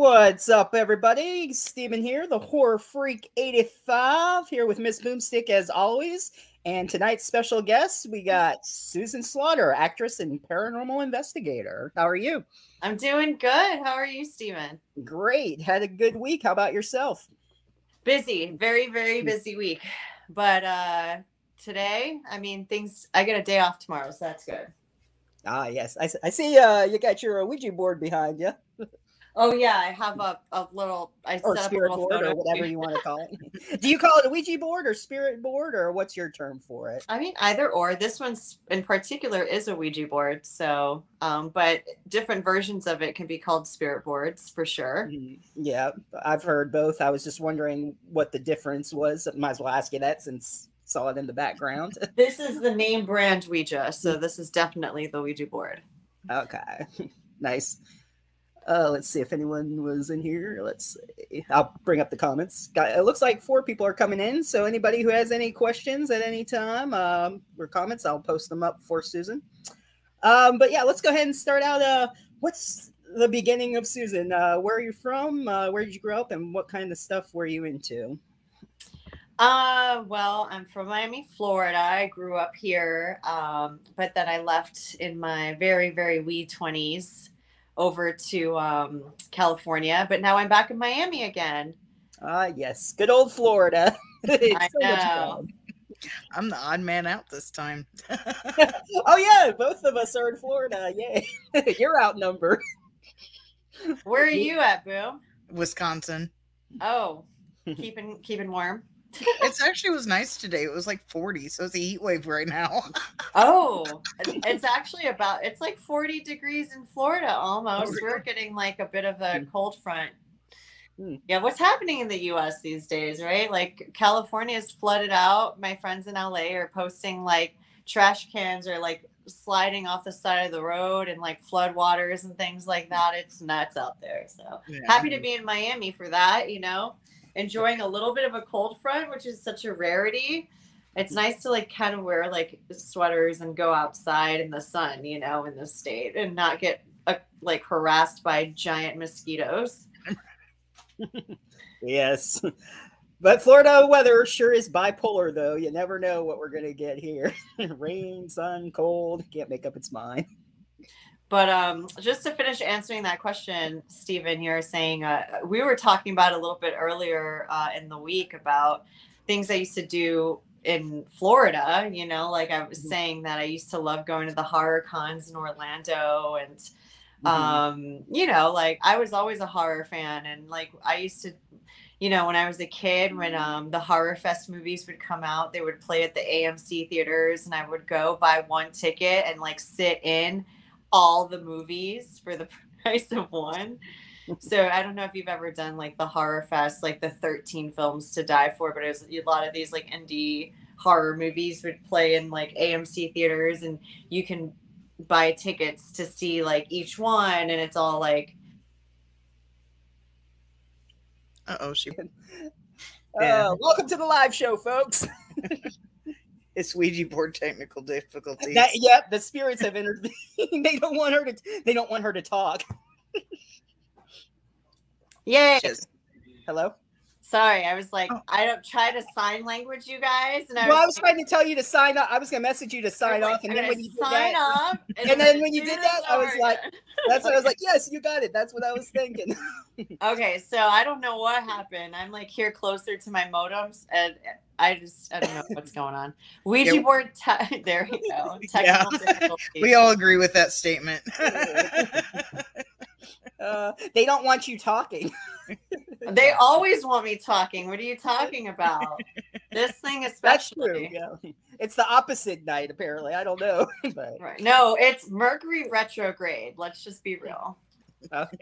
What's up, everybody? Steven here, the Horror Freak 85, here with Miss Boomstick as always. And tonight's special guest, we got Susan Slaughter, actress and paranormal investigator. How are you? I'm doing good. How are you, Steven? Great. Had a good week. How about yourself? Busy, very, very busy week. But uh today, I mean, things, I get a day off tomorrow, so that's good. Ah, yes. I, I see uh, you got your Ouija board behind you. Oh yeah, I have a, a little. I or set up a little board or whatever you want to call it. Do you call it a Ouija board or spirit board or what's your term for it? I mean, either or. This one's in particular is a Ouija board. So, um, but different versions of it can be called spirit boards for sure. Mhm. Yeah, I've heard both. I was just wondering what the difference was. Might as well ask you that since saw it in the background. This is the name brand Ouija, so this is definitely the Ouija board. okay, nice. Uh, let's see if anyone was in here. Let's see. I'll bring up the comments. Got, it looks like four people are coming in. So anybody who has any questions at any time um, or comments, I'll post them up for Susan. Um, but yeah, let's go ahead and start out. Uh, what's the beginning of Susan? Uh, where are you from? Uh, where did you grow up, and what kind of stuff were you into? Uh, well, I'm from Miami, Florida. I grew up here, um, but then I left in my very, very wee 20s over to um, California. But now I'm back in Miami again. Ah, yes, good old Florida. I so know. I'm the odd man out this time. Oh yeah, both of us are in Florida. Yay, you're outnumbered. Where are you at, Boom? Wisconsin. Oh, keeping keeping warm. It's actually was nice today. It was like 40, so it's a heat wave right now. Oh, it's actually about it's like 40 degrees in Florida almost. really? We're getting like a bit of a Hmm. cold front. Hmm. Yeah, what's happening in the US these days, right? Like California is flooded out. My friends in LA are posting like trash cans or like sliding off the side of the road and like flood waters and things like that. It's nuts out there. So Yeah. happy to be in Miami for that, you know, enjoying a little bit of a cold front, which is such a rarity. It's nice to like kind of wear like sweaters and go outside in the sun, you know, in the state and not get uh, like harassed by giant mosquitoes. Yes. But Florida weather sure is bipolar, though. You never know what we're going to get here. Rain, sun, cold, can't make up its mind. But um, just to finish answering that question, Stephen, you're saying uh, we were talking about a little bit earlier uh, in the week about things I used to do in Florida. You know, like I was Mhm. saying that I used to love going to the horror cons in Orlando, and Mhm. um, you know, like I was always a horror fan, and like I used to. You know, when I was a kid, when um, the Horror Fest movies would come out, they would play at the AMC theaters, and I would go buy one ticket and like sit in all the movies for the price of one. So I don't know if you've ever done like the horror fest, like the 13 films to die for, but it was a lot of these like indie horror movies would play in like AMC theaters and you can buy tickets to see like each one and it's all like Uh oh, she Uh, Yeah. welcome to the live show, folks. it's Ouija board technical difficulties. That, yep, the spirits have intervened. they don't want her to. They don't want her to talk. yay. Hello. Sorry, I was like Oh. I don't try to sign language you guys and I Well, I was, was trying to tell you to sign up. I was going to message you to I was sign like, off, and then when you did sign that, up and then when you did that, I was like- that's what I was like. Yes, you got it. That's what I was thinking. Okay, so I don't know what happened. I'm like here closer to my modems, and I just I don't know what's going on. Ouija Yeah. board. Te- there you go. Yeah. Technical difficulties. we all agree with that statement. Uh, they don't want you talking. They always want me talking. What are you talking about? This thing That's true. especially. Yeah, it's the opposite night. Apparently, I don't know, but Right. No, it's Mercury retrograde. Let's just be real. okay.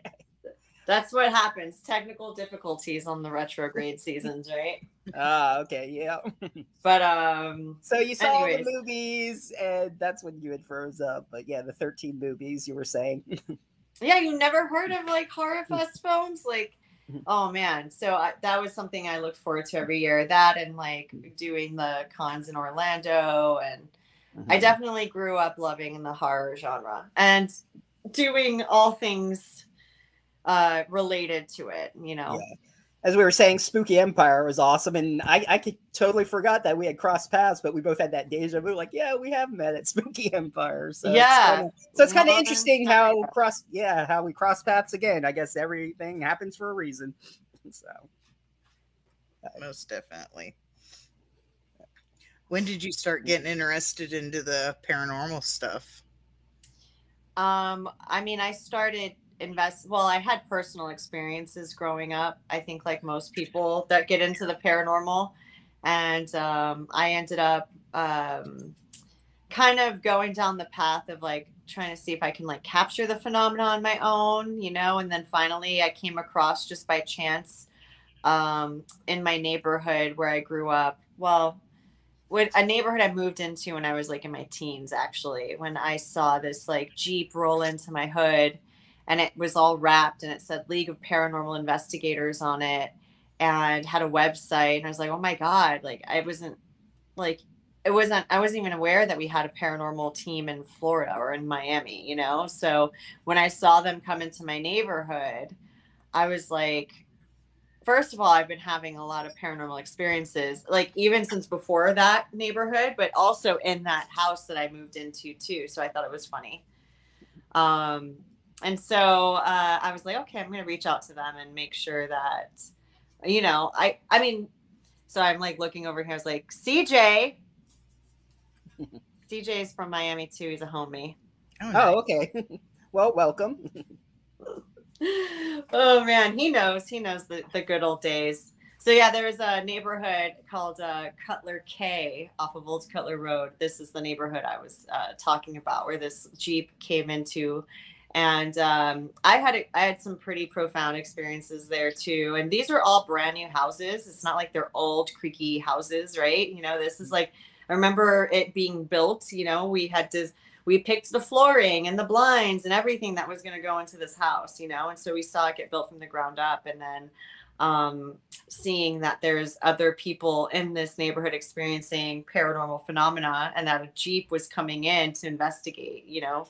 That's what happens. Technical difficulties on the retrograde seasons, right? Ah, okay, yeah. But um So you saw Anyways. the movies, and that's when you had froze up. But yeah, the thirteen movies you were saying. yeah you never heard of like horror fest films like oh man so I, that was something i looked forward to every year that and like doing the cons in orlando and i definitely grew up loving the horror genre and doing all things uh related to it you know Yeah. As we were saying, Spooky Empire was awesome, and I, I could totally forgot that we had crossed paths, but we both had that deja vu. Like, yeah, we have met at Spooky Empire. So Yeah. it's kinda, so it's kind of interesting how Empire. cross, yeah, how we cross paths again. I guess everything happens for a reason. So Most definitely. When did you start getting interested into the paranormal stuff? Um, I mean, I started invest. Well, I had personal experiences growing up. I think, like most people that get into the paranormal, and um, I ended up um, kind of going down the path of like trying to see if I can like capture the phenomena on my own, you know. And then finally, I came across just by chance um, in my neighborhood where I grew up. Well, when a neighborhood I moved into when I was like in my teens, actually, when I saw this like Jeep roll into my hood and it was all wrapped and it said League of Paranormal Investigators on it and had a website. And I was like, oh my God, like I wasn't like, it wasn't, I wasn't even aware that we had a paranormal team in Florida or in Miami, you know? So when I saw them come into my neighborhood, I was like, first of all, I've been having a lot of paranormal experiences, like even since before that neighborhood, but also in that house that I moved into too. So I thought it was funny. Um, and so uh, I was like, okay, I'm going to reach out to them and make sure that, you know, I, I mean, so I'm like looking over here. I was like, CJ, CJ is from Miami too. He's a homie. Oh, Oh, okay. well, welcome. oh man, he knows. He knows the, the good old days. So yeah, there's a neighborhood called uh, Cutler Cay off of Old Cutler Road. This is the neighborhood I was uh, talking about, where this Jeep came into, and um, I had a, I had some pretty profound experiences there too. And these are all brand new houses. It's not like they're old creaky houses, right? You know, this is like I remember it being built. You know, we had to we picked the flooring and the blinds and everything that was going to go into this house, you know, and so we saw it get built from the ground up, and then um, seeing that there's other people in this neighborhood experiencing paranormal phenomena, and that a jeep was coming in to investigate, you know,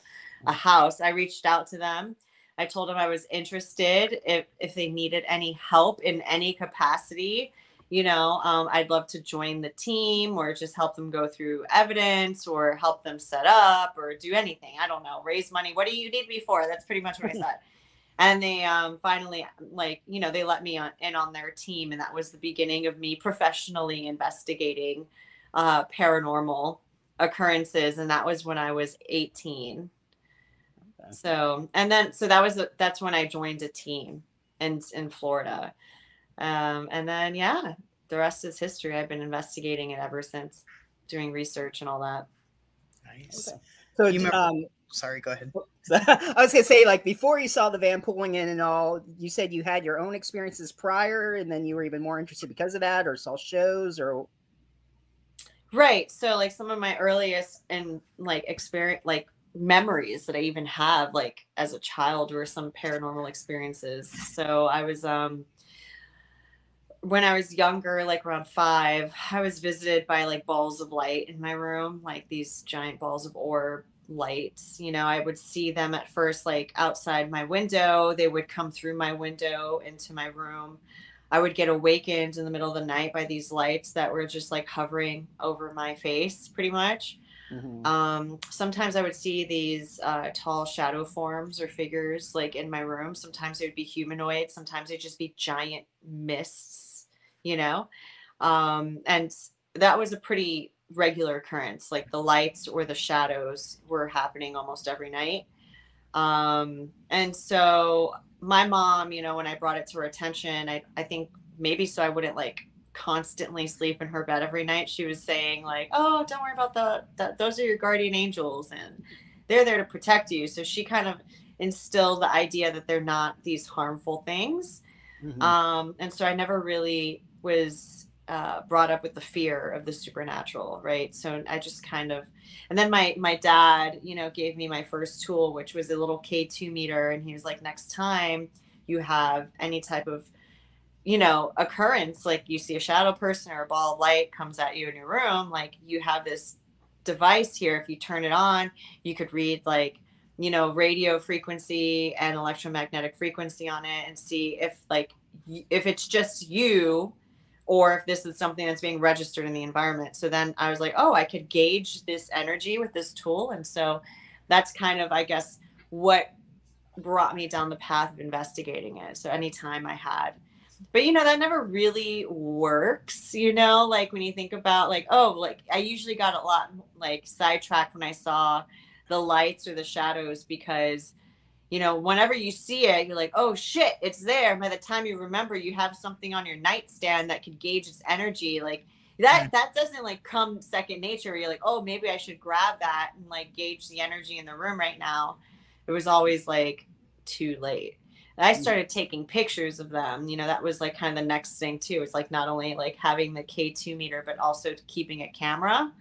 a house. I reached out to them. I told them I was interested if if they needed any help in any capacity you know um, i'd love to join the team or just help them go through evidence or help them set up or do anything i don't know raise money what do you need me for that's pretty much what i said and they um, finally like you know they let me on, in on their team and that was the beginning of me professionally investigating uh, paranormal occurrences and that was when i was 18 Okay. so and then so that was that's when i joined a team in in florida um, and then, yeah, the rest is history. I've been investigating it ever since, doing research and all that. nice. Okay. So, You remember- um, Sorry, go ahead. I was gonna say, like before you saw the van pulling in and all, you said you had your own experiences prior, and then you were even more interested because of that, or saw shows, or Right. So, like, some of my earliest and like experience, like memories that I even have, like as a child, were some paranormal experiences. So, I was, um, when I was younger, like around five, I was visited by like balls of light in my room, like these giant balls of orb lights. You know, I would see them at first like outside my window. They would come through my window into my room. I would get awakened in the middle of the night by these lights that were just like hovering over my face, pretty much. Um, sometimes I would see these uh, tall shadow forms or figures like in my room. Sometimes they would be humanoid. Sometimes they'd just be giant mists, you know? Um, and that was a pretty regular occurrence. Like the lights or the shadows were happening almost every night. Um, and so my mom, you know, when I brought it to her attention, I, I think maybe so I wouldn't like constantly sleep in her bed every night. She was saying like, "Oh, don't worry about the, the those are your guardian angels and they're there to protect you." So she kind of instilled the idea that they're not these harmful things. Mhm. Um, and so I never really was uh, brought up with the fear of the supernatural, right? So I just kind of, and then my my dad, you know, gave me my first tool, which was a little K two meter, and he was like, next time you have any type of you know occurrence like you see a shadow person or a ball of light comes at you in your room like you have this device here if you turn it on you could read like you know, radio frequency and electromagnetic frequency on it and see if like if it's just you or if this is something that's being registered in the environment. So then I was like, oh, I could gauge this energy with this tool. And so that's kind of, I guess, what brought me down the path of investigating it. So anytime I had, but you know, that never really works, you know, like when you think about like, oh, like I usually got a lot like sidetracked when I saw the lights or the shadows because you know whenever you see it you're like oh shit it's there. By the time you remember you have something on your nightstand that could gauge its energy. Like that that doesn't like come second nature where you're like oh maybe i should grab that and like gauge the energy in the room right now. It was always like too late i mm. started taking pictures of them you know that was like kind of the next thing too it's like not only like having the k2 meter but also keeping a camera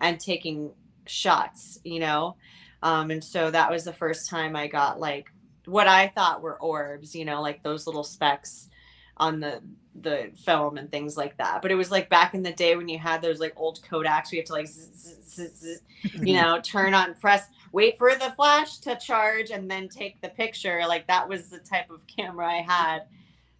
and taking shots you know um, and so that was the first time I got like what I thought were orbs, you know, like those little specks on the the film and things like that. But it was like back in the day when you had those like old Kodaks, we have to like, zzz, zzz, zzz, you know, turn on, press, wait for the flash to charge, and then take the picture. Like that was the type of camera I had.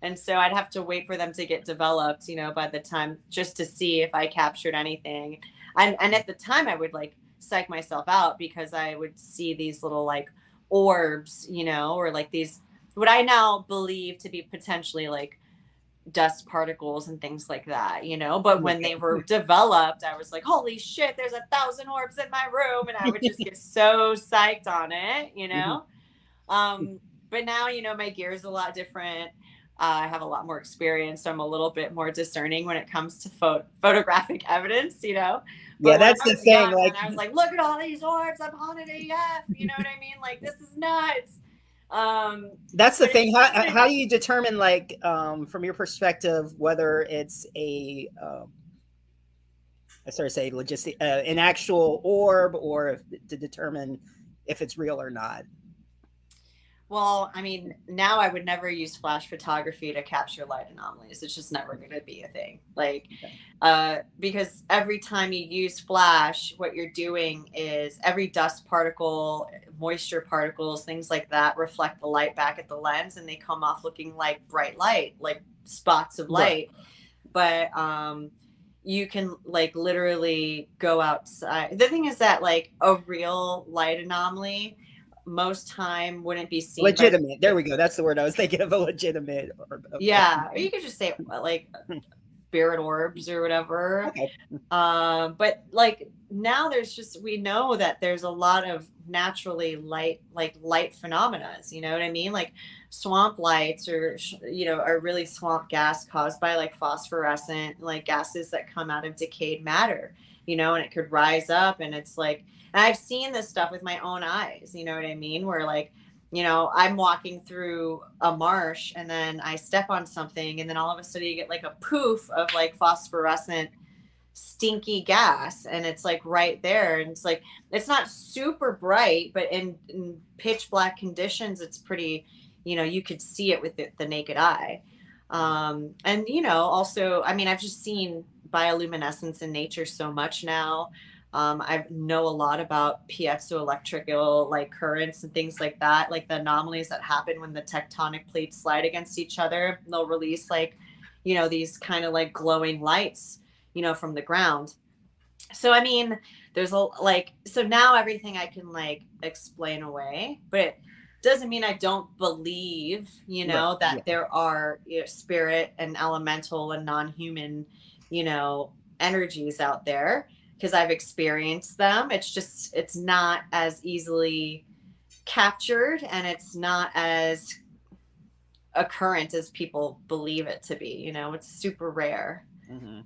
And so I'd have to wait for them to get developed, you know, by the time just to see if I captured anything. And and at the time I would like psych myself out because I would see these little like orbs, you know, or like these what I now believe to be potentially like dust particles and things like that, you know. But when they were developed, I was like, holy shit, there's a thousand orbs in my room. And I would just get so psyched on it, you know. Mm-hmm. Um, but now, you know, my gear is a lot different. Uh, I have a lot more experience, so I'm a little bit more discerning when it comes to pho- photographic evidence, you know yeah, that's the thing. Like I was like, look at all these orbs. I'm an AF. You know what I mean? Like this is nuts. Um, that's the thing. How, how do you determine, like, um, from your perspective, whether it's a um, I started to say logistic, uh, an actual orb, or if, to determine if it's real or not? Well, I mean, now I would never use flash photography to capture light anomalies. It's just never going to be a thing. Like, okay. uh, because every time you use flash, what you're doing is every dust particle, moisture particles, things like that reflect the light back at the lens and they come off looking like bright light, like spots of light. Right. But, um, you can like literally go outside. The thing is that like a real light anomaly most time wouldn't be seen legitimate. There we go. That's the word I was thinking of. A legitimate. Orb. Okay. Yeah, or you could just say like spirit orbs or whatever. Okay. Um, but like now, there's just we know that there's a lot of naturally light, like light phenomena. You know what I mean? Like swamp lights, or you know, are really swamp gas caused by like phosphorescent like gases that come out of decayed matter. You know, and it could rise up, and it's like and I've seen this stuff with my own eyes, you know what I mean? Where like, you know, I'm walking through a marsh and then I step on something and then all of a sudden you get like a poof of like phosphorescent stinky gas and it's like right there and it's like it's not super bright but in, in pitch black conditions it's pretty you know you could see it with the, the naked eye um, and you know also i mean i've just seen bioluminescence in nature so much now um, I know a lot about piezoelectrical like currents and things like that, like the anomalies that happen when the tectonic plates slide against each other. They'll release like, you know, these kind of like glowing lights, you know, from the ground. So I mean, there's a like so now everything I can like explain away, but it doesn't mean I don't believe, you know, right. that yeah. there are you know, spirit and elemental and non-human, you know, energies out there because I've experienced them. It's just it's not as easily captured and it's not as occurrent as people believe it to be. You know, it's super rare. Mm-hmm.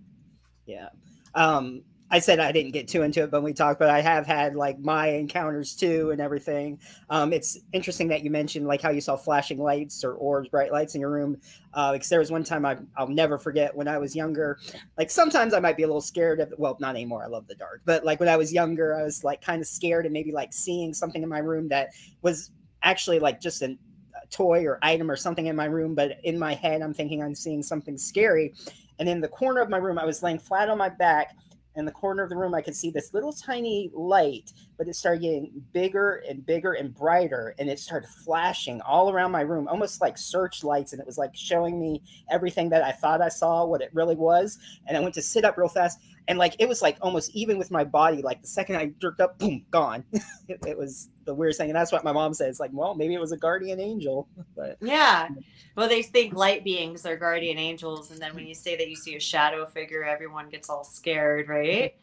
Yeah. Um, I said I didn't get too into it, when we talked, but I have had like my encounters too and everything. Um, it's interesting that you mentioned like how you saw flashing lights or orbs, bright lights in your room. Uh, because there was one time I, I'll never forget when I was younger. Like sometimes I might be a little scared of, well, not anymore. I love the dark, but like when I was younger, I was like kind of scared and maybe like seeing something in my room that was actually like just an, a toy or item or something in my room. But in my head, I'm thinking I'm seeing something scary. And in the corner of my room, I was laying flat on my back in the corner of the room, I could see this little tiny light, but it started getting bigger and bigger and brighter. And it started flashing all around my room, almost like searchlights. And it was like showing me everything that I thought I saw, what it really was. And I went to sit up real fast. And like it was like almost even with my body. Like the second I jerked up, boom, gone. it, it was the weirdest thing. And that's what my mom says. Like, well, maybe it was a guardian angel. But Yeah. Well, they think light beings are guardian angels, and then when you say that you see a shadow figure, everyone gets all scared, right?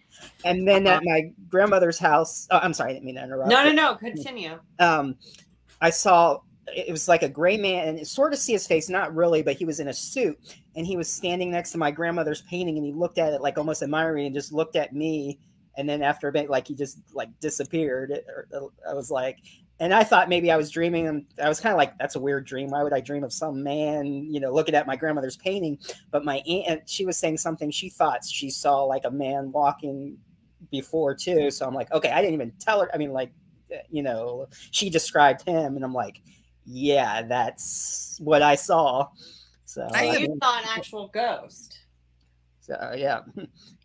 and then at my grandmother's house, oh, I'm sorry, I didn't mean to interrupt. No, no, no. Continue. um, I saw it was like a gray man, and sort of see his face, not really, but he was in a suit, and he was standing next to my grandmother's painting, and he looked at it like almost admiring, and just looked at me, and then after a bit, like he just like disappeared. It- or- I was like, and I thought maybe I was dreaming, and I was kind of like, that's a weird dream. Why would I dream of some man, you know, looking at my grandmother's painting? But my aunt, she was saying something. She thought she saw like a man walking before too. So I'm like, okay, I didn't even tell her. I mean, like, uh, you know, she described him, and I'm like, yeah, that's what I saw. So, I I You mean, saw an actual ghost. so yeah.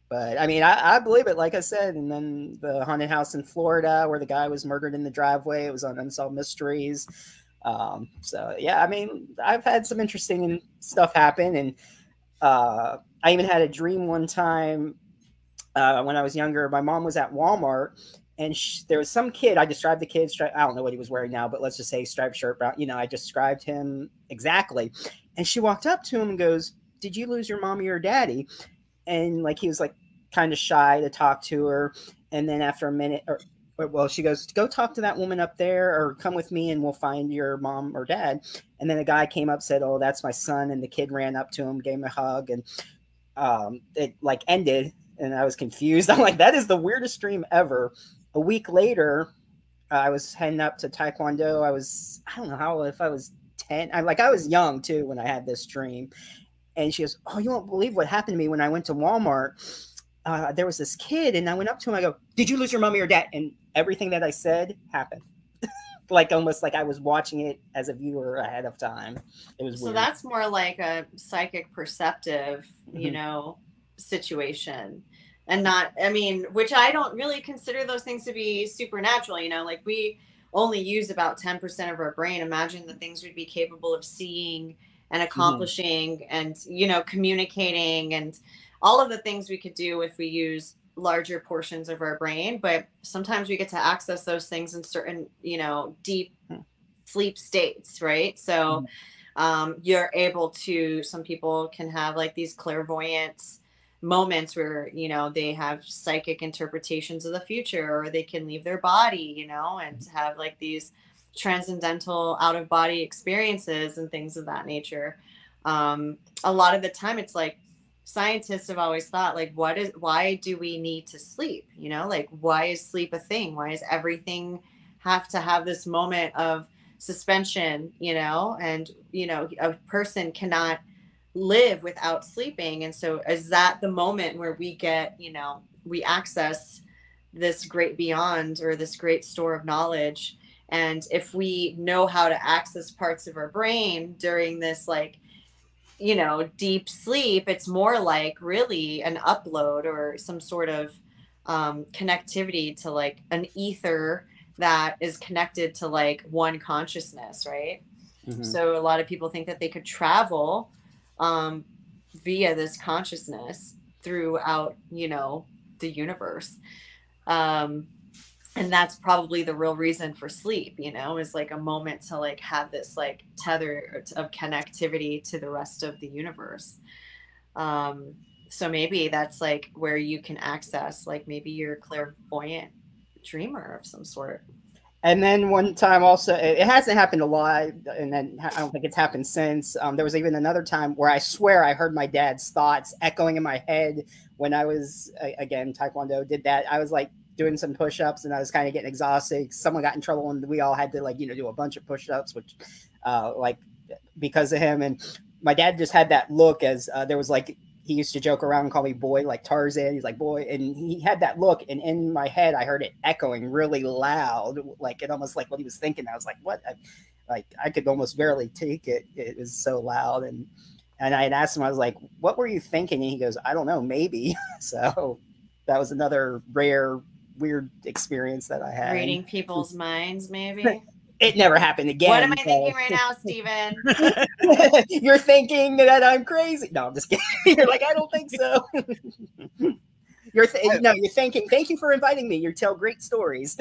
But I mean, I, I believe it, like I said. And then the haunted house in Florida where the guy was murdered in the driveway, it was on Unsolved Mysteries. Um, so yeah, I mean, I've had some interesting stuff happen. And uh, I even had a dream one time uh, when I was younger. My mom was at Walmart and sh- there was some kid. I described the kid. Stri- I don't know what he was wearing now, but let's just say striped shirt, brown. You know, I described him exactly. And she walked up to him and goes, "Did you lose your mommy or daddy?" And like he was like kind of shy to talk to her. And then after a minute, or, well, she goes, "Go talk to that woman up there, or come with me, and we'll find your mom or dad." And then a guy came up, said, "Oh, that's my son," and the kid ran up to him, gave him a hug, and um, it like ended. And I was confused. I'm like, "That is the weirdest dream ever." A week later, I was heading up to Taekwondo. I was, I don't know how if I was 10. I like I was young too when I had this dream. And she goes, Oh, you won't believe what happened to me when I went to Walmart. Uh, there was this kid, and I went up to him. I go, Did you lose your mommy or dad? And everything that I said happened. like almost like I was watching it as a viewer ahead of time. It was So weird. that's more like a psychic perceptive, you Mhm. know, situation. And not, I mean, which I don't really consider those things to be supernatural, you know, like we only use about 10% of our brain. Imagine the things we'd be capable of seeing and accomplishing and, you know, communicating and all of the things we could do if we use larger portions of our brain. But sometimes we get to access those things in certain, you know, deep Hmm. sleep states, right? So, um, you're able to some people can have like these clairvoyant moments where you know they have psychic interpretations of the future or they can leave their body you know and have like these transcendental out of body experiences and things of that nature. Um, a lot of the time it's like scientists have always thought like what is why do we need to sleep? You know like why is sleep a thing? Why does everything have to have this moment of suspension you know? And you know a person cannot live without sleeping. And so is that the moment where we get you know we access this great beyond or this great store of knowledge and if we know how to access parts of our brain during this like you know deep sleep it's more like really an upload or some sort of um, connectivity to like an ether that is connected to like one consciousness right Mhm. so a lot of people think that they could travel um, via this consciousness throughout, you know, the universe. Um, and that's probably the real reason for sleep, you know, is like a moment to like have this like tether of connectivity to the rest of the universe. Um, so maybe that's like where you can access, like maybe you're a clairvoyant dreamer of some sort. And then one time also, it it hasn't happened a lot, and then I don't think it's happened since. Um, there was even another time where I swear I heard my dad's thoughts echoing in my head when I was again Taekwondo did that. I was like doing some push-ups and I was kind of getting exhausted. Someone got in trouble and we all had to like you know do a bunch of push-ups, which uh, like because of him. And my dad just had that look as uh, there was like he used to joke around and call me boy like Tarzan. He's like boy, and he had that look, and in my head I heard it echoing really loud, like it almost like what he was thinking. I was like, what? I, like I could almost barely take it. It was so loud, and and I had asked him, I was like, what were you thinking? And he goes, I don't know, maybe. so that was another rare, weird experience that I had. Reading people's minds, maybe. It never happened again. What am I so- thinking right now, Steven? You're thinking that I'm crazy. No, I'm just kidding. You're like, I don't think so. you're th- no, you're thinking. Thank you for inviting me. You tell great stories.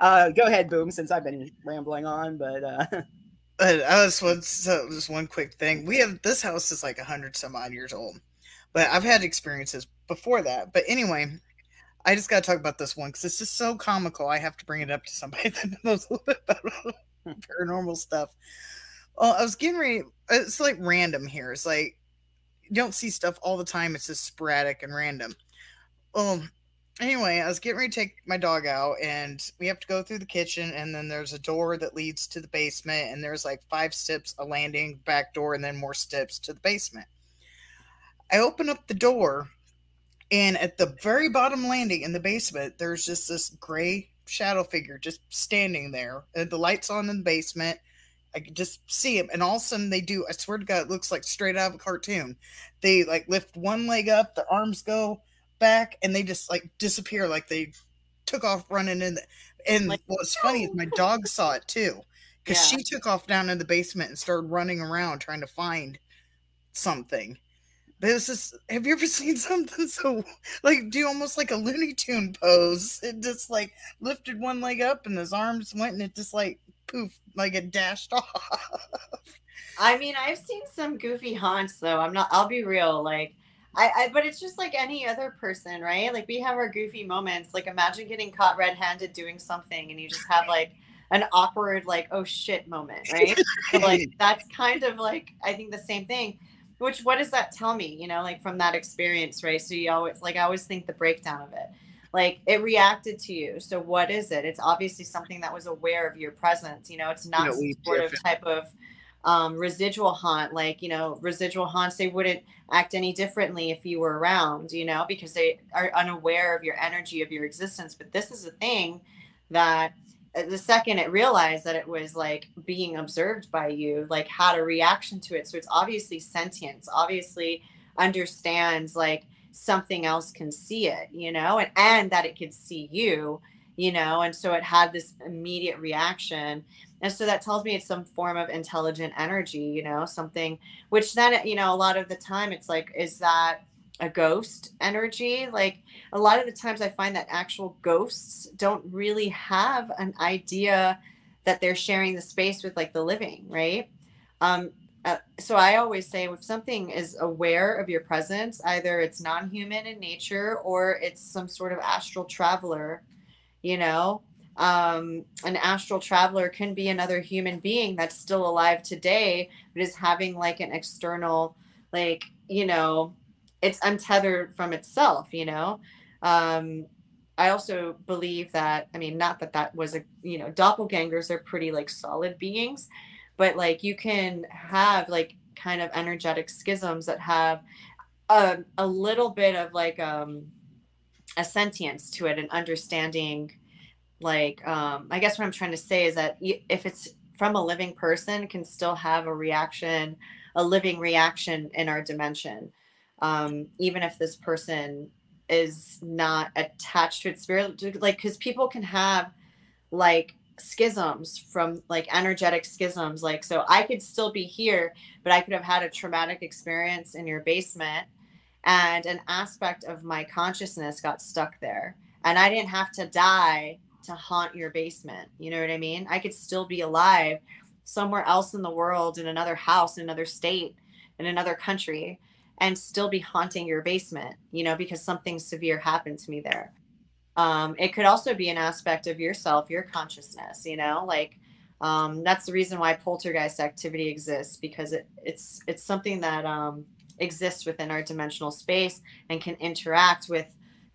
uh, go ahead, boom. Since I've been rambling on, but uh, But I was one so just one quick thing. We have this house is like a hundred some odd years old, but I've had experiences before that. But anyway, I just got to talk about this one because it's just so comical. I have to bring it up to somebody that knows a little bit about hmm. paranormal stuff. Well, I was getting ready. It's like random here. It's like you don't see stuff all the time. It's just sporadic and random. Well, anyway, I was getting ready to take my dog out, and we have to go through the kitchen, and then there's a door that leads to the basement, and there's like five steps, a landing, back door, and then more steps to the basement. I open up the door, and at the very bottom landing in the basement, there's just this gray shadow figure just standing there. And the lights on in the basement. I could just see him, and all of a sudden they do. I swear to God, it looks like straight out of a cartoon. They like lift one leg up, the arms go back, and they just like disappear, like they took off running in. The, and Like, what's funny is my dog saw it too, because Yeah. she took off down in the basement and started running around trying to find something. But it's just, have you ever seen something so like do almost like a Looney Tune pose? It just like lifted one leg up and his arms went and it just like poof, like it dashed off. I mean, I've seen some goofy haunts though. I'm not. I'll be real. Like, I, I. But it's just like any other person, right? Like we have our goofy moments. Like imagine getting caught red-handed doing something, and you just have like an awkward, like, oh shit moment, right? So, like that's kind of like I think the same thing. Which what does that tell me? You know, like from that experience, right? So you always like I always think the breakdown of it. Like it reacted to you. So what is it? It's obviously something that was aware of your presence. You know, it's not know, some sort of type of um, residual haunt. Like you know, residual haunts they wouldn't act any differently if you were around. You know, because they are unaware of your energy of your existence. But this is a thing that the second it realized that it was like being observed by you, like had a reaction to it. So it's obviously sentient. It's obviously understands like something else can see it, you know, and, and that it could see you, you know, and so it had this immediate reaction. And so that tells me it's some form of intelligent energy, you know, something which then, you know, a lot of the time it's like, is that a ghost energy? Like a lot of the times I find that actual ghosts don't really have an idea that they're sharing the space with like the living, right? Um, uh, so I always say if something is aware of your presence, either it's non-human in nature or it's some sort of astral traveler, you know, um, an astral traveler can be another human being that's still alive today, but is having like an external, like, you know, it's untethered from itself, you know. Um, I also believe that, I mean, not that that was a, you know, doppelgangers are pretty like solid beings, but like you can have like kind of energetic schisms that have a, a little bit of like um, a sentience to it and understanding like um, i guess what i'm trying to say is that if it's from a living person can still have a reaction a living reaction in our dimension um, even if this person is not attached to its spirit like because people can have like schisms from like energetic schisms like so i could still be here but i could have had a traumatic experience in your basement and an aspect of my consciousness got stuck there and i didn't have to die to haunt your basement you know what i mean? I could still be alive somewhere else in the world in another house in another state in another country and still be haunting your basement you know because something severe happened to me there. Um, it could also be an aspect of yourself your consciousness you know like um, that's the reason why poltergeist activity exists because it, it's it's something that um, exists within our dimensional space and can interact with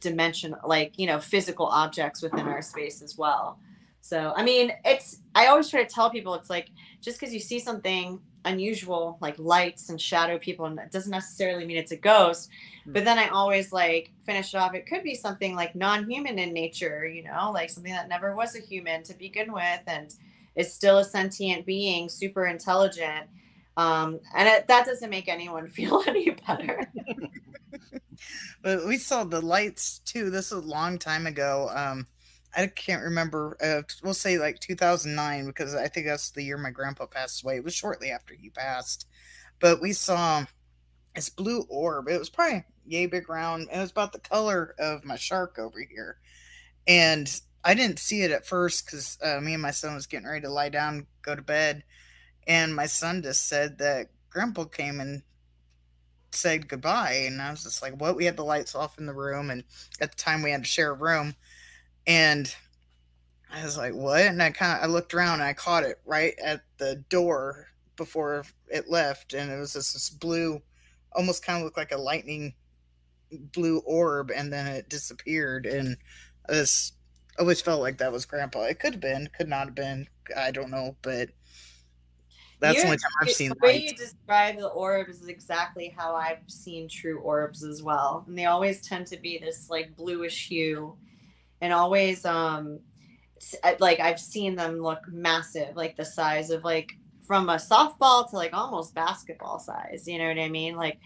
dimension like you know physical objects within our space as well. So i mean it's i always try to tell people it's like just because you see something unusual like lights and shadow people and that doesn't necessarily mean it's a ghost but then i always like finish it off it could be something like non-human in nature you know like something that never was a human to begin with and is still a sentient being super intelligent um, and it, that doesn't make anyone feel any better but we saw the lights too. This was a long time ago. Um, I can't remember. Uh, we'll say like 2009 because I think that's the year my grandpa passed away. It was shortly after he passed, but we saw this blue orb. It was probably yay big round. It was about the color of my shark over here, and I didn't see it at first because uh, me and my son was getting ready to lie down, go to bed, and my son just said that Grandpa came and said goodbye, and I was just like, "What?" We had the lights off in the room, and at the time we had to share a room and I was like, "What?" And I kind of I looked around and I caught it right at the door before it left, and it was just this blue, almost kind of looked like a lightning blue orb, and then it disappeared. And I just always felt like that was Grandpa. It could have been, could not have been. I don't know, but that's the only time I've seen the way you describe the orbs is exactly how I've seen true orbs as well, and they always tend to be this like bluish hue and always um like I've seen them look massive, like the size of like from a softball to like almost basketball size. You know what I mean? Like,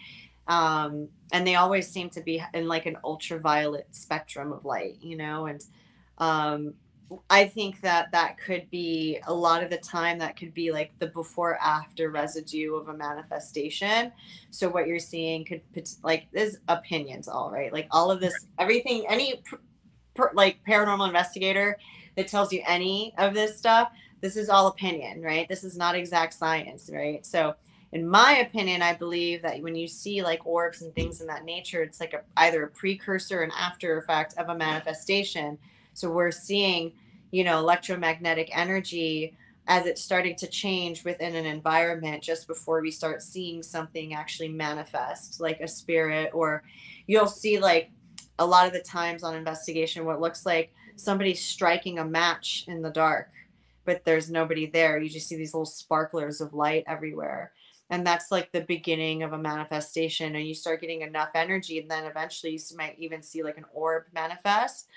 um, and they always seem to be in like an ultraviolet spectrum of light. You know, and um, I think that that could be a lot of the time that could be like the before after residue of a manifestation. So what you're seeing could like there's opinions all right. Like all of this everything any per, like paranormal investigator that tells you any of this stuff, this is all opinion, right? This is not exact science, right? So, in my opinion, I believe that when you see like orbs and things in that nature, it's like a, either a precursor and after effect of a manifestation. So we're seeing, you know, electromagnetic energy as it's starting to change within an environment just before we start seeing something actually manifest, like a spirit, or you'll see like a lot of the times on investigation what looks like somebody striking a match in the dark but there's nobody there. You just see these little sparklers of light everywhere. And that's like the beginning of a manifestation and you start getting enough energy and then eventually you might even see like an orb manifest.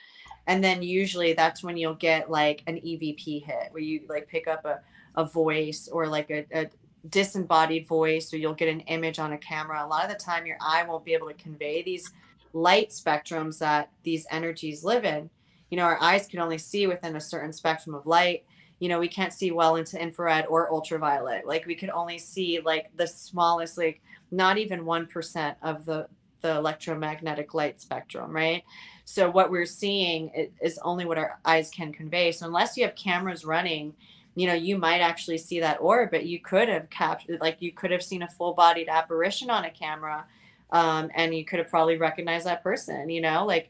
And then usually that's when you'll get like an evp hit where you like pick up a, a voice or like a, a disembodied voice or you'll get an image on a camera. A lot of the time your eye won't be able to convey these light spectrums that these energies live in. You know, our eyes can only see within a certain spectrum of light. You know, we can't see well into infrared or ultraviolet. Like we could only see like the smallest, like not even 1% of the the electromagnetic light spectrum, right? So what we're seeing is only what our eyes can convey. So unless you have cameras running, you know, you might actually see that orb, but you could have captured, like you could have seen a full-bodied apparition on a camera um, and you could have probably recognized that person you know like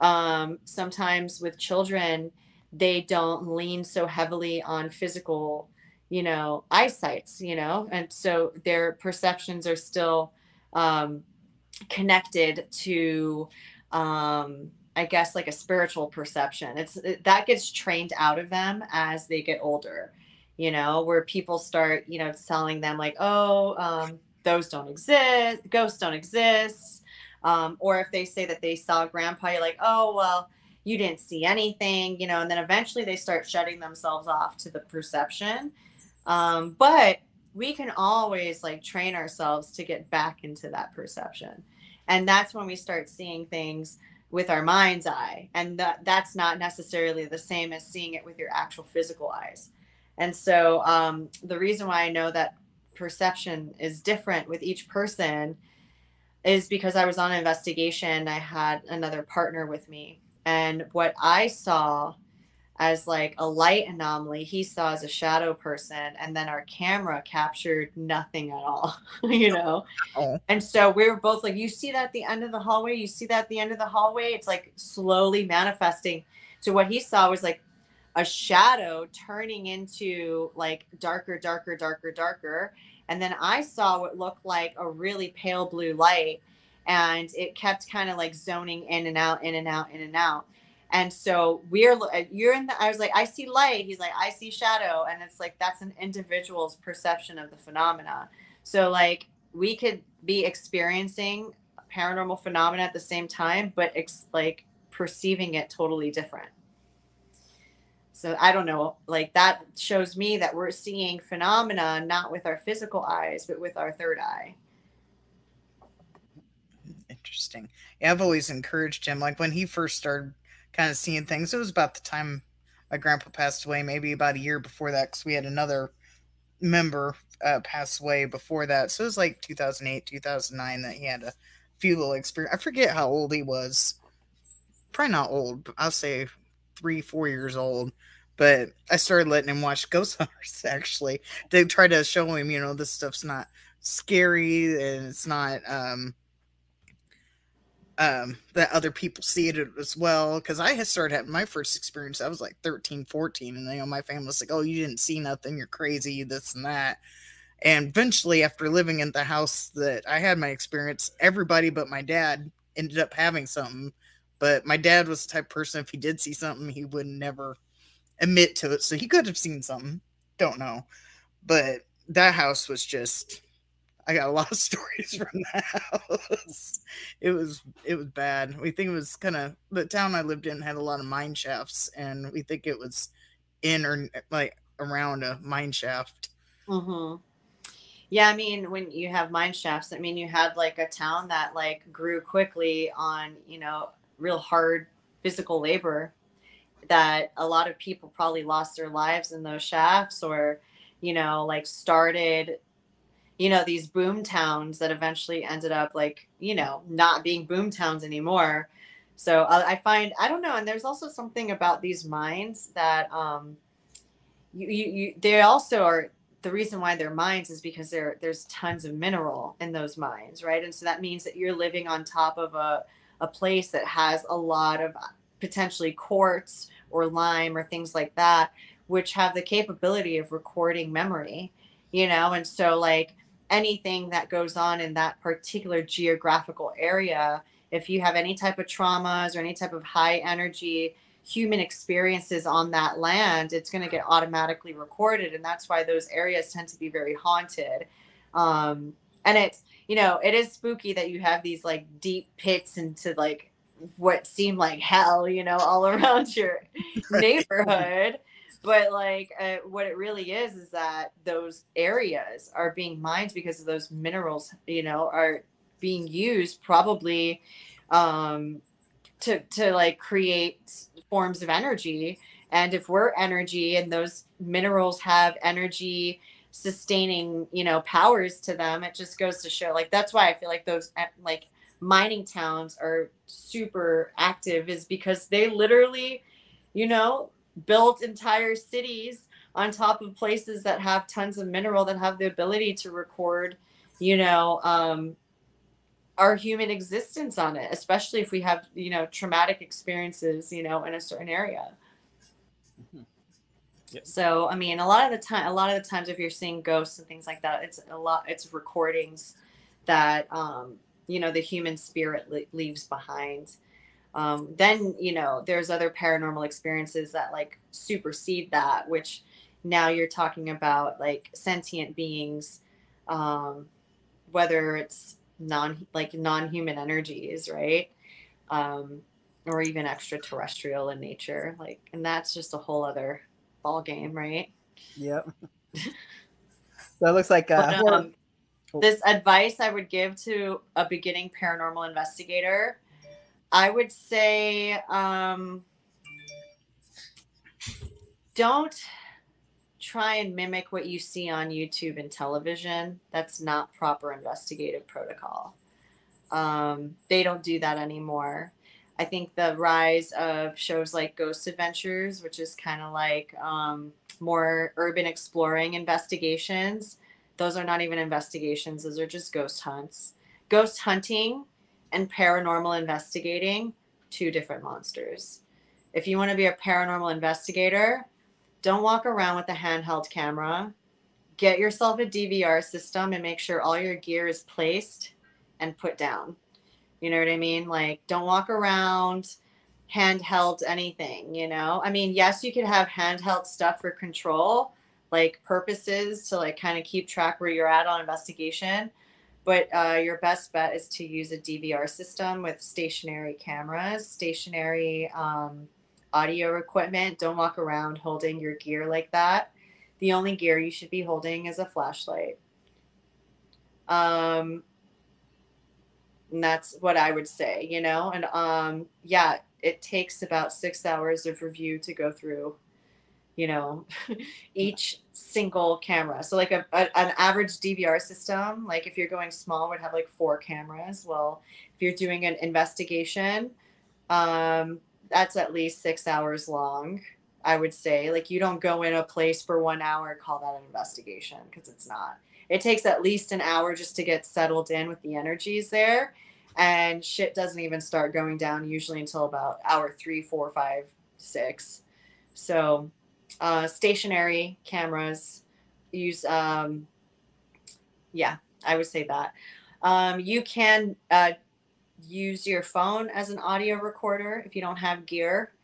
um, sometimes with children they don't lean so heavily on physical you know eyesights you know and so their perceptions are still um, connected to um, i guess like a spiritual perception. It's it, that gets trained out of them as they get older you know where people start you know telling them like oh um, those don't exist, ghosts don't exist. Um, or if they say that they saw grandpa, you're like, oh, well, you didn't see anything, you know, and then eventually they start shutting themselves off to the perception. Um, but we can always like train ourselves to get back into that perception. And that's when we start seeing things with our mind's eye. And that, that's not necessarily the same as seeing it with your actual physical eyes. And so um, the reason why I know that perception is different with each person is because I was on an investigation. I had another partner with me. And what I saw as like a light anomaly, he saw as a shadow person. And then our camera captured nothing at all, you know? Oh. And so we were both like, you see that at the end of the hallway? You see that at the end of the hallway? It's like slowly manifesting. So what he saw was like a shadow turning into like darker, darker, darker, darker. And then I saw what looked like a really pale blue light and it kept kind of like zoning in and out, in and out, in and out. And so we're, uh, you're in the, I was like, I see light. He's like, I see shadow. And it's like, that's an individual's perception of the phenomena. So like we could be experiencing paranormal phenomena at the same time, but ex- like perceiving it totally different. So I don't know, like that shows me that we're seeing phenomena not with our physical eyes, but with our third eye. interesting. Yeah, I've always encouraged him. Like when he first started kind of seeing things, it was about the time my grandpa passed away, maybe about a year before that, because we had another member uh, pass away before that. So it was like 2008, 2009 that he had a few little experience. I forget how old he was. Probably not old, I'll say three, four years old. But I started letting him watch Ghost Hunters actually. To try to show him, you know, this stuff's not scary and it's not um um that other people see it as well. Because i had started having my first experience i was like 13 14 and you know my family was like oh you didn't see nothing. You're crazy. This and that. And eventually after living in the house that i had my experience everybody but my dad ended up having something but my dad was the type of person if he did see something he would never admit to it so he could have seen something don't know but that house was just I got a lot of stories from that house. It was it was bad. We think it was kind of the town I lived in had a lot of mine shafts, and we think it was in or like around a mine shaft. Mm-hmm. Yeah, I mean, when you have mine shafts, I mean, you had like a town that like grew quickly on you know real hard physical labor. That a lot of people probably lost their lives in those shafts, or you know, like started you know these boom towns that eventually ended up like you know not being boom towns anymore so I, I find i don't know and there's also something about these mines that um you, you, you they also are the reason why they're mines is because there there's tons of mineral in those mines right and so that means that you're living on top of a, a place that has a lot of potentially quartz or lime or things like that which have the capability of recording memory you know? And so like anything that goes on in that particular geographical area if you have any type of traumas or any type of high energy human experiences on that land it's going to get automatically recorded and that's why those areas tend to be very haunted. Um, and it's you know it is spooky that you have these like deep pits into like what seem like hell you know all around your neighborhood. But like uh, what it really is is that those areas are being mined because of those minerals you know are being used probably um to to like create forms of energy. And if we're energy and those minerals have energy sustaining you know powers to them it just goes to show like that's why i feel like those eh, like mining towns are super active is because they literally you know built entire cities on top of places that have tons of mineral that have the ability to record, you know, um, our human existence on it, especially if we have, you know, traumatic experiences, you know, in a certain area. So, I mean, a lot of the time, a lot of the times, if you're seeing ghosts and things like that, it's a lot, it's recordings that, um, you know, the human spirit le- leaves behind. Um, then you know there's other paranormal experiences that like supersede that which now you're talking about like sentient beings um, whether it's non like non-human energies right? Um, or even extraterrestrial in nature like and that's just a whole other ball game right yep that looks like uh, but, um, this advice i would give to a beginning paranormal investigator I would say um, don't try and mimic what you see on YouTube and television. That's not proper investigative protocol. Um, they don't do that anymore. I think the rise of shows like Ghost Adventures, which is kind of like um, more urban exploring investigations, those are not even investigations, those are just ghost hunts. Ghost hunting and paranormal investigating, two different monsters. If you want to be a paranormal investigator, don't walk around with a handheld camera. Get yourself a DVR system and make sure all your gear is placed and put down. You know what I mean? Like, don't walk around handheld anything, you know? I mean, yes, you could have handheld stuff for control, like purposes to like kind of keep track where you're at on investigation but uh, your best bet is to use a DVR system with stationary cameras, stationary um, audio equipment. Don't walk around holding your gear like that. The only gear you should be holding is a flashlight. Um, and that's what i would say you know? And um yeah it takes about six hours of review to go through you know each single camera. So like a, a, an average dvr system like if you're going small would have like four cameras. Well if you're doing an investigation um that's at least six hours long i would say. Like you don't go in a place for one hour and call that an investigation because it's not it takes at least an hour just to get settled in with the energies there. And shit doesn't even start going down usually until about hour three four five six. So uh, stationary cameras use um, yeah i would say that. Um, you can uh, use your phone as an audio recorder if you don't have gear.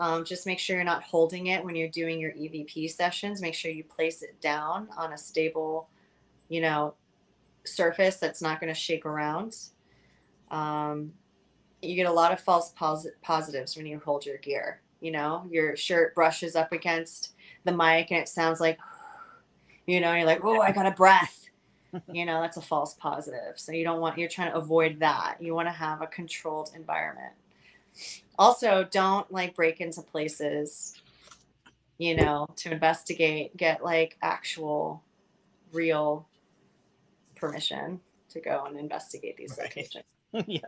Um, just make sure you're not holding it when you're doing your evp sessions. Make sure you place it down on a stable you know surface that's not going to shake around um, you get a lot of false pos- positives when you hold your gear. You know, your shirt brushes up against the mic and it sounds like, you know, you're like, oh, I got a breath. you know, that's a false positive. So you don't want, you're trying to avoid that. You want to have a controlled environment. Also, don't like break into places, you know, to investigate, get like actual, real permission to go and investigate these right. locations. yeah.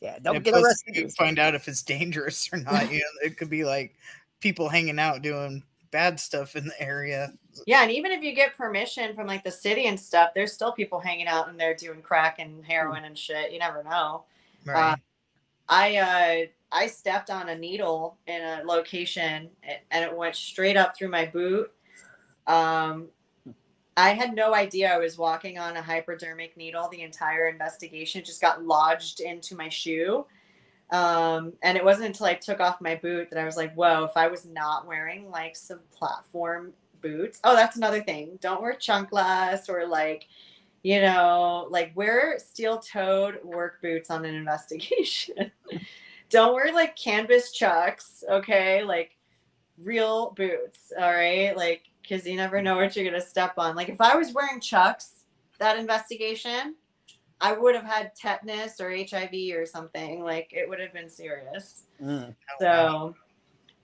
Yeah, don't and get arrested. You find out if it's dangerous or not. you know, it could be like people hanging out doing bad stuff in the area. Yeah, and even if you get permission from like the city and stuff, there's still people hanging out and they're doing crack and heroin and shit. You never know. Right. Uh, I uh, I stepped on a needle in a location and it went straight up through my boot. Um, I had no idea I was walking on a hypodermic needle. The entire investigation just got lodged into my shoe. Um, and it wasn't until I took off my boot that I was like, whoa, if I was not wearing like some platform boots. Oh, that's another thing. Don't wear chanclas or like, you know, like wear steel toed work boots on an investigation. Don't wear like canvas chucks, okay? Like real boots, all right? Like because you never know what you're gonna step on. Like if I was wearing Chucks that investigation, I would have had tetanus or HIV or something. Like it would have been serious. Mm. So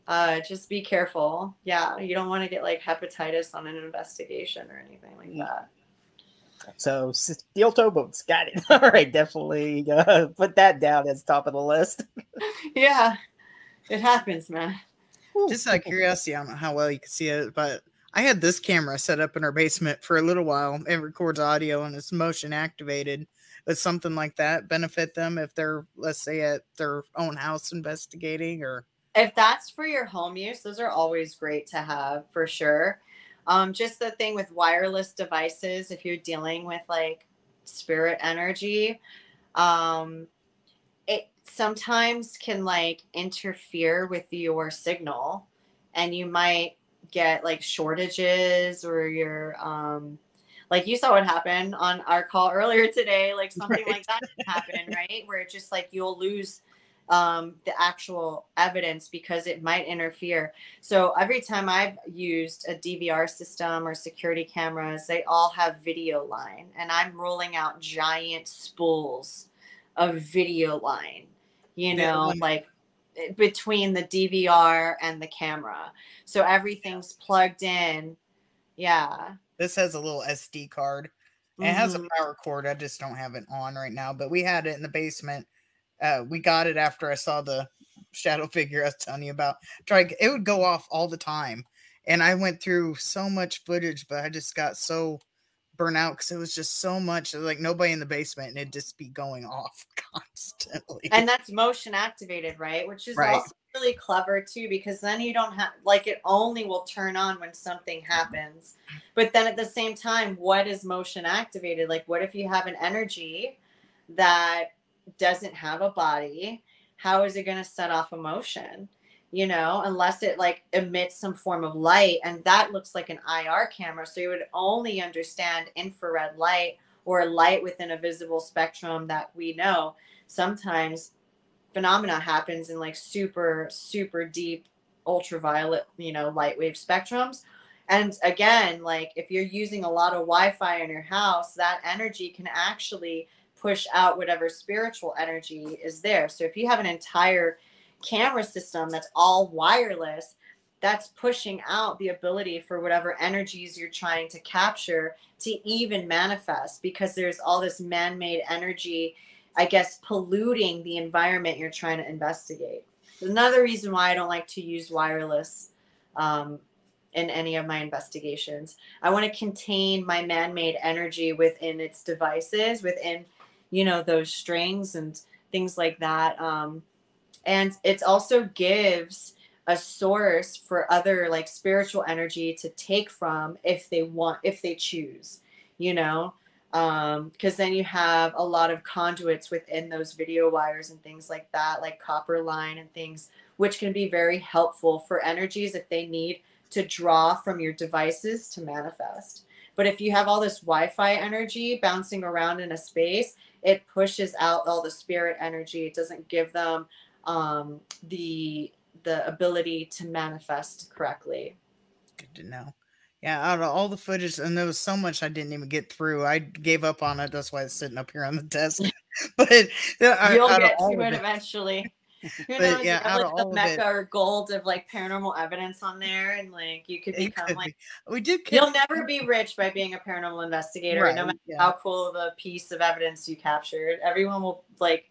uh, just be careful. Yeah, you don't want to get like hepatitis on an investigation or anything like that. So steel toe boots, got it. All right, definitely uh, put that down as top of the list. yeah, it happens, man. Just out of curiosity, I don't know how well you can see it, but I had this camera set up in our basement for a little while. It records audio and it's motion activated. Would something like that benefit them if they're, let's say, at their own house investigating or? If that's for your home use, those are always great to have for sure. Um, just the thing with wireless devices, if you're dealing with like spirit energy, um, it sometimes can like interfere with your signal and you might get like shortages or your um like you saw what happened on our call earlier today like something right. like that can happen right where it's just like you'll lose um, the actual evidence because it might interfere. So every time I've used a DVR system or security cameras, they all have video line, and I'm rolling out giant spools of video line. You know, yeah. like between the DVR and the camera. So everything's plugged in. Yeah. This has a little SD card. Mm-hmm. It has a mm-hmm. power cord. I just don't have it on right now, but we had it in the basement. Uh, we got it after I saw the shadow figure I was telling you about. Try it would go off all the time. And I went through so much footage, but I just got so burn out because it was just so much like nobody in the basement and it'd just be going off constantly. And that's motion activated, right? Which is right. also really clever too because then you don't have like it only will turn on when something happens. But then at the same time, what is motion activated? Like, what if you have an energy that doesn't have a body? How is it going to set off emotion? You know, unless it like emits some form of light. And that looks like an IR camera. So you would only understand infrared light or light within a visible spectrum that we know. Sometimes phenomena happens in like super, super deep ultraviolet, you know, light wave spectrums. And again, like if you're using a lot of Wi Fi in your house, that energy can actually push out whatever spiritual energy is there. So if you have an entire camera system that's all wireless, that's pushing out the ability for whatever energies you're trying to capture to even manifest because there's all this man-made energy i guess polluting the environment you're trying to investigate. Another reason why i don't like to use wireless um, in any of my investigations i want to contain my man-made energy within its devices within you know those strings and things like that um, and it also gives a source for other like spiritual energy to take from if they want if they choose you know? Um because then you have a lot of conduits within those video wires and things like that like copper line and things which can be very helpful for energies if they need to draw from your devices to manifest. But if you have all this wi-fi energy bouncing around in a space it pushes out all the spirit energy. It doesn't give them um the the ability to manifest correctly. Good to know. Yeah, out of all the footage, and there was so much I didn't even get through. I gave up on it. That's why it's sitting up here on the desk. but you'll get to it, eventually. Who but, knows? Yeah, you like the mecca or gold of like paranormal evidence on there, and like you could become could like be. we did. You'll never be rich by being a paranormal investigator, right, no matter yeah. how cool of a piece of evidence you captured. Everyone will like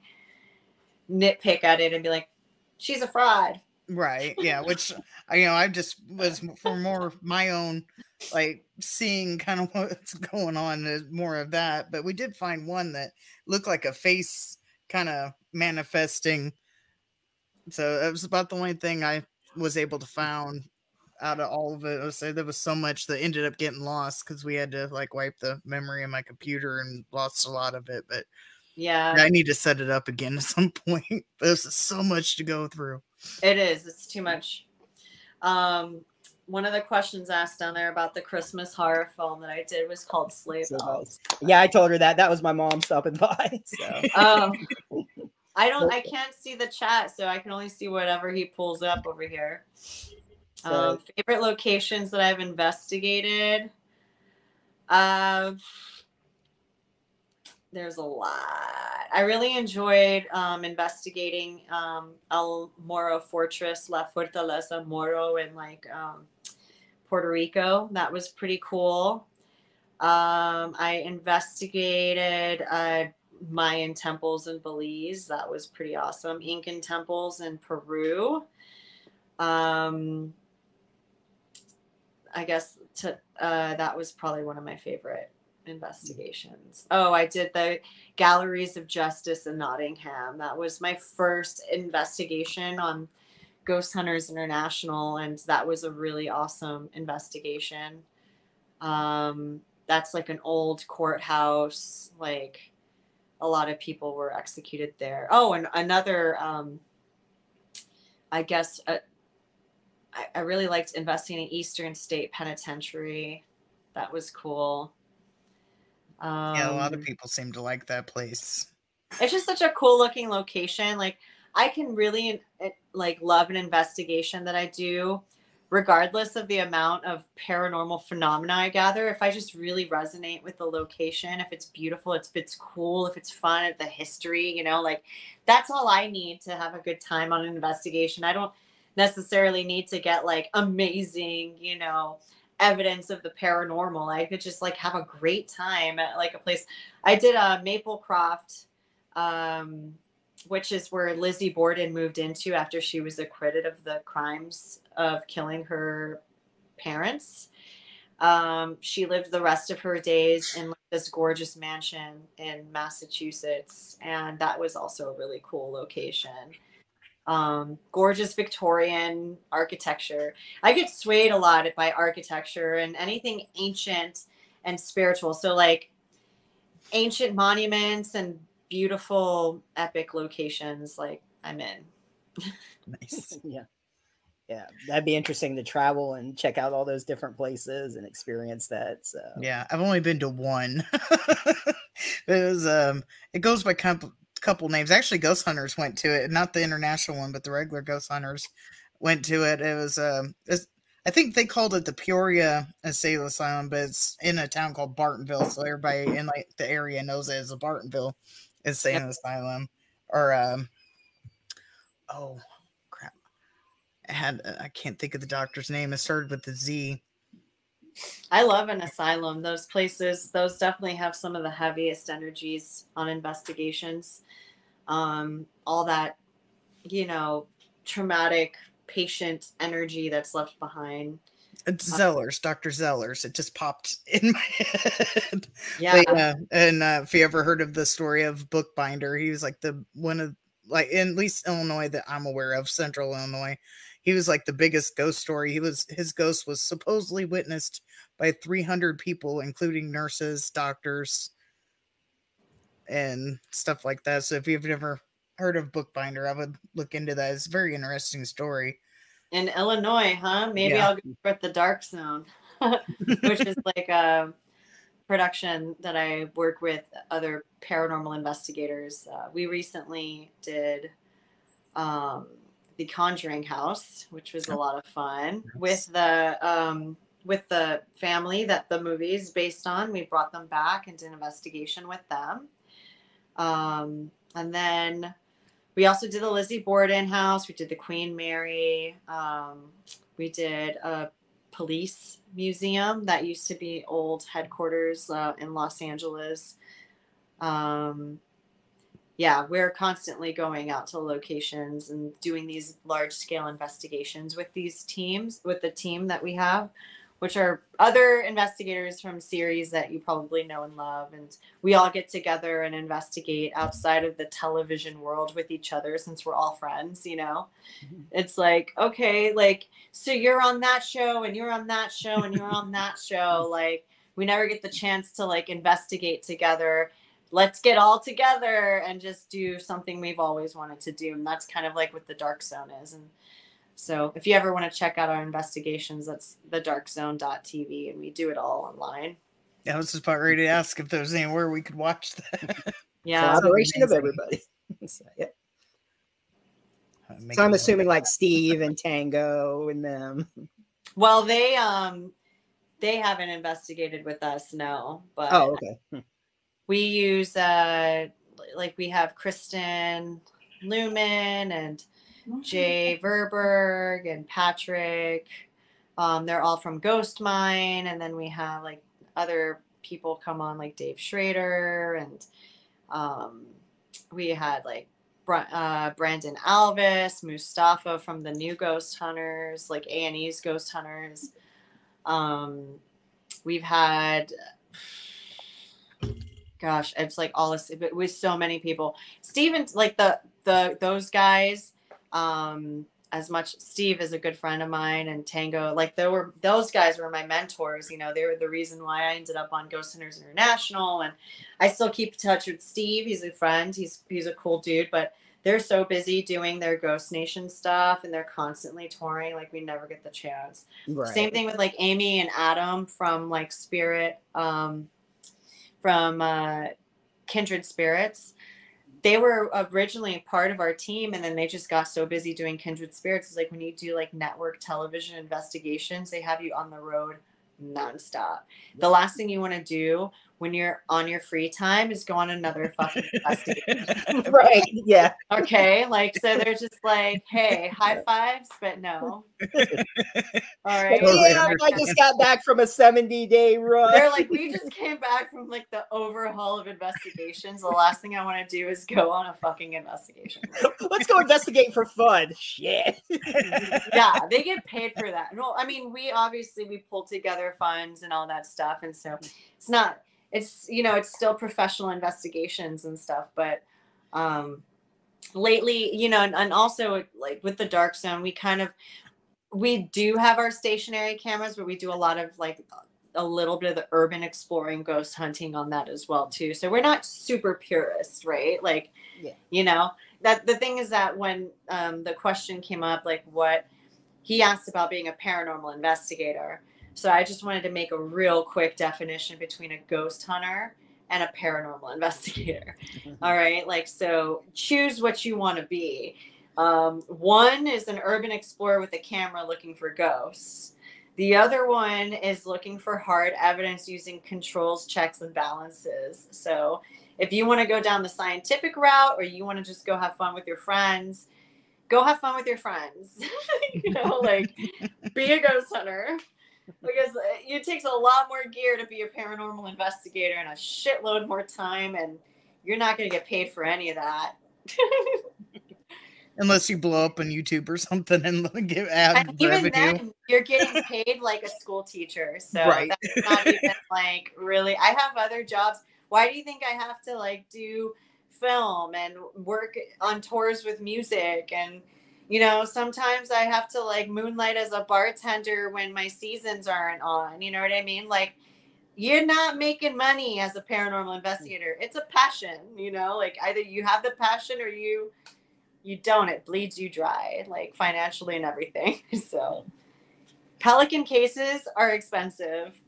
nitpick at it and be like, "She's a fraud." Right. Yeah. Which you know, I just was for more my own like seeing kind of what's going on is more of that. But we did find one that looked like a face kind of manifesting. So it was about the only thing I was able to found out of all of it. I say there was so much that ended up getting lost because we had to like wipe the memory of my computer and lost a lot of it. But yeah, I need to set it up again at some point. There's so much to go through. It is. It's too much. Um, one of the questions asked down there about the Christmas horror film that I did was called Slay Belles. Yeah, I told her that. That was my mom stopping by. So. Um, I don't. I can't see the chat, so I can only see whatever he pulls up over here. Um, favorite locations that I've investigated. Uh, there's a lot. I really enjoyed um, investigating um, El Morro Fortress, La Fortaleza Morro in like um, Puerto Rico. That was pretty cool. Um, I investigated uh, Mayan temples in Belize. That was pretty awesome. Incan temples in Peru. Um, I guess to, uh, that was probably one of my favorite investigations. Oh, I did the Galleries of Justice in Nottingham. That was my first investigation on Ghost Hunters International, and that was a really awesome investigation. Um, that's like an old courthouse. Like a lot of people were executed there. Oh, and another, um, I guess, uh, I, I really liked investigating Eastern State Penitentiary. That was cool. Um, yeah, a lot of um, people seem to like that place. It's just such a cool looking location. Like I can really like love an investigation that I do regardless of the amount of paranormal phenomena I gather, if I just really resonate with the location, if it's beautiful, if it's cool, if it's fun, if the history, you know, like that's all I need to have a good time on an investigation. I don't necessarily need to get like amazing, you know, evidence of the paranormal. I could just like have a great time at like a place. I did a uh, Maplecroft, um, which is where Lizzie Borden moved into after she was acquitted of the crimes of killing her parents. Um, she lived the rest of her days in this gorgeous mansion in Massachusetts, and that was also a really cool location um, gorgeous Victorian architecture. I get swayed a lot by architecture and anything ancient and spiritual. So, like ancient monuments and beautiful, epic locations, like I'm in. nice. yeah. Yeah, that'd be interesting to travel and check out all those different places and experience that. So yeah, I've only been to one. it was um, it goes by comp- couple names. Actually, Ghost Hunters went to it, not the international one, but the regular Ghost Hunters went to it. It was um, it's, I think they called it the Peoria Insane Asylum, but it's in a town called Bartonville, so everybody in like the area knows it as a Bartonville Insane yep. Asylum. Or um, oh crap, I had I can't think of the doctor's name. It started with the Z. I love an asylum. Those places, those definitely have some of the heaviest energies on investigations. Um, all that, you know, traumatic patient energy that's left behind. It's Zellers, Dr. Zellers. It just popped in my head. Yeah. But, uh, and uh, if you ever heard of the story of Bookbinder, he was like the one of like in at least Illinois that I'm aware of, Central Illinois. He was like the biggest ghost story. He was his ghost was supposedly witnessed by 300 people, including nurses, doctors, and stuff like that. So if you've never heard of Bookbinder, I would look into that. It's a very interesting story. In Illinois, huh? Maybe yeah. I'll go at the Dark Zone, which is like a production that I work with other paranormal investigators. Uh, we recently did um, the Conjuring House, which was a lot of fun with the um, with the family that the movie is based on. We brought them back and did an investigation with them. Um, and then we also did the Lizzie Borden house. We did the Queen Mary. Um, we did a police museum that used to be old headquarters uh, in Los Angeles. Um, yeah, we're constantly going out to locations and doing these large scale investigations with these teams, with the team that we have which are other investigators from series that you probably know and love. And we all get together and investigate outside of the television world with each other since we're all friends, you know? Mm-hmm. It's like, okay, like, so you're on that show and you're on that show and you're on that show. Like, we never get the chance to like investigate together. Let's get all together and just do something we've always wanted to do. And that's kind of like what the dark zone is. And so if you ever want to check out our investigations, that's the thedarkzone.tv and we do it all online. Yeah, I was just about ready to ask if there's anywhere we could watch that. Yeah. Collaboration of everybody. so, yeah. So I'm assuming like Steve and Tango and them. Well, they um they haven't investigated with us, no. But oh, okay. We use uh like we have Kristen Luman and Jay Verberg and Patrick. Um, they're all from Ghost Mine, and then we have like other people come on like Dave Schrader, and um, we had like uh, Brandon Alvis, Mustafa from the new Ghost Hunters, like A and E's Ghost Hunters. Um, we've had, gosh, it's like all this with so many people. Steven, like the the those guys um, as much Steve is a good friend of mine and Tango, like there were those guys were my mentors. You know, they were the reason why I ended up on Ghost Hunters International, and I still keep in touch with Steve. He's a friend. He's he's a cool dude, but they're so busy doing their Ghost Nation stuff and they're constantly touring. Like we never get the chance. Right. Same thing with like Amy and Adam from like Spirit, um, from uh, Kindred Spirits. They were originally part of our team and then they just got so busy doing kindred spirits. It's like when you do like network television investigations they have you on the road nonstop. The last thing you want to do when you're on your free time is go on another fucking investigation. right. Yeah. Okay. Like, so they're just like, hey, high fives, but no. All right. Yeah, I just got back from a 70 day run. They're like, we just came back from like the overhaul of investigations. The last thing I want to do is go on a fucking investigation. Let's go investigate for fun. Shit. yeah. They get paid for that. Well, I mean, we obviously, we pull together funds and all that stuff. And so it's not, it's you know it's still professional investigations and stuff but um lately you know and, and also like with the dark zone we kind of we do have our stationary cameras but we do a lot of like a little bit of the urban exploring ghost hunting on that as well too. So we're not super purist right? Like yeah. you know that the thing is that when um, the question came up like what he asked about being a paranormal investigator so I just wanted to make a real quick definition between a ghost hunter and a paranormal investigator. Mm-hmm. All right. Like, so choose what you want to be. Um, one is an urban explorer with a camera looking for ghosts. The other one is looking for hard evidence using controls, checks, and balances. So if you want to go down the scientific route or you want to just go have fun with your friends, go have fun with your friends. you know, like be a ghost hunter because uh, it takes a lot more gear to be a paranormal investigator and a shitload more time, and you're not going to get paid for any of that. Unless you blow up on YouTube or something and give ad and even revenue. then, you're getting paid like a school teacher. So right. that's not even like really. I have other jobs. Why do you think I have to like do film and work on tours with music and you know sometimes i have to like moonlight as a bartender when my seasons aren't on you know what i mean? Like you're not making money as a paranormal mm. investigator. It's a passion you know? Like either you have the passion or you you don't. It bleeds you dry like financially and everything so. Pelican cases are expensive.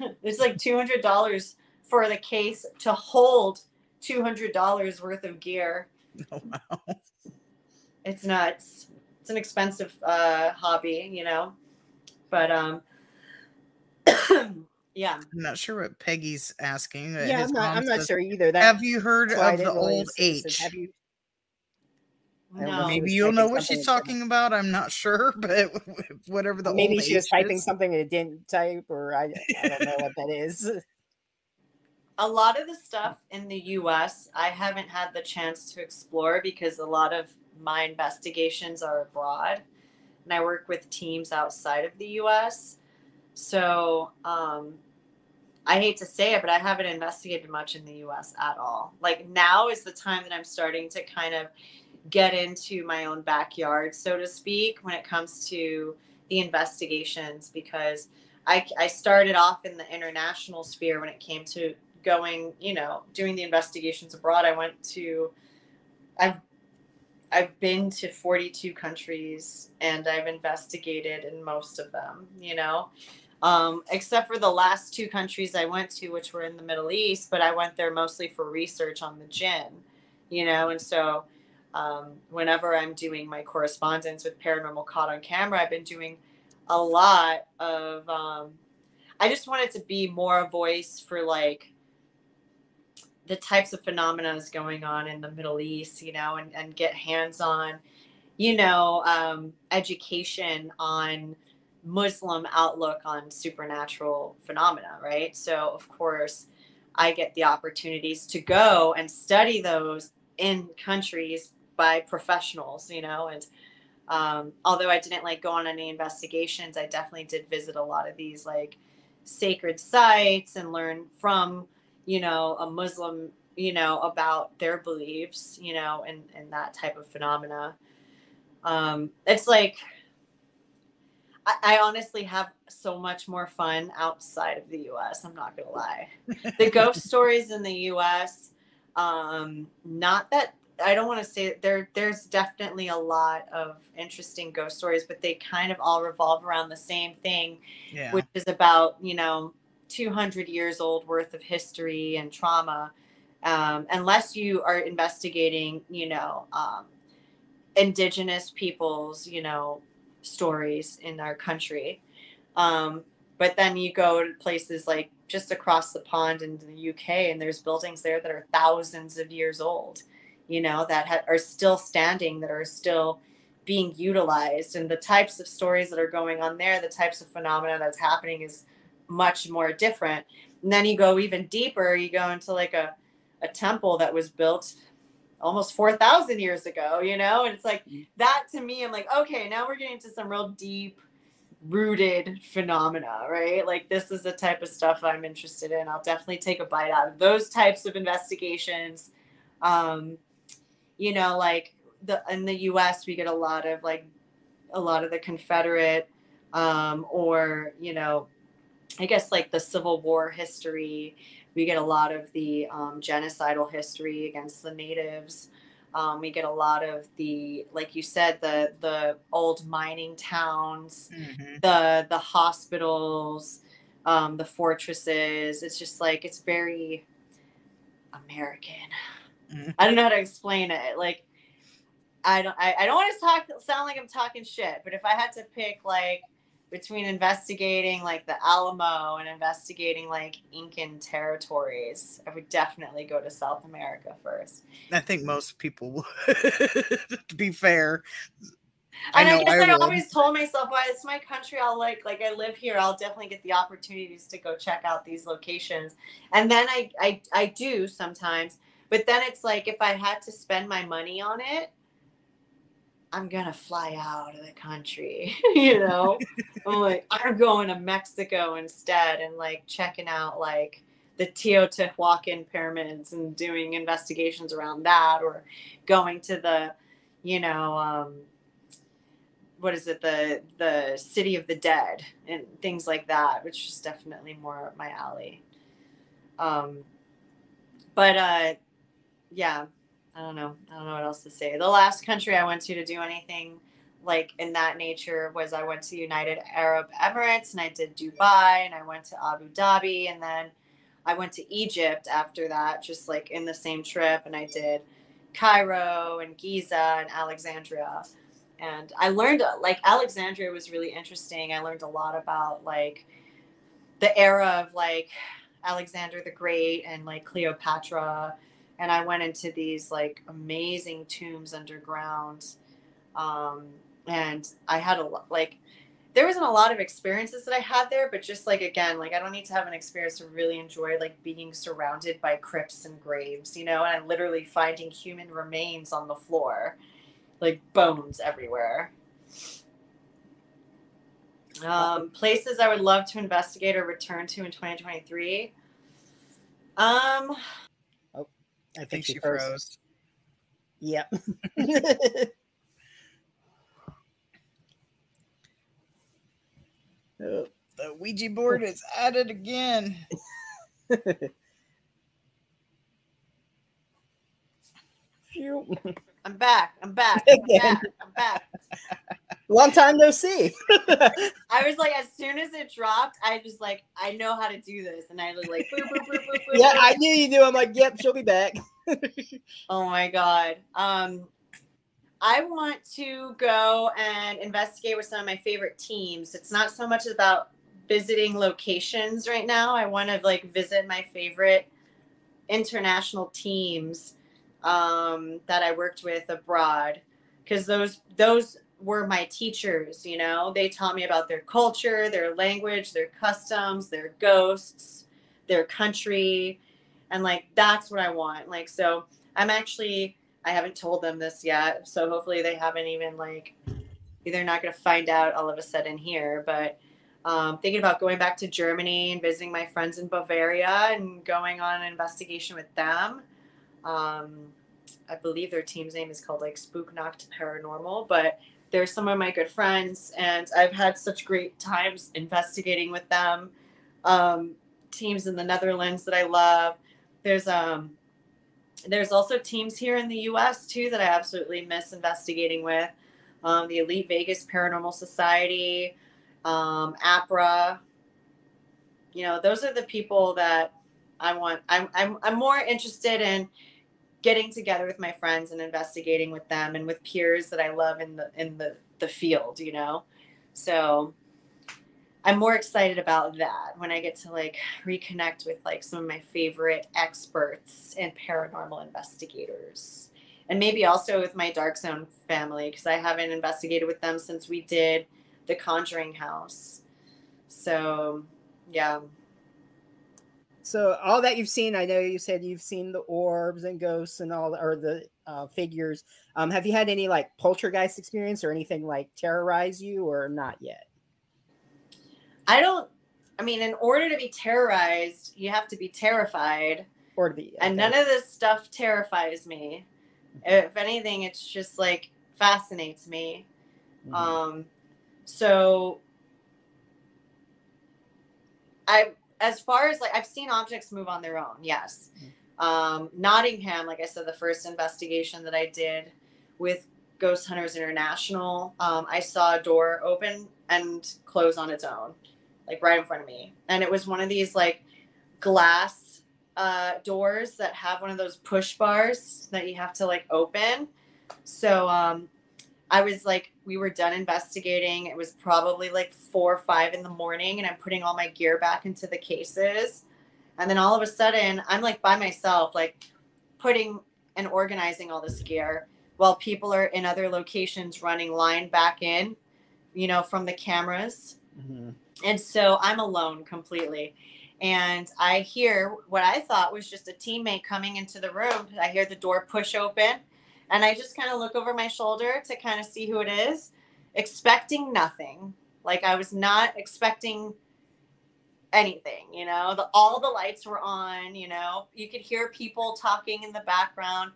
It's like $200 for the case to hold $200 worth of gear. Oh, wow it's nuts. It's an expensive uh, hobby, you know. But um, yeah. I'm not sure what Peggy's asking. Yeah, I'm not, I'm not sure either. That, have you heard of the old H? Have you? No. Maybe you'll know what she's talking about. I'm not sure, but whatever the maybe she was typing is. something and it didn't type, or I, I don't know what that is. A lot of the stuff in the U.S. I haven't had the chance to explore because a lot of my investigations are abroad and I work with teams outside of the US. So um, I hate to say it, but I haven't investigated much in the US at all. Like now is the time that I'm starting to kind of get into my own backyard, so to speak, when it comes to the investigations because I, I started off in the international sphere when it came to going, you know, doing the investigations abroad. I went to, I've I've been to 42 countries and I've investigated in most of them, you know, um, except for the last two countries I went to, which were in the Middle East, but I went there mostly for research on the jinn, you know, and so um, whenever I'm doing my correspondence with Paranormal Caught on Camera, I've been doing a lot of, um, I just wanted to be more a voice for like the types of phenomena is going on in the Middle East, you know, and, and get hands on, you know, um, education on Muslim outlook on supernatural phenomena, right? So, of course, I get the opportunities to go and study those in countries by professionals, you know, and um, although I didn't like go on any investigations, I definitely did visit a lot of these like sacred sites and learn from you know, a Muslim, you know, about their beliefs, you know, and, and that type of phenomena. Um, it's like, I, I honestly have so much more fun outside of the US. I'm not going to lie. The ghost stories in the US, um, not that I don't want to say there. There's definitely a lot of interesting ghost stories, but they kind of all revolve around the same thing, yeah. which is about you know 200 years old worth of history and trauma um, unless you are investigating you know um, indigenous people's you know stories in our country. Um, but then you go to places like just across the pond in the uk and there's buildings there that are thousands of years old you know that ha- are still standing that are still being utilized. And the types of stories that are going on there the types of phenomena that's happening is much more different. And then you go even deeper, you go into like a, a temple that was built almost 4,000 years ago, you know? And it's like mm. that to me, I'm like, okay, now we're getting to some real deep rooted phenomena, right? Like this is the type of stuff I'm interested in. I'll definitely take a bite out of those types of investigations. Um, you know, like the in the US we get a lot of like a lot of the Confederate um, or, you know, I guess like the Civil War history. We get a lot of the um, genocidal history against the natives. Um, we get a lot of the, like you said, the the old mining towns, mm-hmm. the the hospitals, um, the fortresses. It's just like it's very American. Mm-hmm. I don't know how to explain it. Like I don't I, I don't want to talk sound like I'm talking shit, but if I had to pick like between investigating like the Alamo and investigating like Incan territories, I would definitely go to South America first. I think most people would, to be fair. And I, I guess I, I always told myself, well, it's my country. I'll like, like I live here. I'll definitely get the opportunities to go check out these locations. And then I, I, I do sometimes, but then it's like, if I had to spend my money on it, I'm gonna fly out of the country, you know. I'm like, I'm going to Mexico instead and like checking out like the Teotihuacan pyramids and doing investigations around that, or going to the, you know, um, what is it, the the City of the Dead and things like that, which is definitely more my alley. Um, but uh, yeah, I don't know. I don't know what else to say. The last country I went to to do anything like in that nature was I went to United Arab Emirates and I did Dubai and I went to Abu Dhabi and then I went to Egypt after that, just like in the same trip, and I did Cairo and Giza and Alexandria. And I learned like Alexandria was really interesting. I learned a lot about like the era of like Alexander the Great and like Cleopatra and I went into these like amazing tombs underground. Um, and I had a lot like there wasn't a lot of experiences that I had there, but just like again, like I don't need to have an experience to really enjoy like being surrounded by crypts and graves, you know, and I'm literally finding human remains on the floor, like bones everywhere. Um, places I would love to investigate or return to in 2023. Um, I think she froze. froze. Yep. Oh, the Ouija board is at it again. I'm back. I'm back. I'm back. I'm back. Long time no see. I was like, as soon as it dropped, I just like, I know how to do this, and I was like, boop, boop, boop, yeah, I knew you knew. I'm like, yep, she'll be back. oh my god. Um, I want to go and investigate with some of my favorite teams. It's not so much about visiting locations right now. I want to like visit my favorite international teams um, that I worked with abroad because those those were my teachers, you know. They taught me about their culture, their language, their customs, their ghosts, their country. And like that's what I want. Like so I'm actually I haven't told them this yet. So hopefully they haven't even like they're not gonna find out all of a sudden here. But um, thinking about going back to Germany and visiting my friends in Bavaria and going on an investigation with them. Um, I believe their team's name is called like Spooknacht Paranormal, but they're some of my good friends, and I've had such great times investigating with them. Um, teams in the Netherlands that I love. There's um, there's also teams here in the U.S. too that I absolutely miss investigating with. Um, the Elite Vegas Paranormal Society, um, APRA. You know, those are the people that I want. I'm I'm I'm more interested in getting together with my friends and investigating with them and with peers that I love in the in the the field, you know. So I'm more excited about that when I get to like reconnect with like some of my favorite experts and paranormal investigators. And maybe also with my Dark Zone family because I haven't investigated with them since we did the Conjuring House. So, yeah. So all that you've seen, I know you said you've seen the orbs and ghosts and all, or the uh, figures. Um, have you had any like poltergeist experience or anything like terrorize you, or not yet? I don't. I mean, in order to be terrorized, you have to be terrified. Or to be, and none of this stuff terrifies me. If anything, it's just like fascinates me. Mm-hmm. Um, so I as far as like I've seen objects move on their own, yes. Mm-hmm. Um, Nottingham, like I said, the first investigation that I did with Ghost Hunters International, um, I saw a door open and close on its own, like right in front of me, and it was one of these like glass uh, doors that have one of those push bars that you have to like open. So um, I was like, we were done investigating. It was probably like four or five in the morning, and I'm putting all my gear back into the cases. And then all of a sudden, I'm like by myself, like putting and organizing all this gear while people are in other locations running line back in, you know, from the cameras. Mm-hmm. And so I'm alone completely. And I hear what I thought was just a teammate coming into the room. I hear the door push open and I just kind of look over my shoulder to kind of see who it is, expecting nothing. Like I was not expecting anything, you know. The, all the lights were on, you know. You could hear people talking in the background.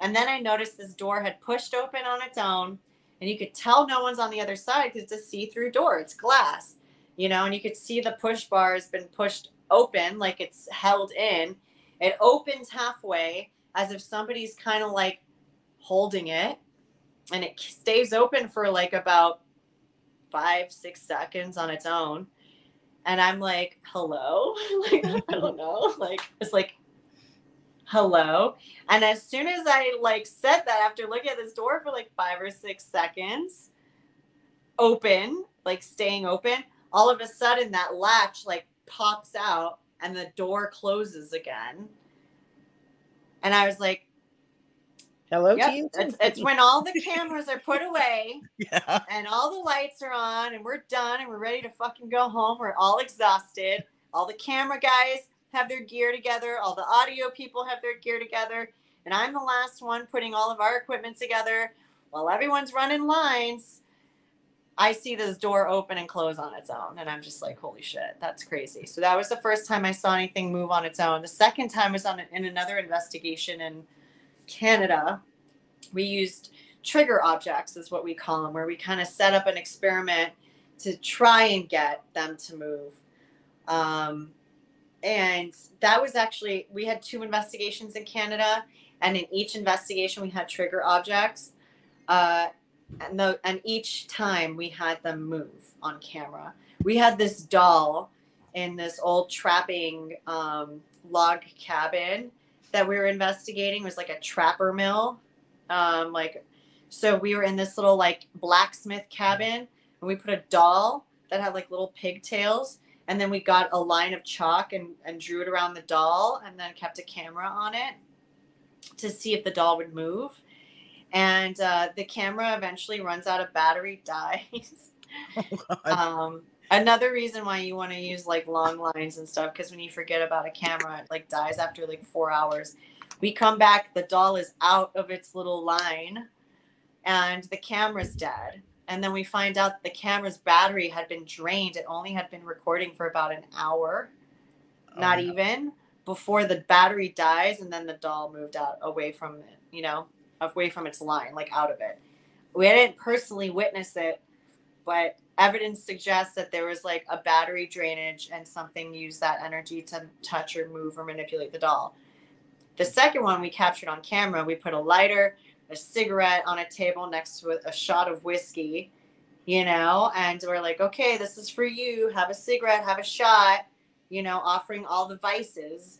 And then I noticed this door had pushed open on its own, and you could tell no one's on the other side because it's a see-through door. It's glass, you know, and you could see the push bar has been pushed open, like it's held in. It opens halfway as if somebody's kind of like holding it and it stays open for like about five six seconds on its own. And i'm like hello? Like i don't know. Like it's like hello? And as soon as i like said that after looking at this door for like five or six seconds open like staying open all of a sudden that latch like pops out and the door closes again. And i was like Hello yep. It's, it's when all the cameras are put away yeah. and all the lights are on and we're done and we're ready to fucking go home. We're all exhausted. All the camera guys have their gear together. All the audio people have their gear together. And I'm the last one putting all of our equipment together while everyone's running lines. I see this door open and close on its own. And I'm just like, holy shit, that's crazy. So that was the first time I saw anything move on its own. The second time was on in another investigation in Canada, we used trigger objects, is what we call them, where we kind of set up an experiment to try and get them to move. Um, and that was actually, we had two investigations in Canada, and in each investigation, we had trigger objects. Uh, and, the, and each time we had them move on camera. We had this doll in this old trapping um, log cabin that we were investigating was like a trapper mill. Um, like, so we were in this little like blacksmith cabin and we put a doll that had like little pigtails. And then we got a line of chalk and, and drew it around the doll and then kept a camera on it to see if the doll would move. And uh, the camera eventually runs out of battery, dies. Oh, um, Another reason why you want to use like long lines and stuff, because when you forget about a camera, it like dies after like four hours. We come back, the doll is out of its little line, and the camera's dead. And then we find out the camera's battery had been drained. It only had been recording for about an hour, oh, not even before the battery dies, and then the doll moved out away from it, you know, away from its line, like out of it. We didn't personally witness it, but evidence suggests that there was like a battery drainage and something used that energy to touch or move or manipulate the doll. The second one we captured on camera, we put a lighter, a cigarette on a table next to a, shot of whiskey, you know, and we're like, okay, this is for you. Have a cigarette, have a shot, you know, offering all the vices.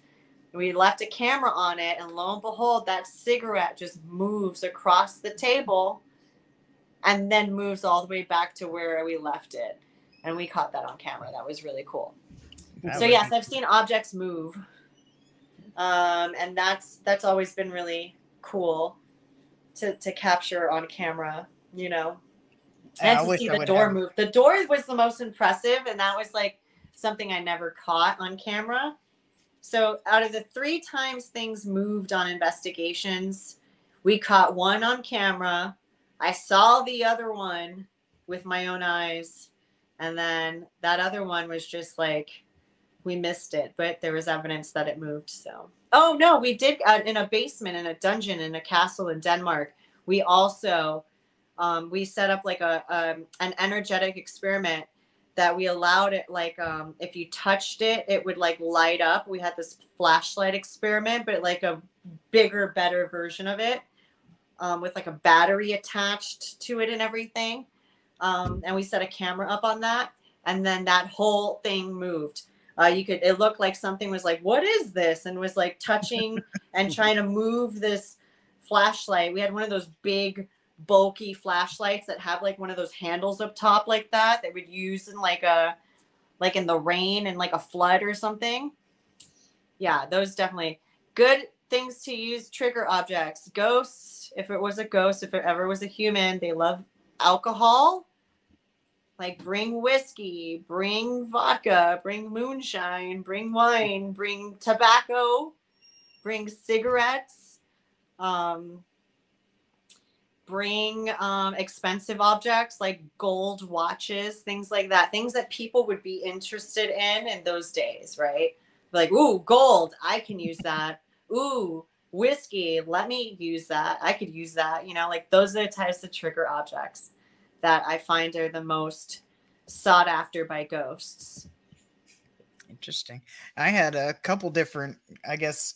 We left a camera on it, and lo and behold, that cigarette just moves across the table and then moves all the way back to where we left it. And we caught that on camera. That was really cool. That so yes, I've seen objects move. Um, and that's that's always been really cool to to capture on camera, you know. And to see the door have... move. The door was the most impressive, and that was like something I never caught on camera. So out of the three times things moved on investigations, we caught one on camera I saw the other one with my own eyes, and then that other one was just like we missed it, but there was evidence that it moved. So, oh no, we did uh, in a basement in a dungeon in a castle in Denmark. We also um, we set up like a um, an energetic experiment that we allowed it like um, if you touched it it would like light up we had this flashlight experiment but like a bigger better version of it um, with like a battery attached to it and everything. Um, and we set a camera up on that, and then that whole thing moved. Uh, you could it looked like something was like, "What is this?" and was like touching and trying to move this flashlight. We had one of those big bulky flashlights that have like one of those handles up top like that that would use in like a like in the rain and like a flood or something. Yeah, those definitely good things to use trigger objects. Ghosts, if it was a ghost, if it ever was a human, they love alcohol. Like bring whiskey, bring vodka, bring moonshine, bring wine, bring tobacco, bring cigarettes. Um, bring um, expensive objects like gold watches, things like that, things that people would be interested in in those days, right? Like, ooh, gold, I can use that. Ooh, whiskey, let me use that. I could use that. You know, like those are the types of trigger objects that I find are the most sought after by ghosts. Interesting. I had a couple different, I guess,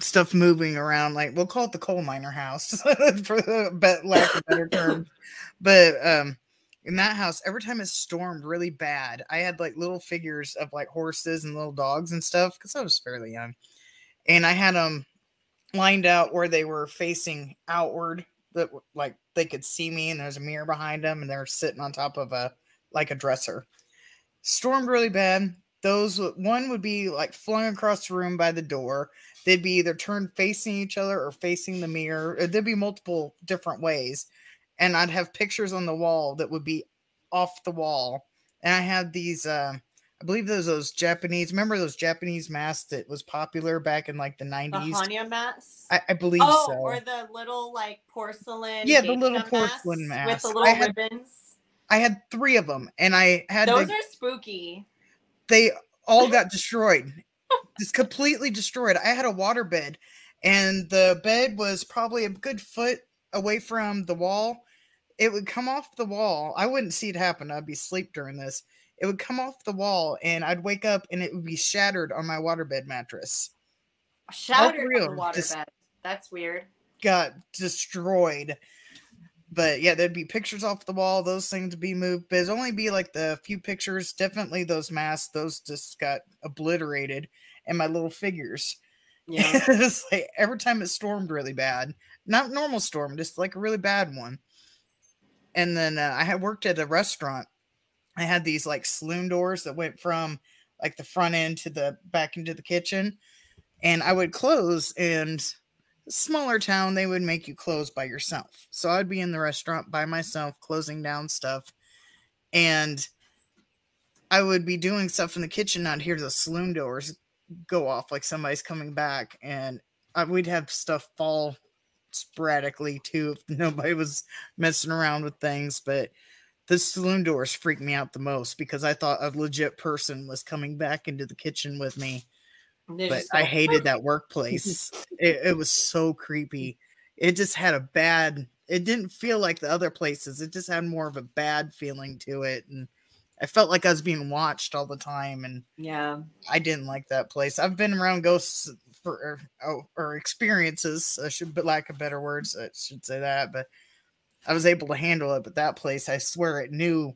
stuff moving around. Like we'll call it the coal miner house for the lack of better term. But um, in that house, every time it stormed really bad, I had like little figures of like horses and little dogs and stuff because I was fairly young, and I had them lined out where they were facing outward, that like they could see me, and there's a mirror behind them, and they're sitting on top of a like a dresser. Stormed really bad. Those one would be like flung across the room by the door. They'd be either turned facing each other or facing the mirror. There'd be multiple different ways. And I'd have pictures on the wall that would be off the wall. And I had these, uh, I believe those those Japanese. Remember those Japanese masks that was popular back in like the nineties? The Hannya masks. I, I believe oh, so. or the little like porcelain. Yeah, the little porcelain masks with the little had, ribbons. I had three of them, and I had those are spooky. They all got destroyed just completely destroyed. I had a water bed, and the bed was probably a good foot away from the wall. It would come off the wall. I wouldn't see it happen. I'd be asleep during this. It would come off the wall, and I'd wake up, and it would be shattered on my waterbed mattress. Shattered on the waterbed. That's weird. Got destroyed. But yeah, there'd be pictures off the wall. Those things would be moved, but it'd only be like the few pictures. Definitely those masks. Those just got obliterated and my little figures. Yeah. it's like every time it stormed really bad, not normal storm, just like a really bad one. And then uh, I had worked at a restaurant. I had these like saloon doors that went from like the front end to the back into the kitchen. And I would close and smaller town, they would make you close by yourself. So I'd be in the restaurant by myself, closing down stuff. And I would be doing stuff in the kitchen. I'd hear the saloon doors go off like somebody's coming back and I, we'd have stuff fall sporadically too if nobody was messing around with things but the saloon doors freaked me out the most because i thought a legit person was coming back into the kitchen with me but i hated that workplace it, it was so creepy it just had a bad it didn't feel like the other places it just had more of a bad feeling to it and I felt like I was being watched all the time, and yeah, I didn't like that place. I've been around ghosts for or, oh, or experiences. I should, but lack of better words, I should say that. But I was able to handle it. But that place, I swear, it knew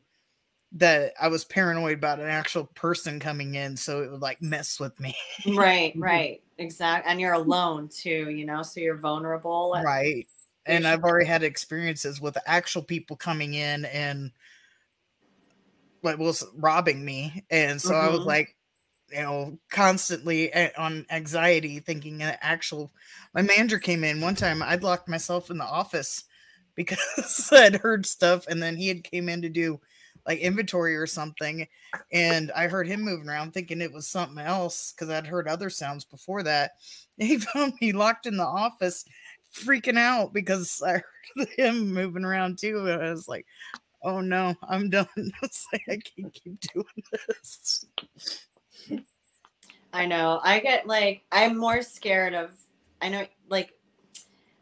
that I was paranoid about an actual person coming in, so it would like mess with me. right, right, exactly. And you're alone too, you know, so you're vulnerable. Right. And I've already had experiences with actual people coming in and like was robbing me, and so mm-hmm. I was mm-hmm. like, you know, constantly on anxiety, thinking an actual. My manager came in one time. I'd locked myself in the office because I'd heard stuff, and then he had came in to do like inventory or something, and I heard him moving around, thinking it was something else because I'd heard other sounds before that. He found me locked in the office, freaking out because I heard him moving around too. And I was like, oh no, I'm done. It's like I can't keep doing this. I know. I get like I'm more scared of I know like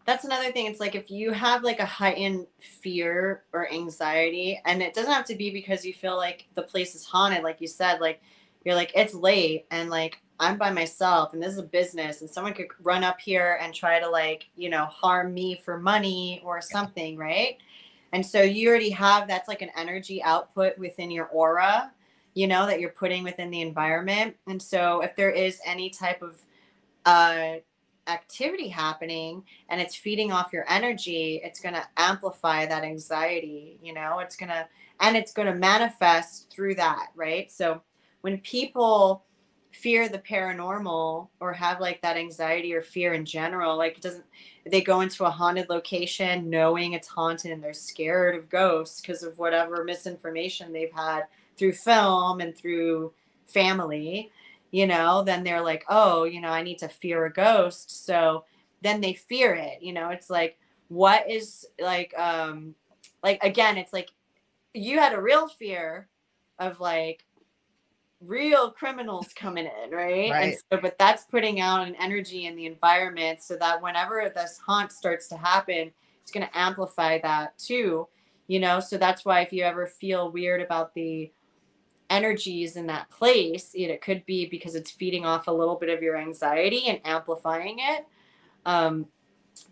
that's another thing. It's like if you have like a heightened fear or anxiety, and it doesn't have to be because you feel like the place is haunted, like you said, like you're like, it's late and like I'm by myself and this is a business and someone could run up here and try to like, you know, harm me for money or something, right? And so you already have that's like an energy output within your aura, you know, that you're putting within the environment. And so if there is any type of uh activity happening and it's feeding off your energy, it's going to amplify that anxiety, you know, it's going to, and it's going to manifest through that, right? So when people fear the paranormal or have like that anxiety or fear in general, like it doesn't, they go into a haunted location knowing it's haunted and they're scared of ghosts because of whatever misinformation they've had through film and through family you know, then they're like, oh, you know, I need to fear a ghost. So then they fear it. You know, it's like, what is like, um, like again, it's like you had a real fear of like real criminals coming in, right? right? And so, but that's putting out an energy in the environment so that whenever this haunt starts to happen, it's going to amplify that too, you know? So that's why if you ever feel weird about the energies in that place it could be because it's feeding off a little bit of your anxiety and amplifying it. Um,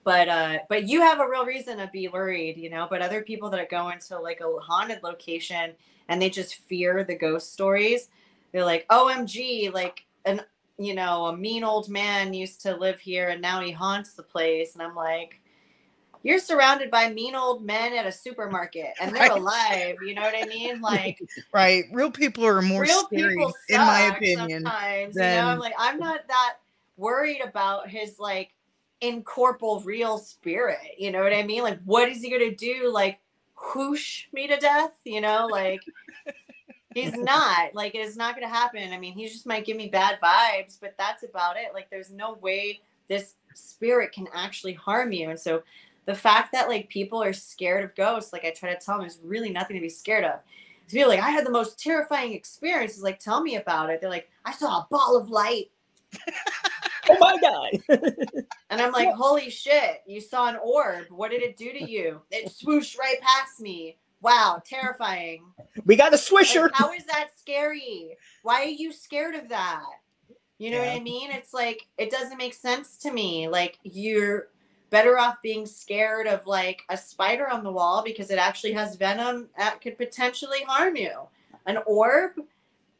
but uh but you have a real reason to be worried you know but other people that go into like a haunted location and they just fear the ghost stories they're like omg like an you know a mean old man used to live here and now he haunts the place. And i'm like you're surrounded by mean old men at a supermarket and they're right. alive. You know what I mean? Like, right. Real people are more real scary, in my opinion. Sometimes, than... you know, I'm like, I'm not that worried about his like incorporeal real spirit. You know what I mean? Like, what is he gonna do? Like, whoosh me to death? You know, like. he's not like it's not going to happen i mean he just might give me bad vibes but that's about it like there's no way this spirit can actually harm you and so the fact that like people are scared of ghosts, like I try to tell them, there's really nothing to be scared of. To be like, I had the most terrifying experiences. Like, tell me about it. They're like, I saw a ball of light. oh my god! and I'm like, holy shit! You saw an orb. What did it do to you? It swooshed right past me. Wow, terrifying. We got a swisher. Like, how is that scary? Why are you scared of that? You know yeah. what I mean? It's like it doesn't make sense to me. Like you're better off being scared of like a spider on the wall because it actually has venom that could potentially harm you. An orb,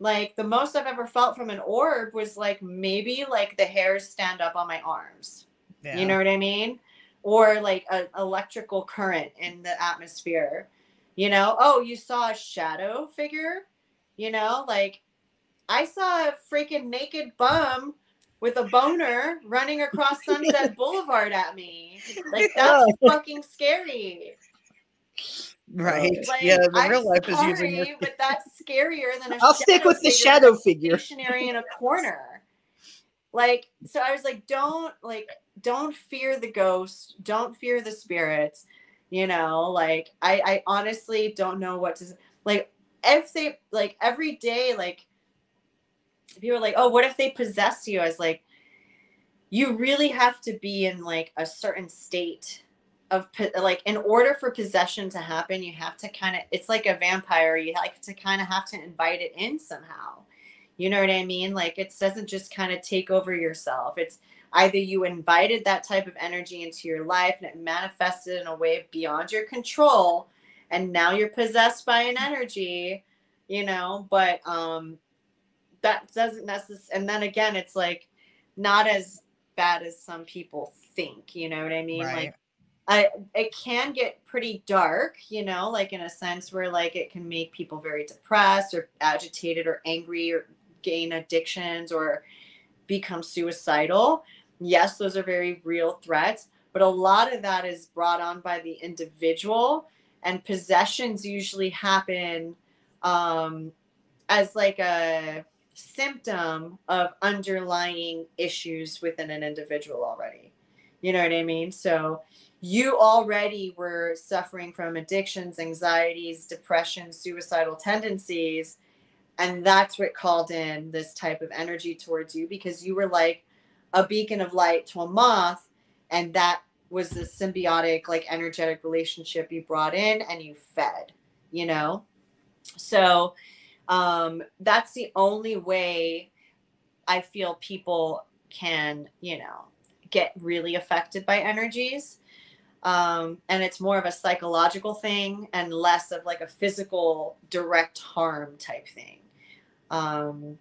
like the most I've ever felt from an orb was like maybe like the hairs stand up on my arms. Yeah. You know what I mean? Or like an electrical current in the atmosphere. You know, oh, you saw a shadow figure? You know, like I saw a freaking naked bum with a boner running across Sunset Boulevard at me. Like oh. that's fucking scary. Right. Like, yeah, the I'm real life sorry, is using but that's scarier than a I'll stick with the shadow figure. Stationary in a corner. Like, so I was like, don't like don't fear the ghost, don't fear the spirits. You know, like I I honestly don't know what to like if they like every day, like people are like, oh, what if they possess you? I was like, you really have to be in like a certain state of like in order for possession to happen you have to kind of it's like a vampire you like to kind of have to invite it in somehow. You know what i mean? Like it doesn't just kind of take over yourself. It's either you invited that type of energy into your life and it manifested in a way beyond your control and now you're possessed by an energy you know? But um that doesn't necessarily and then again it's like not as bad as some people think you know what i mean right. like I, it can get pretty dark, you know, like in a sense where like it can make people very depressed or agitated or angry or gain addictions or become suicidal. Yes, those are very real threats, but a lot of that is brought on by the individual and possessions usually happen um, as like a symptom of underlying issues within an individual already. You know what I mean? So you already were suffering from addictions, anxieties, depression, suicidal tendencies. And that's what called in this type of energy towards you because you were like a beacon of light to a moth. And that was the symbiotic, like energetic relationship you brought in and you fed, you know? So, um, that's the only way I feel people can, you know, get really affected by energies. Um, and it's more of a psychological thing and less of like a physical direct harm type thing. Um,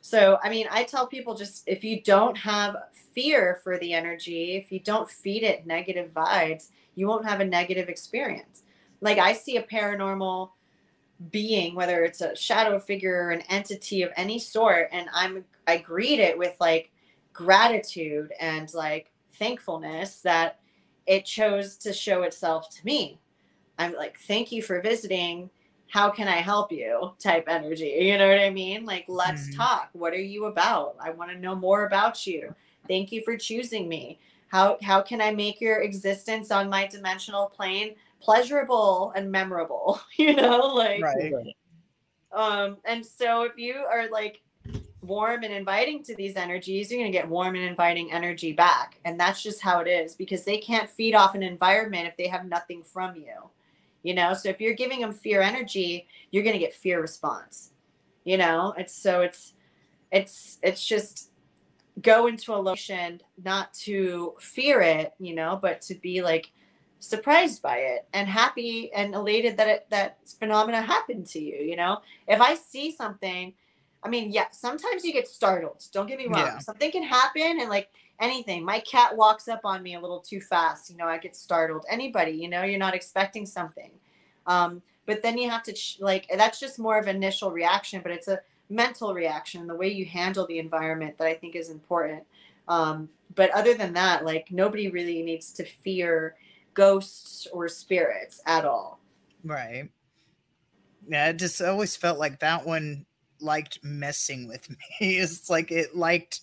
So, I mean, I tell people just if you don't have fear for the energy, if you don't feed it negative vibes, you won't have a negative experience. Like I see a paranormal being, whether it's a shadow figure or an entity of any sort, and I'm I greet it with like gratitude and like thankfulness that it chose to show itself to me. I'm like, thank you for visiting. How can I help you? Type energy. You know what I mean? Like, let's mm-hmm. talk. What are you about? I want to know more about you. Thank you for choosing me. How how can I make your existence on my dimensional plane pleasurable and memorable? You know, like right. um, and so if you are like warm and inviting to these energies, you're going to get warm and inviting energy back. And that's just how it is because they can't feed off an environment if they have nothing from you. You know, so if you're giving them fear energy, you're going to get fear response. You know, it's so it's it's it's just go into a location not to fear it, you know, but to be like surprised by it and happy and elated that it that phenomena happened to you, you know. If I see something I mean, yeah, sometimes you get startled. Don't get me wrong. Yeah. Something can happen and like anything. My cat walks up on me a little too fast, you know, I get startled. Anybody, you know, you're not expecting something. Um, but then you have to ch- like that's just more of an initial reaction, but it's a mental reaction, the way you handle the environment that I think is important. Um, but other than that, like nobody really needs to fear ghosts or spirits at all. Right. Yeah, it just always felt like that one liked messing with me. It's like it liked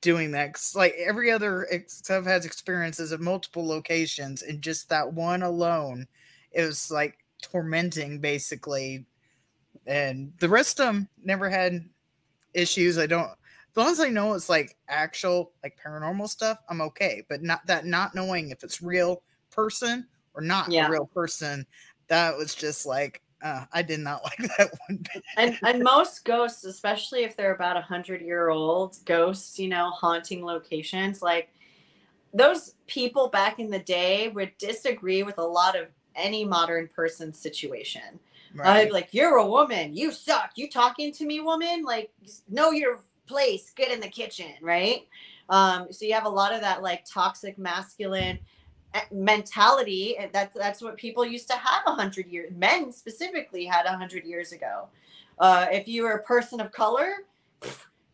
doing that. Like every other stuff has experiences at multiple locations, and just that one alone, it was like tormenting basically. And the rest of them never had issues. I don't. As long as I know it's like actual like paranormal stuff, I'm okay. But not that not knowing if it's real person or not yeah. a real person, that was just like uh, I did not like that one bit. And and most ghosts, especially if they're about a hundred year old ghosts, you know, haunting locations, like those people back in the day would disagree with a lot of any modern person's situation. Right. I'd be like, "You're a woman. You suck. You talking to me, woman? Like, know your place. Get in the kitchen, right?" Um, so you have a lot of that like toxic masculine mentality that's that's what people used to have a hundred years men specifically had a hundred years ago. Uh, if you were a person of color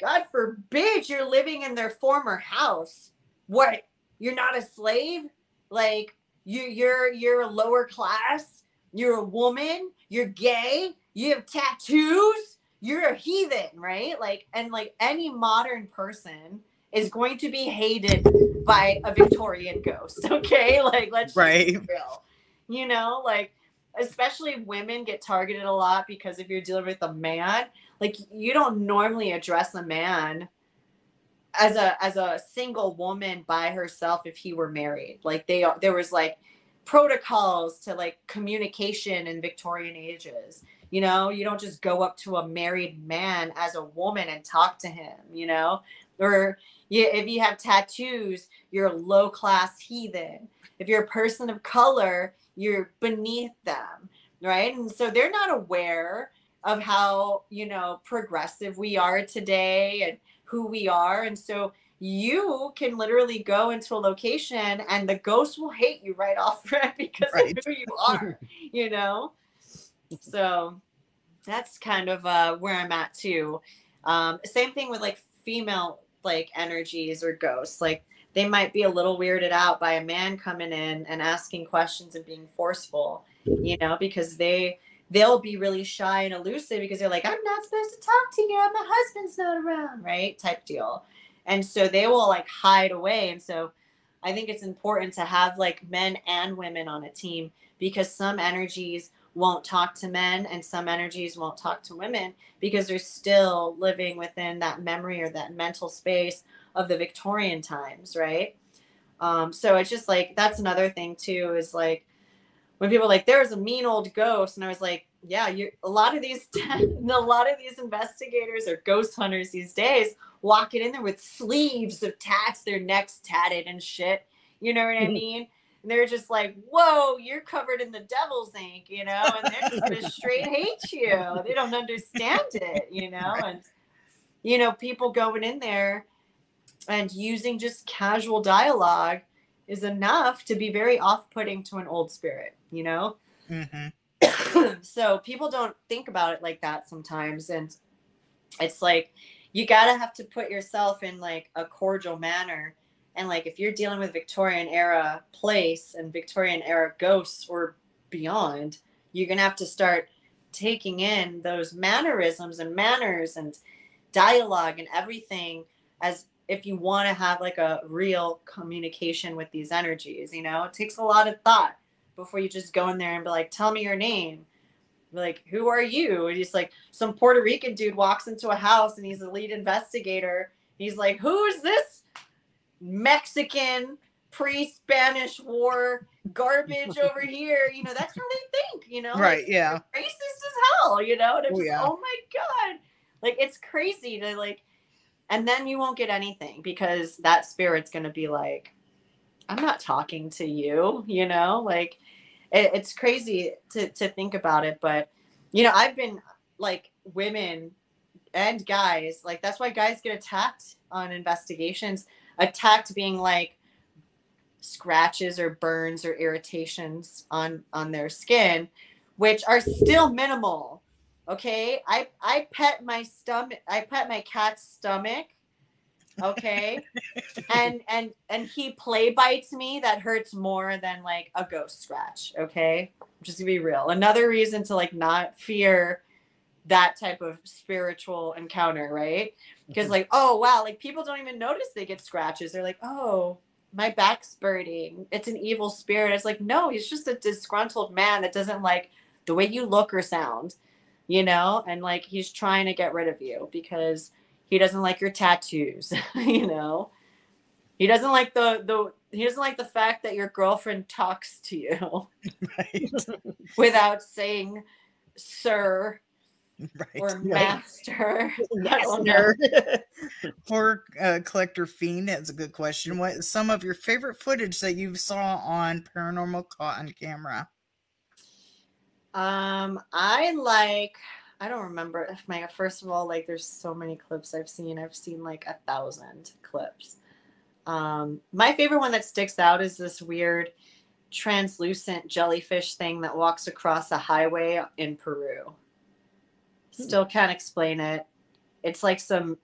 god forbid you're living in their former house. What? You're not a slave? Like you you're you're a lower class? You're a woman? You're gay? You have tattoos you're a heathen right like and like any modern person is going to be hated by a Victorian ghost. Okay, like let's right. real. You know, like especially women get targeted a lot because if you're dealing with a man, like you don't normally address a man as a as a single woman by herself if he were married. Like they there was like protocols to like communication in Victorian ages. You know, you don't just go up to a married man as a woman and talk to him, you know? Or you, if you have tattoos, you're a low class heathen. If you're a person of color, you're beneath them, right? And so they're not aware of how, you know, progressive we are today and who we are. And so you can literally go into a location and the ghost will hate you right off rip because right. of who you are, you know? So that's kind of uh, where I'm at too. Um, same thing with like female like energies or ghosts. Like they might be a little weirded out by a man coming in and asking questions and being forceful, you know, because they they'll be really shy and elusive because they're like, I'm not supposed to talk to you. My husband's not around, right? Type deal. And so they will like hide away. And so I think it's important to have like men and women on a team because some energies won't talk to men and some energies won't talk to women because they're still living within that memory or that mental space of the Victorian times, right? Um, so it's just like that's another thing too is like when people like there's a mean old ghost and I was like yeah you a lot of these a lot of these investigators or ghost hunters these days walking in there with sleeves of tats their necks tatted and shit you know what I mean and they're just like, "Whoa, you're covered in the devil's ink," you know, and they're just gonna straight hate you. They don't understand it, you know, and you know, people going in there and using just casual dialogue is enough to be very off-putting to an old spirit, you know? Mm-hmm. so people don't think about it like that sometimes and it's like you gotta have to put yourself in like a cordial manner and like if you're dealing with victorian era place and victorian era ghosts or beyond you're gonna have to start taking in those mannerisms and manners and dialogue and everything as if you want to have like a real communication with these energies you know? It takes a lot of thought before you just go in there and be like tell me your name. Like who are you? And he's like some puerto rican dude walks into a house and he's a lead investigator. He's like who is this mexican pre-spanish war garbage over here you know that's how they think you know Right, like, yeah. racist as hell you know and it's Oh, just yeah. oh my god like it's crazy to like and then you won't get anything because that spirit's going to be like i'm not talking to you you know like it, it's crazy to to think about it but you know i've been like women and guys like that's why guys get attacked on investigations attacked being like scratches or burns or irritations on on their skin which are still minimal okay? I i pet my stomach i pet my cat's stomach okay? And and and he play bites me that hurts more than like a ghost scratch okay? Just to be real. Another reason to like not fear that type of spiritual encounter right because like oh wow like people don't even notice they get scratches. They're like oh my back's burning. It's an evil spirit. It's like no he's just a disgruntled man that doesn't like the way you look or sound you know? And like he's trying to get rid of you because he doesn't like your tattoos you know? He doesn't like the the he doesn't like the fact that your girlfriend talks to you. Right. without saying sir Right. or master. Master. Horror uh, collector fiend That's a good question. What is some of your favorite footage that you saw on paranormal caught on camera? Um, I like. I don't remember if my first of all, like, there's so many clips I've seen. I've seen like a thousand clips. Um, my favorite one that sticks out is this weird translucent jellyfish thing that walks across a highway in Peru. Still can't explain it. It's like some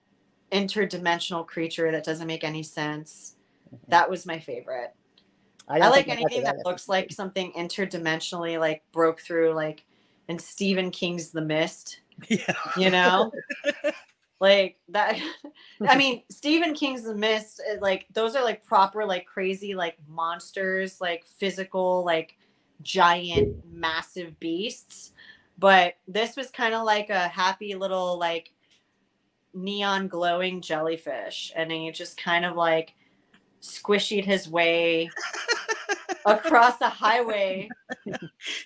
interdimensional creature that doesn't make any sense. That was my favorite. I, like I to anything that episode. looks like something interdimensionally like broke through like in Stephen King's The Mist, Yeah. you know? like that I mean, Stephen King's The Mist uh, like those are like proper like crazy like monsters, like physical like giant massive beasts. But this was kind of like a happy little like neon glowing jellyfish and he just kind of like squishied his way across a highway.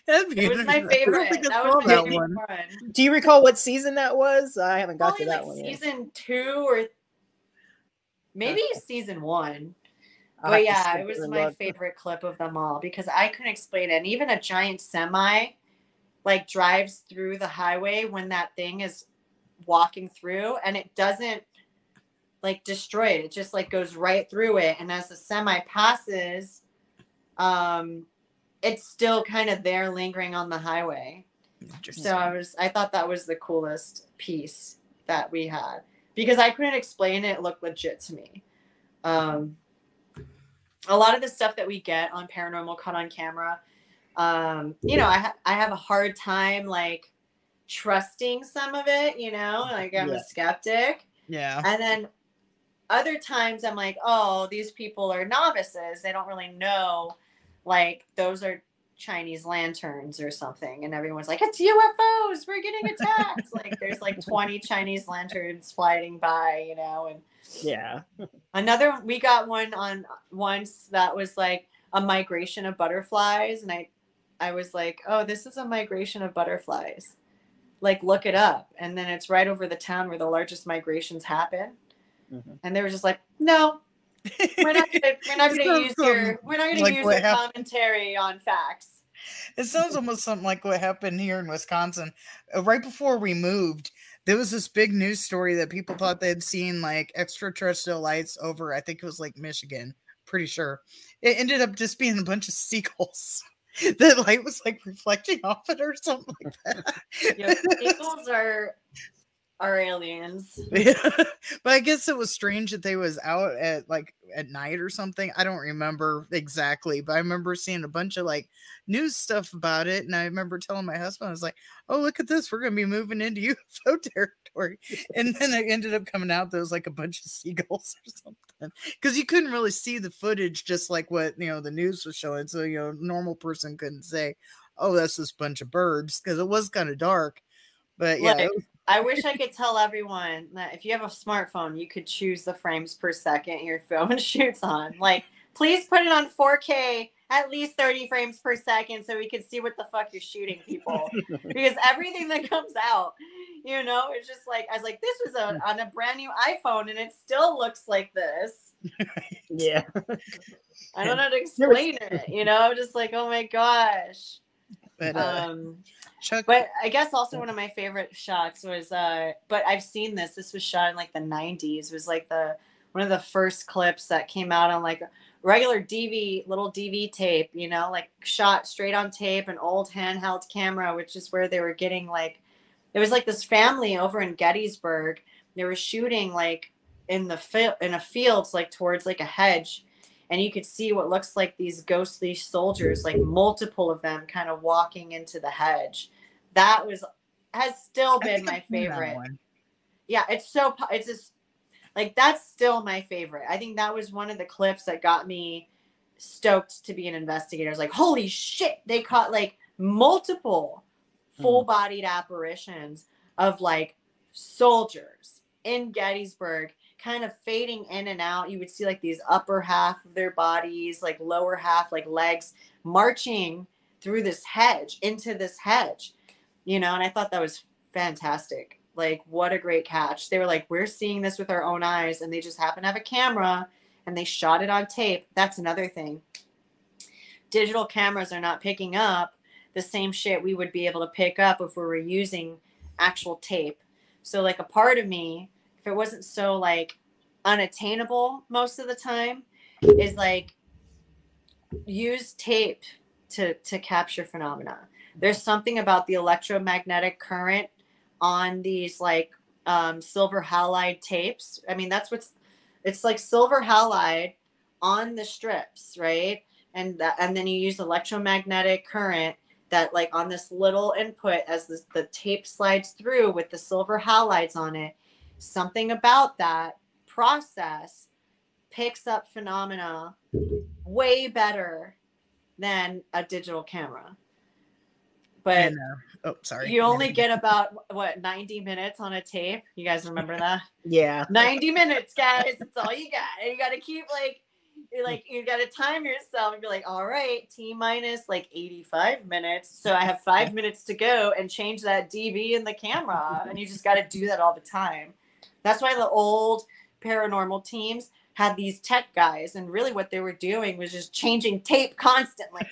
It was my favorite. That was my that favorite one. one. Do you recall what season that was? I haven't got Probably to that like one yet. season two or maybe season one. I'll but yeah, it was my favorite clip of them all because I couldn't explain it. And even a giant semi like drives through the highway when that thing is walking through and it doesn't like destroy it. It just like goes right through it. And as the semi passes, um it's still kind of there lingering on the highway. So I was I thought that was the coolest piece that we had because I couldn't explain it, it looked legit to me. Um a lot of the stuff that we get on paranormal caught on camera um you know I ha- I have a hard time like trusting some of it, you know, like I'm Yeah. a skeptic. yeah. And then other times I'm like, oh, these people are novices. They don't really know. Like, those are Chinese lanterns or something. And everyone's like, it's UFOs. We're getting attacked. like, there's like 20 Chinese lanterns flying by, you know. And Yeah. another we got one on once that was like a migration of butterflies. And I, I was like, oh, this is a migration of butterflies. Like, look it up. And then it's right over the town where the largest migrations happen Mhm. and they were just like, "No, we're not gonna, we're not gonna use your, we're not gonna Like use your commentary on facts." It sounds almost something like what happened here in Wisconsin. Uh, right before we moved, there was this big news story that people thought they had seen like extraterrestrial lights over, I think it was like Michigan, pretty sure. It ended up just being a bunch of seagulls. the light was like reflecting off it or something like that. Yeah, seagulls are are aliens. Yeah. but I guess it was strange that they was out at like at night or something. I don't remember exactly, but I remember seeing a bunch of like news stuff about it. And I remember telling my husband, I was like, Oh, look at this. We're gonna be moving into UFO territory. And then it ended up coming out there was like a bunch of seagulls or something. Because you couldn't really see the footage just like what you know the news was showing. So you know, normal person couldn't say, Oh, that's this bunch of birds because it was kind of dark. But yeah, it was- I wish I could tell everyone that if you have a smartphone, you could choose the frames per second your phone shoots on. Like, please put it on 4K, at least 30 frames per second, so we can see what the fuck you're shooting, people. because everything that comes out, you know, it's just like I was like, this was a, hmm. on a brand new iPhone, and it still looks like this. yeah. I don't know how to explain it, you know, just like, oh my gosh. But uh, Um, Chuck But I guess also one of my favorite shots was uh but I've seen this. This was shot in like the 90s. It was like the one of the first clips that came out on like regular DV little DV tape, you know, like shot straight on tape, an old handheld camera, which is where they were getting like it was like this family over in Gettysburg. They were shooting like in the field in a field like towards like a hedge and you could see what looks like these ghostly soldiers like multiple of them kind of walking into the hedge. That was has still been my favorite. yeah it's so it's just like that's still my favorite. I think that was one of the clips that got me stoked to be an investigator. I was like holy shit they caught like multiple full-bodied apparitions of like soldiers in gettysburg kind of fading in and out. You would see like these upper half of their bodies like lower half like legs marching through this hedge into this hedge you know and i thought that was fantastic. Like what a great catch. They were like we're seeing this with our own eyes and they just happen to have a camera and they shot it on tape. That's another thing. Digital cameras are not picking up the same shit we would be able to pick up if we were using actual tape. So like a part of me if it wasn't so like unattainable most of the time is like use tape to to capture phenomena. There's something about the electromagnetic current on these like um, silver halide tapes. I mean that's what's it's like silver halide on the strips right? And that and then you use electromagnetic current that like on this little input as the, the tape slides through with the silver halides on it something about that process picks up phenomena way better than a digital camera. But oh, sorry. you only get about what 90 minutes on a tape? You guys remember that? Yeah. 90 minutes guys. That's all you got. And you got to keep like you're like you got to time yourself and be like all right t minus like 85 minutes. So i have five minutes to go and change that dv in the camera. And you just got to do that all the time that's why the old paranormal teams had these tech guys and really what they were doing was just changing tape constantly.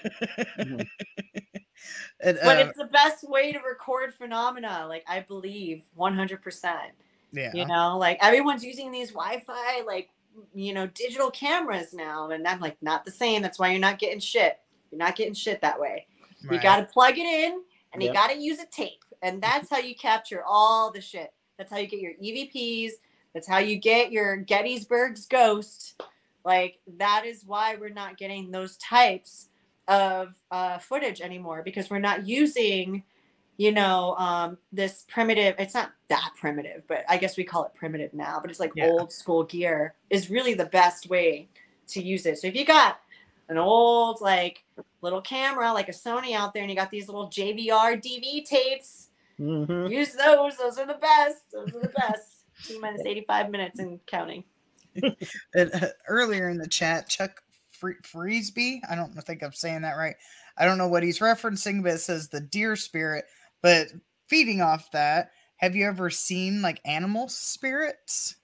And, but uh, it's the best way to record phenomena like i believe 100% yeah. you know like everyone's using these wi-fi like you know digital cameras now and i'm like not the same. That's why you're not getting shit. You're not getting shit that way. You got to plug it in and you got to use a tape and that's how you capture all the shit that's how you get your evps that's how you get your gettysburg's ghost. Like that is why we're not getting those types of uh, footage anymore because we're not using you know um, this primitive it's not that primitive but i guess we call it primitive now but it's like Yeah. old school gear is really the best way to use it. So if you got an old like little camera like a sony out there and you got these little jvr dv tapes hmm use those those are the best those are the best t minus 85 minutes and counting And, uh, earlier in the chat, Chuck Fre- Freesby, I don't think I'm saying that right. I don't know what he's referencing, but it says the deer spirit. But feeding off that, have you ever seen like animal spirits?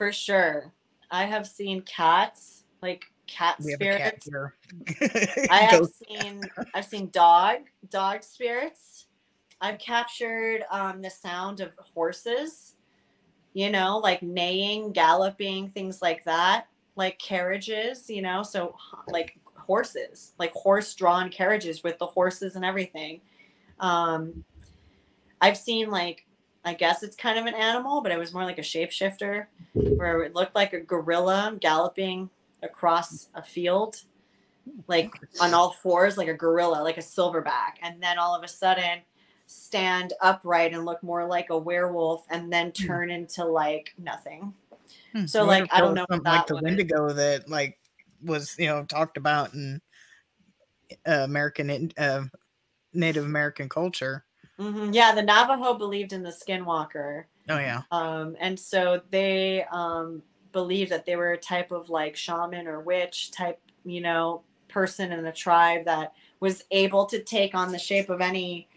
for sure i have seen cats like cat We have a cat spirits. I have seen I've seen dog dog spirits. I've captured um, the sound of horses, you know, like neighing, galloping, things like that, like carriages, you know, so like horses, like horse drawn carriages with the horses and everything. Um, I've seen like, I guess it's kind of an animal, but it was more like a shapeshifter where it looked like a gorilla galloping across a field, like on all fours, like a gorilla, like a silverback. And then all of a sudden, stand upright and look more like a werewolf and then Hmm. turn into like nothing. Hmm, So, like, I don't know like the. Wendigo that like was you know talked about in uh, American uh, Native American culture. Mhm. Yeah, the Navajo believed in the skinwalker. Oh yeah, Um, and so they um, believed that they were a type of like shaman or witch type, you know, person in the tribe that was able to take on the shape of any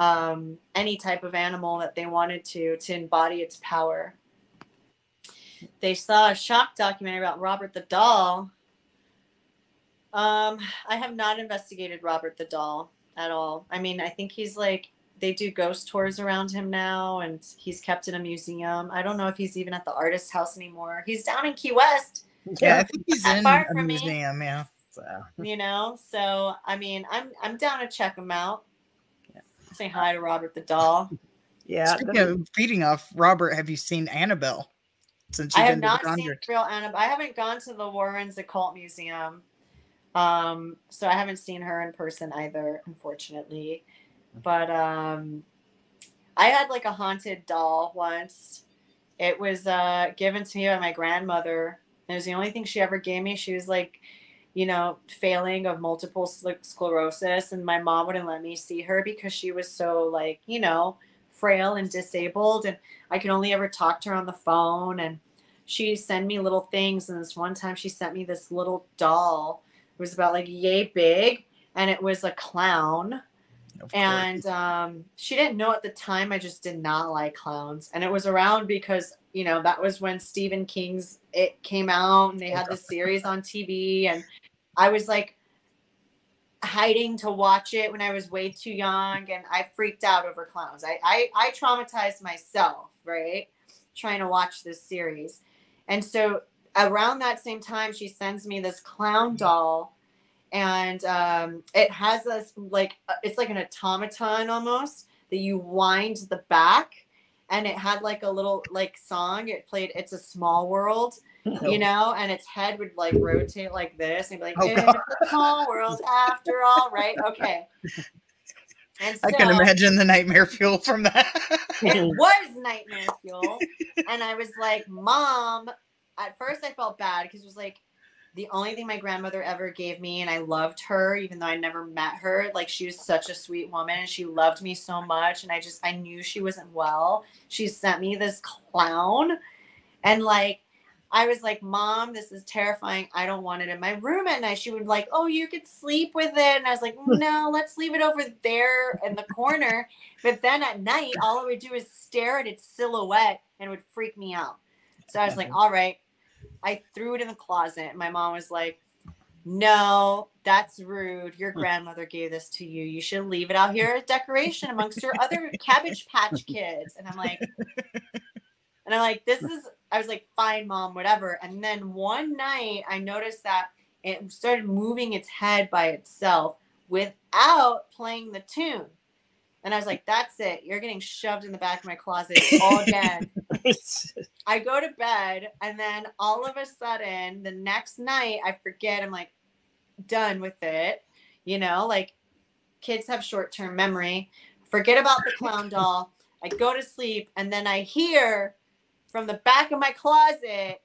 um, any type of animal that they wanted to to embody its power. They saw a shock documentary about Robert the Doll. Um, I have not investigated Robert the Doll at all. I mean, I think he's like they do ghost tours around him now and he's kept in a museum. I don't know if he's even at the artist house anymore. He's down in Key West, yeah. I think he's in far a from me. museum. Yeah. So, you know? So, I mean, I'm I'm down to check him out. Say hi to Robert the doll. yeah. Speaking the- of feeding off Robert, have you seen Annabelle? Since I you've have been to not the seen real Annabelle. I haven't gone to the Warrens Occult Museum. Um, so I haven't seen her in person either, unfortunately. But um I had like a haunted doll once. It was uh given to me by my grandmother. It was the only thing she ever gave me. She was like, you know, failing of multiple sclerosis, and my mom wouldn't let me see her because she was so like, you know, frail and disabled, and I could only ever talk to her on the phone. And she send me little things. And this one time, she sent me this little doll. It was about like yay big, and it was a clown and um, she didn't know at the time i just did not like clowns and it was around because you know that was when stephen king's it came out and they had the series on tv and i was like hiding to watch it when i was way too young and i freaked out over clowns. I i, I traumatized myself right trying to watch this series. And so around that same time she sends me this clown doll and um, it has this like uh, it's like an automaton almost that you wind the back and it had like a little like song. It played it's a small world you know and its head would like rotate like this and be like Oh, it's God. a small world after all right? Okay. And so I can imagine the nightmare fuel from that. it was nightmare fuel. And i was like mom at first i felt bad because it was like the only thing my grandmother ever gave me and i loved her even though i never met her like she was such a sweet woman and she loved me so much and i just i knew she wasn't well she sent me this clown and like I was like, Mom, this is terrifying. I don't want it in my room at night. She would like, Oh, you could sleep with it. And I was like, hmm. No, let's leave it over there in the corner. But then at night, all I would do is stare at its silhouette and it would freak me out. So I was like, uh-huh. All right. I threw it in the closet. My mom was like, No, that's rude. Your hmm. grandmother gave this to you. You should leave it out here as decoration amongst your other cabbage patch kids. And I'm like, and I'm like, this is, I was like, fine, mom, whatever. And then one night I noticed that it started moving its head by itself without playing the tune. And I was like, that's it. You're getting shoved in the back of my closet all again. I go to bed, and then all of a sudden, the next night, I forget. I'm like, done with it. You know, like kids have short term memory. Forget about the clown doll. I go to sleep, and then I hear from the back of my closet,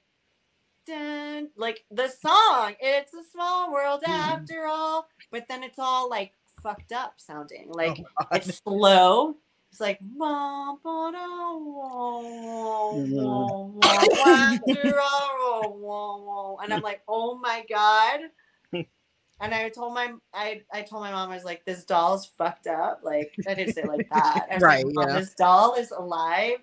dun, like the song. It's a small world after all. But then it's all like fucked up sounding. Like Oh, it's slow. It's like and I'm like, oh my god. And I told my I, I told my mom I was like, this doll's fucked up. Like I didn't say like that. Right, like, yeah. this doll is alive.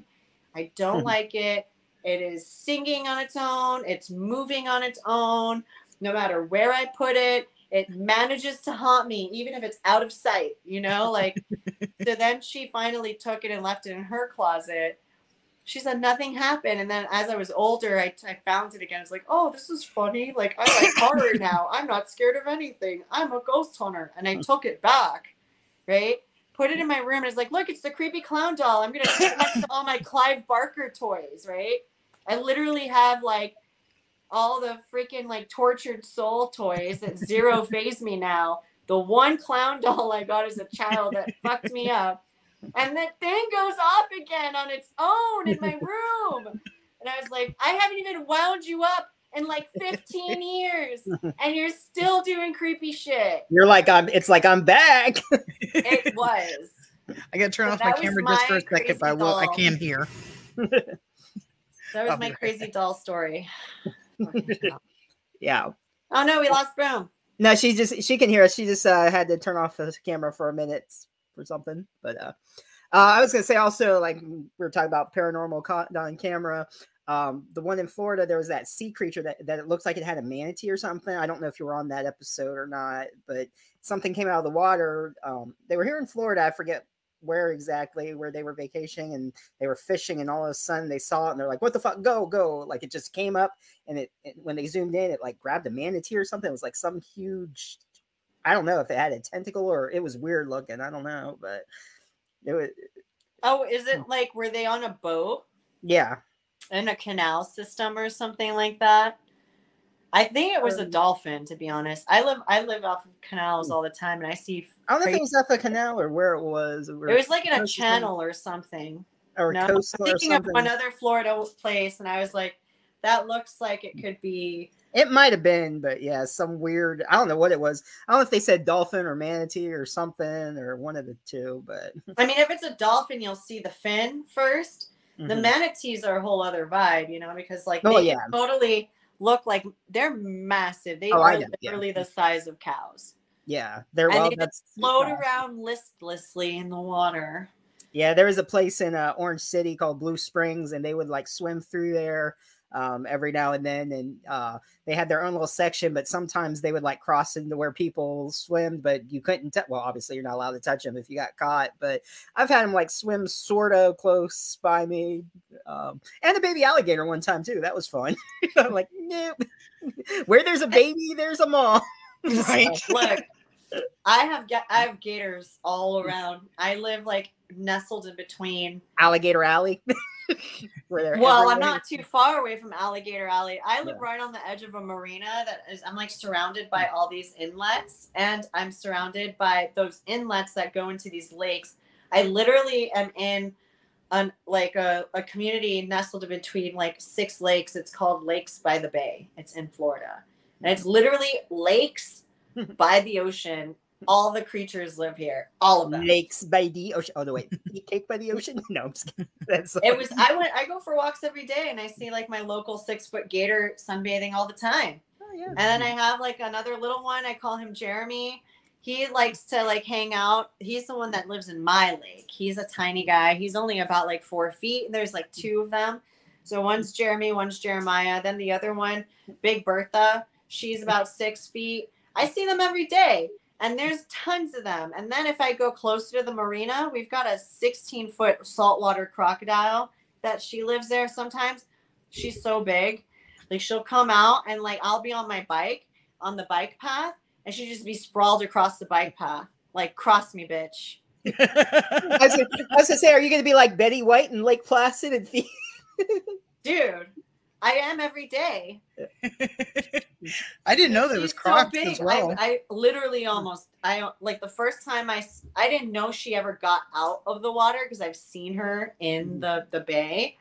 I don't hmm. like it. It is singing on its own. It's moving on its own. No matter where I put it, it manages to haunt me, even if it's out of sight, you know? Like, so then she finally took it and left it in her closet. She said nothing happened. And then as I was older, I, I found it again. It's like, oh, this is funny. Like, I like horror now. I'm not scared of anything. I'm a ghost hunter. And I took it back, right? Put it in my room. And it's like, look, it's the creepy clown doll. I'm going to put it next to all my Clive Barker toys, right? I literally have like all the freaking like tortured soul toys that zero phase me now. The one clown doll I got as a child that fucked me up. And that thing goes off again on its own in my room. And I was like, I haven't even wound you up in like 15 years and you're still doing creepy shit. You're like I'm it's like I'm back. it was. I gotta turn so off my camera just for a second, but I will I can hear. that was my crazy doll story. yeah. Oh no, we lost Boom. No, she just she can hear us. She just uh, had to turn off the camera for a minute for something. But uh, uh, I was gonna say also like we were talking about paranormal caught on camera. Um, the one in Florida, there was that sea creature that, that it looks like it had a manatee or something. I don't know if you were on that episode or not, but something came out of the water. Um, they were here in Florida. I forget where exactly where they were vacationing and they were fishing and all of a sudden they saw it and they're like what the fuck? Go go! Like it just came up and it, it, when they zoomed in it like grabbed a manatee or something. It was like some huge i don't know if it had a tentacle or it was weird looking i don't know but it was oh is it hmm. like were they on a boat? Yeah. In a canal system or something like that I think it was a dolphin, to be honest. I live I live off of canals hmm. all the time, and I see. I don't know if it was off the canal or where it was. It was like in a channel or something. Or no, coast I'm thinking of another Florida place, and I was like, that looks like it could be. It might have been, but yeah, some weird. I don't know what it was. I don't know if they said dolphin or manatee or something or one of the two. But I mean, if it's a dolphin, you'll see the fin 1st mm-hmm. The manatees are a whole other vibe, you know, because like oh, yeah. totally look like they're massive. They oh, are literally yeah. the size of cows. Yeah, they're and well, they float around listlessly in the water. Yeah, there was a place in uh, Orange City called Blue Springs, and they would like swim through there um, every now and then, and uh, they had their own little section. But sometimes they would like cross into where people swim, but you couldn't. T- well, obviously you're not allowed to touch them if you got caught. But I've had them like swim sort of close by me, um, and a baby alligator one time too. That was fun. I'm like, nope. Where there's a baby, there's a mom. right. So, look, I have I have gators all around. I live like nestled in between Alligator Alley. well. I'm not too far away from Alligator Alley. I live yeah. right on the edge of a marina that is I'm like surrounded by all these inlets and I'm surrounded by those inlets that go into these lakes. I literally am in an like a, a community nestled between like six lakes. It's called Lakes by the Bay. It's in Florida. And it's literally lakes by the ocean all the creatures live here. All of them. Lakes by the ocean. Oh no, wait. Cake by the ocean? No, I'm just kidding. That's it was I went I go for walks every day and I see like my local six foot gator sunbathing all the time. Oh, yeah. And then I have like another little one. I call him Jeremy. He likes to like hang out. He's the one that lives in my lake. He's a tiny guy. He's only about like four feet. There's like two of them. So one's Jeremy, one's Jeremiah. Then the other one, Big Bertha. She's about six feet. I see them every day and there's tons of them. And then if I go closer to the marina, we've got a 16 foot saltwater crocodile that she lives there sometimes. She's so big. Like she'll come out and like I'll be on my bike on the bike path and she'd just be sprawled across the bike path. Like cross me, bitch. I, was gonna, I was gonna say, are you gonna be like Betty White in Lake Placid and Dude, I am every day. I didn't know there was crocs so as well. I, I, literally almost I like the first time I I didn't know she ever got out of the water because I've seen her in mm. the the bay.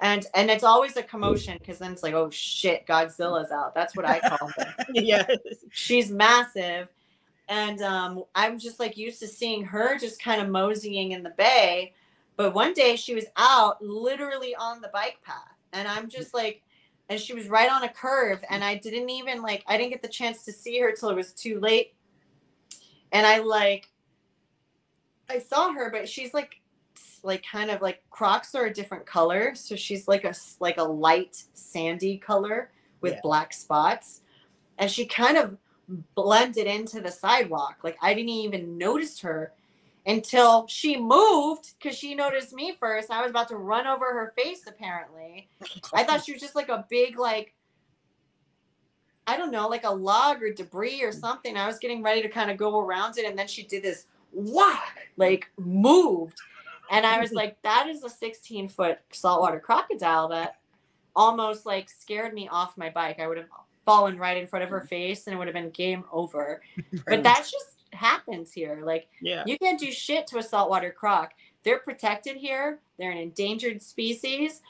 And and it's always a commotion because then it's like, oh shit, Godzilla's out. That's what I call her. yeah. She's massive. And um, I'm just like used to seeing her just kind of moseying in the bay. But one day she was out literally on the bike path and I'm just like, and she was right on a curve, and I didn't even like, I didn't get the chance to see her till it was too late. And I like, I saw her, but she's like, like kind of like Crocs are a different color, so she's like a like a light sandy color with yeah. black spots, and she kind of blended into the sidewalk. Like I didn't even notice her until she moved because she noticed me first. I was about to run over her face, apparently. I thought she was just like a big, like, I don't know, like a log or debris or something. I was getting ready to kind of go around it, and then she did this whack, like moved. And I was like, that is a 16 foot saltwater crocodile that almost like scared me off my bike. I would have fallen right in front of her mm. face and it would have been game over. But that's just happens here. Like, Yeah. you can't do shit to a saltwater croc. They're protected here. They're an endangered species.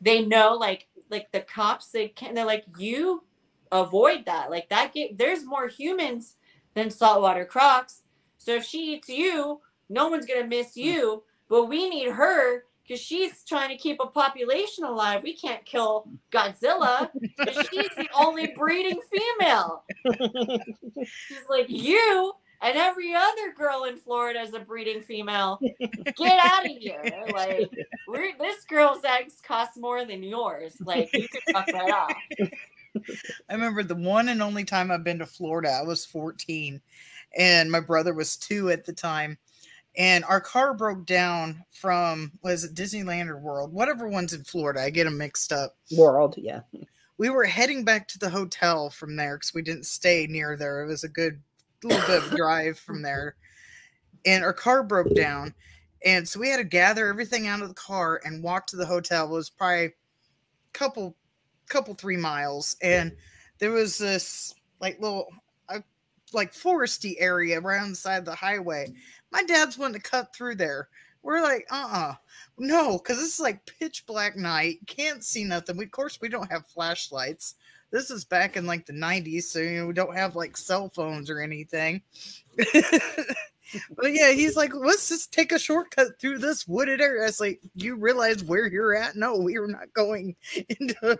They know, like, like the cops. They can. They're like, you avoid that. Like that. Get, there's more humans than saltwater crocs. So if she eats you, no one's gonna miss hmm. you. But we need her because she's trying to keep a population alive. We can't kill Godzilla. she's the only breeding female. She's like, you and every other girl in Florida is a breeding female. Get out of here. Like, we're, this girl's eggs cost more than yours. Like, you could fuck right off. I remember the one and only time I've been to Florida. I was 14 and my brother was two at the time. And our car broke down from was it Disneyland or World? Whatever one's in Florida. I get them mixed up. World, yeah. We were heading back to the hotel from there because we didn't stay near there. It was a good little bit of drive from there. And our car broke down. And so we had to gather everything out of the car and walk to the hotel. It was probably a couple couple three miles. And there was this like little uh, like foresty area around the side of the highway. My dad's wanting to cut through there. We're like, uh-uh. No, because this is like pitch black night. Can't see nothing. We, of course, we don't have flashlights. This is back in like the 90s, so you know we don't have like cell phones or anything. but yeah, he's like, let's just take a shortcut through this wooded area. I was like, you realize where you're at? No, we are not going into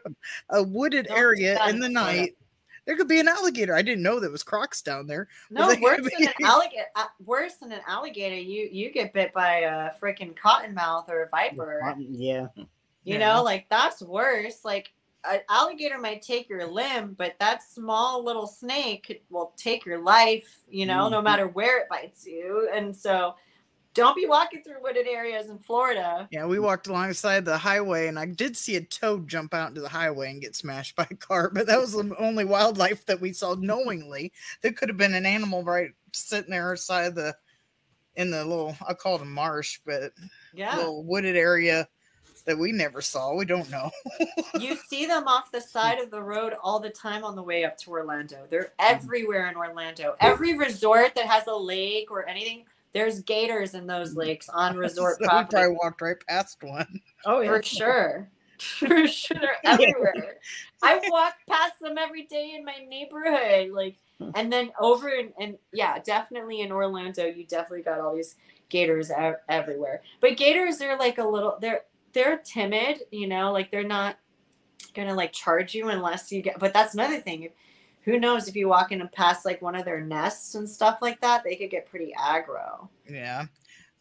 a wooded Don't area in the night. There could be an alligator. I didn't know there was crocs down there. No, Like, worse than an alligator. Uh, worse than an alligator, you you get bit by a freaking cottonmouth or a viper. Yeah. You Yeah. know, like that's worse. Like an alligator might take your limb, but that small little snake will take your life. You know, no Mhm. matter where it bites you. And so, don't be walking through wooded areas in Florida. Yeah, we walked alongside the highway, and I did see a toad jump out into the highway and get smashed by a car. But that was the only wildlife that we saw knowingly. There could have been an animal right sitting there outside the in the little I call it a marsh, but Yeah, little wooded area that we never saw. We don't know. you see them off the side of the road all the time on the way up to Orlando. They're mm-hmm. everywhere in Orlando. Every resort that has a lake or anything, there's gators in those mm-hmm. lakes on resort So property. probably walked right past one. Oh yeah. For sure. For sure. They're everywhere. I walk past them every day in my neighborhood. Like hmm. and then over in and yeah, definitely in Orlando, you definitely got all these gators ev- everywhere. But gators are like a little they're they're timid, you know, like they're not gonna like charge you unless you get but that's another thing. Who knows if you walk in and pass like one of their nests and stuff like that, they could get pretty aggro. Yeah.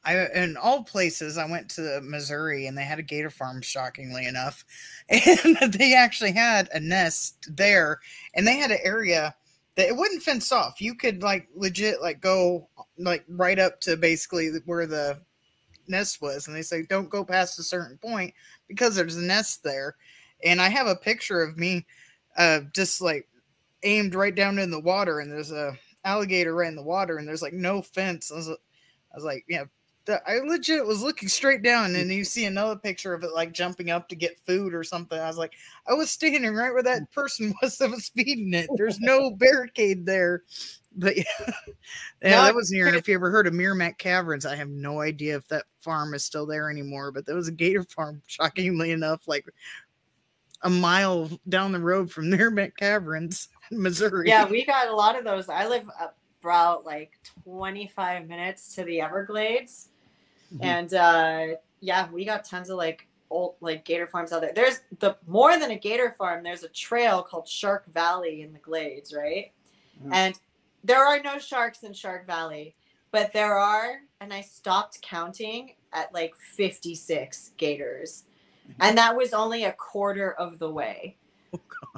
I in all places I went to Missouri and they had a gator farm shockingly enough. And they actually had a nest there and they had an area that it wouldn't fence off. You could like legit like go like right up to basically where the nest was and they say don't go past a certain point because there's a nest there. And I have a picture of me uh just like aimed right down in the water and there's a alligator right in the water and there's like no fence. I was, I was like, yeah, the, I legit was looking straight down, and you see another picture of it like jumping up to get food or something. I was like, I was standing right where that person was that was feeding it. There's no barricade there. But yeah, yeah that was near. If you ever heard of Meramec Caverns, I have no idea if that farm is still there anymore. But there was a gator farm, shockingly enough, like a mile down the road from Meramec Caverns, Missouri. Yeah, we got a lot of those. I live about like 25 minutes to the Everglades. Mhm. And uh yeah, we got tons of like old like gator farms out there. There's the more than a gator farm, there's a trail called Shark Valley in the Glades, right? Mhm. And there are no sharks in Shark Valley, but there are, and I stopped counting at like 56 gators. And that was only a quarter of the way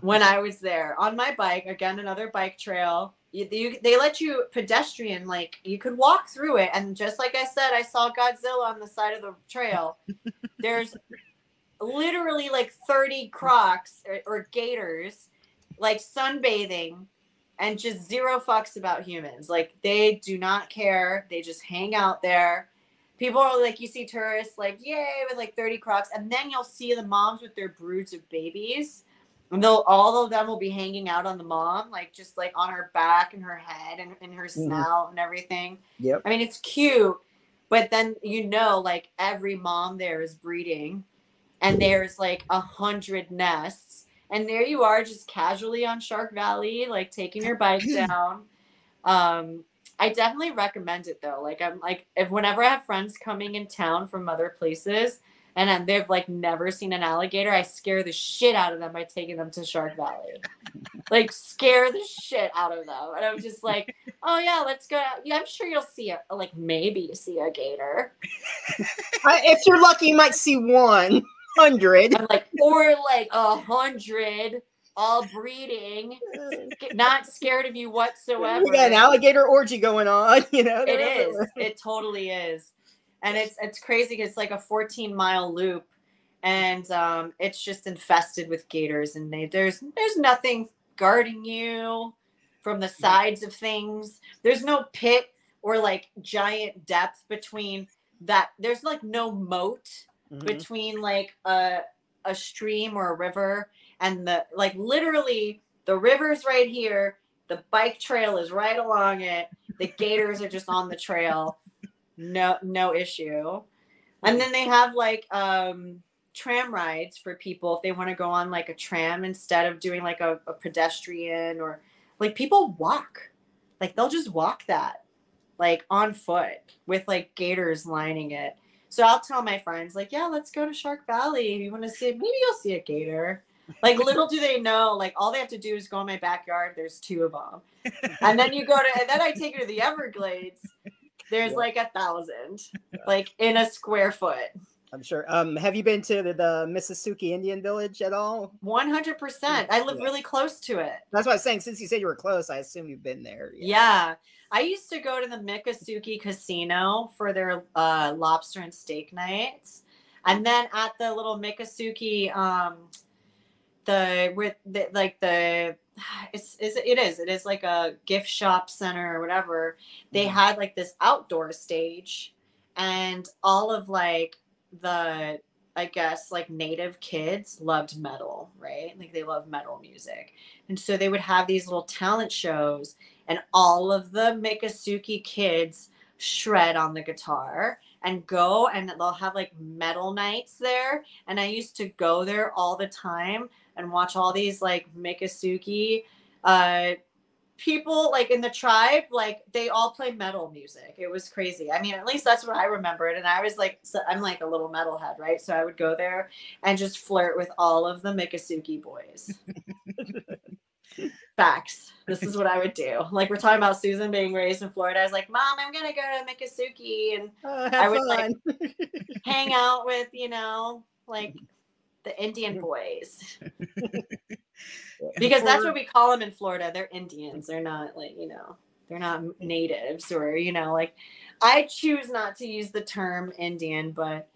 when I was there on my bike. Again, another bike trail. You, you, they let you pedestrian like you could walk through it and just like i said i saw godzilla on the side of the trail. There's literally like 30 crocs or, or gators like sunbathing and just zero fucks about humans. Like they do not care. They just hang out there. People are like you see tourists like yay with like 30 crocs and then you'll see the moms with their broods of babies and they'll all of them will be hanging out on the mom, like just like on her back and her head and, and her snout and everything. Yep. I mean, it's cute, but then you know, like every mom there is breeding, and there's like a hundred nests, and there you are, just casually on Shark Valley, like taking your bike down. Um, I definitely recommend it though. Like I'm like if whenever I have friends coming in town from other places and then they've like never seen an alligator, I scare the shit out of them by taking them to Shark Valley. like scare the shit out of them. And I'm just like, oh yeah, let's go. Yeah, I'm sure you'll see a like maybe you see a gator. If you're lucky, you might see one hundred. I'm like, or like a hundred all breeding, not scared of you whatsoever. We got an alligator orgy going on. You know, It is. everywhere. It totally is. And it's it's crazy. It's like a 14 mile loop, and um, it's just infested with gators. And they, there's there's nothing guarding you from the sides of things. There's no pit or like giant depth between that. There's like no moat Mhm. between like a a stream or a river and the like literally the river's right here the bike trail is right along it the gators are just on the trail no no issue and then they have like um tram rides for people if they want to go on like a tram instead of doing like a, a pedestrian or like people walk like they'll just walk that like on foot with like gators lining it so I'll tell my friends, like, yeah, let's go to Shark Valley. If you want to see, maybe you'll see a gator. Like, little do they know, like, all they have to do is go in my backyard. There's two of them. And then you go to, and then I take you to the Everglades. There's Yeah. like a thousand, like in a square foot. I'm sure. Um, have you been to the, the Miccosukee Indian Village at all? 100%. I live Yeah. really close to it. That's what I was saying. Since you said you were close, I assume you've been there. Yeah. I used to go to the Miccosukee Casino for their uh, lobster and steak nights. And then at the little Miccosukee, um, the with the like the it's, it's it is it is like a gift shop center or whatever. They had like this outdoor stage, and all of like the I guess like native kids loved metal, right? Like they love metal music. And so they would have these little talent shows and all of the Miccosukee kids shred on the guitar and go and they'll have like metal nights there. And I used to go there all the time and watch all these like Miccosukee uh people like in the tribe like they all play metal music. It was crazy. I mean at least that's what i remembered and i was like so i'm like a little metalhead right? So i would go there and just flirt with all of the Miccosukee boys. Facts. This is what i would do. Like we're talking about susan being raised in florida. I was like mom i'm gonna go to Miccosukee and Uh, I would, fun. like- hang out with you know like the indian boys because that's what we call them in Florida. They're Indians. They're not like you know, they're not natives or you know, like I choose not to use the term Indian, but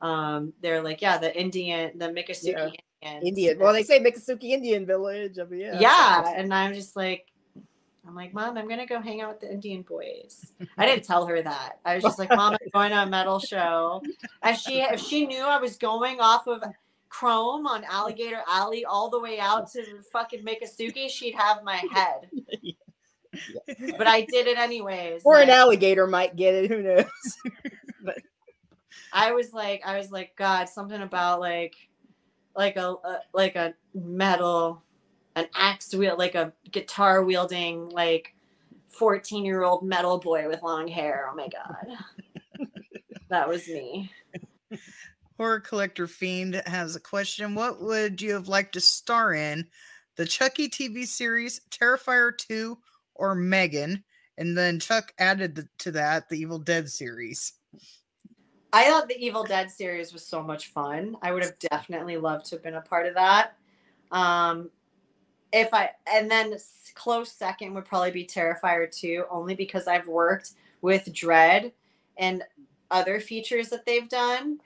um, they're like yeah, the Indian, the Miccosukee Indians. Indian. Well, they say Miccosukee Indian Village. I mean, yeah. yeah, and I'm just like. I'm like, Mom, I'm gonna go hang out with the Indian boys. I didn't tell her that. I was just like, Mom, I'm going to a metal show. And she if she knew I was going off of Krome on Alligator Alley all the way out to fucking Miccosukee, she'd have my head. But I did it anyways. Or an alligator might get it. Who knows? but I was like, I was like, God, something about like, like a, a like a metal, an axe wheel, like a guitar wielding, like fourteen year old metal boy with long hair. Oh my God, that was me. Horror Collector Fiend has a question. What would you have liked to star in? The Chucky TV series, Terrifier 2, or Megan? And then Chuck added the, to that the Evil Dead series. I thought the Evil Dead series was so much fun. I would have definitely loved to have been a part of that. Um, if I and then close second would probably be Terrifier 2, only because I've worked with Dread and other features that they've done.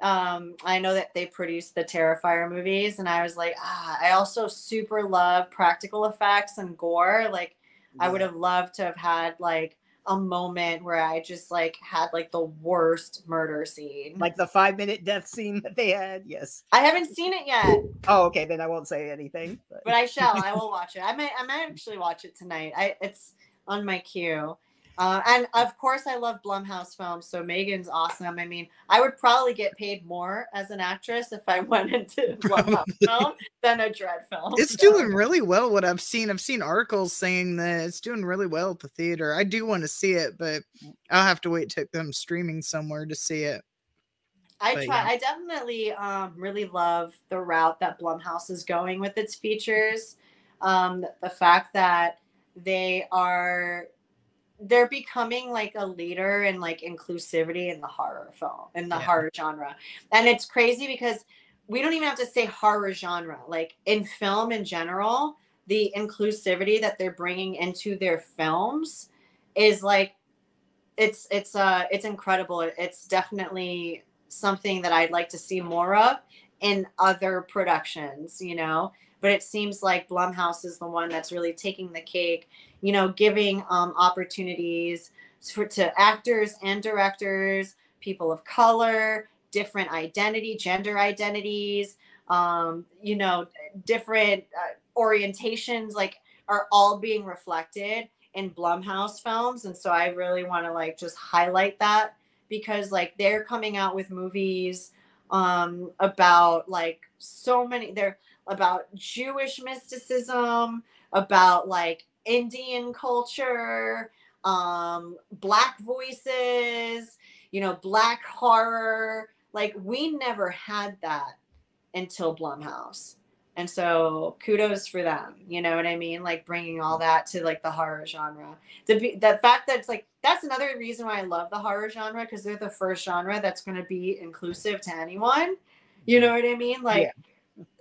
Um, I know that they produced the Terrifier movies, and I was like, ah, I also super love practical effects and gore. Like, yeah. I would have loved to have had like a moment where I just like had like the worst murder scene. Like the five minute death scene that they had. Yes. I haven't seen it yet. Oh, okay. Then I won't say anything. But, but I shall. I will watch it. I might I might actually watch it tonight. I it's on my queue. Uh, and of course, I love Blumhouse films, so Megan's awesome. I mean, I would probably get paid more as an actress if I went into Blumhouse film than a Dread film. It's so. doing really well. What I've seen, I've seen articles saying that it's doing really well at the theater. I do want to see it, but I'll have to wait to them streaming somewhere to see it. I but, try. Yeah. I definitely um, really love the route that Blumhouse is going with its features. Um, the fact that they are they're becoming like a leader in like inclusivity in the horror film in the yeah. horror genre. And it's crazy because we don't even have to say horror genre. Like in film in general the inclusivity that they're bringing into their films is like it's it's uh it's incredible. It's definitely something that i'd like to see more of in other productions you know but it seems like blumhouse is the one that's really taking the cake you know, giving um, opportunities for, to actors and directors, people of color, different identity, gender identities, um, you know, different uh, orientations, like are all being reflected in Blumhouse films. And so I really want to like just highlight that because like they're coming out with movies um, about like so many, they're about Jewish mysticism, about like Indian culture, um, black voices, you know, black horror. Like we never had that until Blumhouse. And so kudos for them. You know what I mean? Like bringing all that to like the horror genre. The, the fact that it's like, that's another reason why I love the horror genre because they're the first genre that's going to be inclusive to anyone. You know what I mean? Like, yeah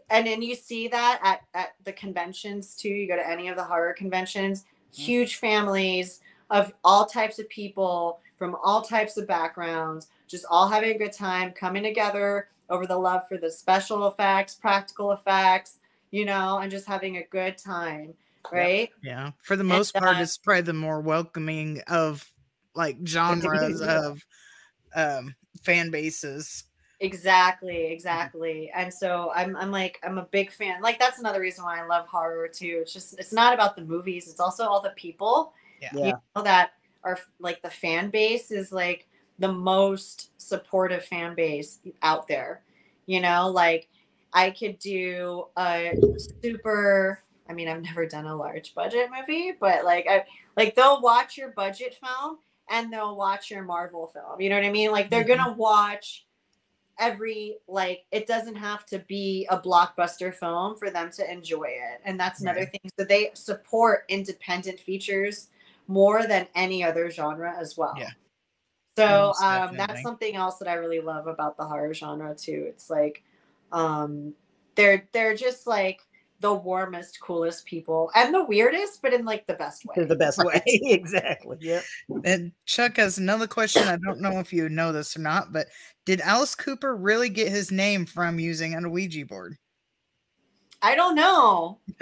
and then you see that at, at the conventions too. You go to any of the horror conventions. Mm-hmm. huge families of all types of people from all types of backgrounds just all having a good time coming together over the love for the special effects practical effects you know and just having a good time right? Yeah, yeah. for the most and, part uh, it's probably the more welcoming of like genres of um fan bases Exactly, exactly. And so I'm I'm like I'm a big fan. Like that's another reason why I love horror too. It's just it's not about the movies, it's also all the people. Yeah. You know, that are like the fan base is like the most supportive fan base out there. You know, like I could do a super I mean, I've never done a large budget movie, but like I like they'll watch your budget film and they'll watch your Marvel film. You know what I mean? Like they're mm-hmm. gonna watch every like it doesn't have to be a blockbuster film for them to enjoy it. And that's another right. thing. So they support independent features more than any other genre as well. Yeah. So um, that's something else that i really love about the horror genre too. It's like um they're they're just like the warmest, coolest people and the weirdest, but in like the best way. The best way. exactly. Yep. And Chuck has another question. I don't know if you know this or not, but did Alice Cooper really get his name from using a Ouija board? I don't know.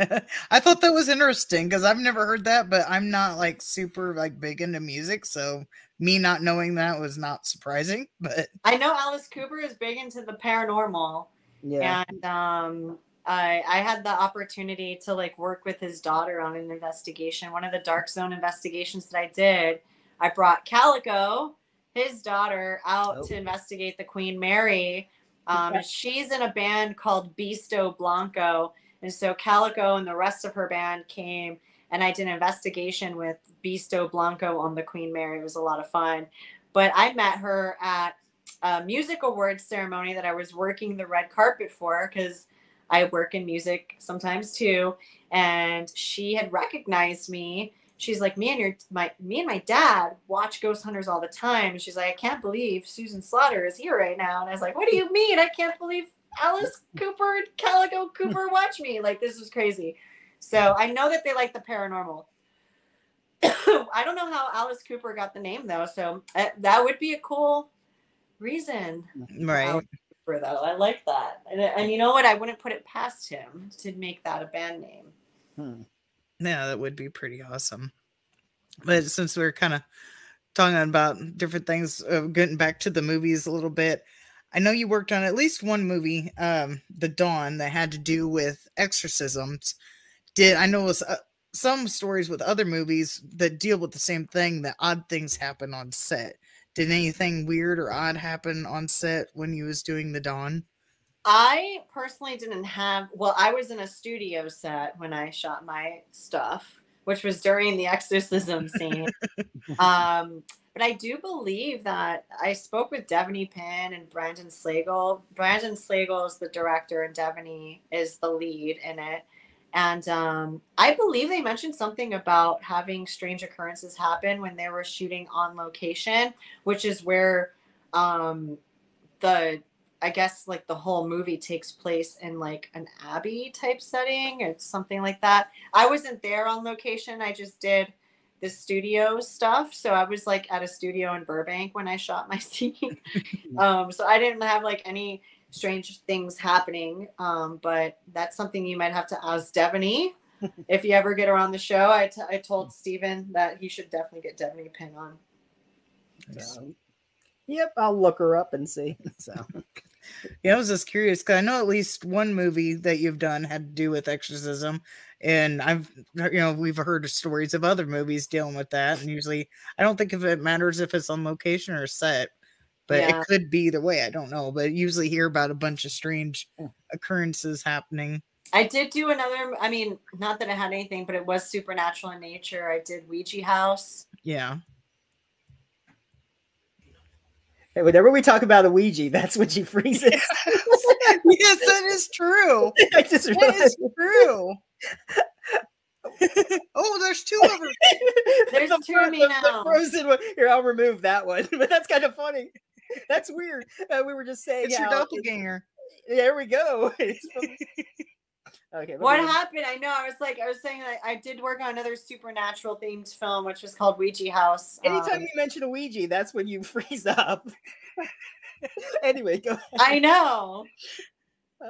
I thought that was interesting because I've never heard that, but I'm not like super like big into music, so me not knowing that was not surprising. But I know Alice Cooper is big into the paranormal. Yeah. And um I, I had the opportunity to like work with his daughter on an investigation. One of the dark zone investigations that I did, I brought Calico, his daughter, out oh. to investigate the Queen Mary. Um, she's in a band called Beasto Blanco. And so Calico and the rest of her band came and I did an investigation with Beasto Blanco on the Queen Mary. It was a lot of fun. But I met her at a music awards ceremony that I was working the red carpet for because I work in music sometimes too. And she had recognized me. She's like, me and your my me and my dad watch Ghost Hunters all the time. And she's like, I can't believe Susan Slaughter is here right now. And I was like, What do you mean? I can't believe Alice Cooper and Calico Cooper watch me. Like this was crazy. So I know that they like the paranormal. I don't know how Alice Cooper got the name though, so uh, that would be a cool reason Right. That. I like that, and, and you know what? I wouldn't put it past him to make that a band name. Hmm. Yeah, that would be pretty awesome. But since we're kind of talking about different things, uh, getting back to the movies a little bit, I know you worked on at least one movie, um, The Dawn, that had to do with exorcisms. Did I know was uh, some stories with other movies that deal with the same thing that odd things happen on set? Did anything weird or odd happen on set when you was doing The Dawn? I personally didn't have. Well, I was in a studio set when I shot my stuff, which was during the exorcism scene. um, but I do believe that I spoke with Devanny Pinn and Brandon Slagle. Brandon Slagle is the director, and Devanny is the lead in it. And um, I believe they mentioned something about having strange occurrences happen when they were shooting on location, which is where um, the I guess like the whole movie takes place in like an abbey type setting or something like that. I wasn't there on location. I just did the studio stuff. So I was like at a studio in Burbank when I shot my scene. um, so I didn't have like any strange things happening. Um, but that's something you might have to ask Devanny if you ever get her on the show. I, t- I told Steven that he should definitely get Devanny Pinn on. So, yep, I'll look her up and see. So Yeah, I was just curious because I know at least one movie that you've done had to do with exorcism, and I've you know we've heard stories of other movies dealing with that, and usually I don't think if it matters if it's on location or set, but Yeah. it could be either way. I don't know, but usually hear about a bunch of strange Hmm. occurrences happening. I did do another. I mean, not that it had anything, but it was supernatural in nature. I did Ouija House. Yeah, hey, whenever we talk about a Ouija, that's when she freezes. yes, that is true. I just That realized. is true. oh, there's two of them. There's The two fro- of me the- the frozen one. Here, I'll remove that one. But that's kind of funny. That's weird. Uh, we were just saying. It's your how- doppelganger. There we go. It's from- okay. What me- happened? I know. I was like, I was saying that I did work on another supernatural themed film, which was called Ouija House. Anytime Um, you mention a Ouija, that's when you freeze up. anyway, go ahead. I know.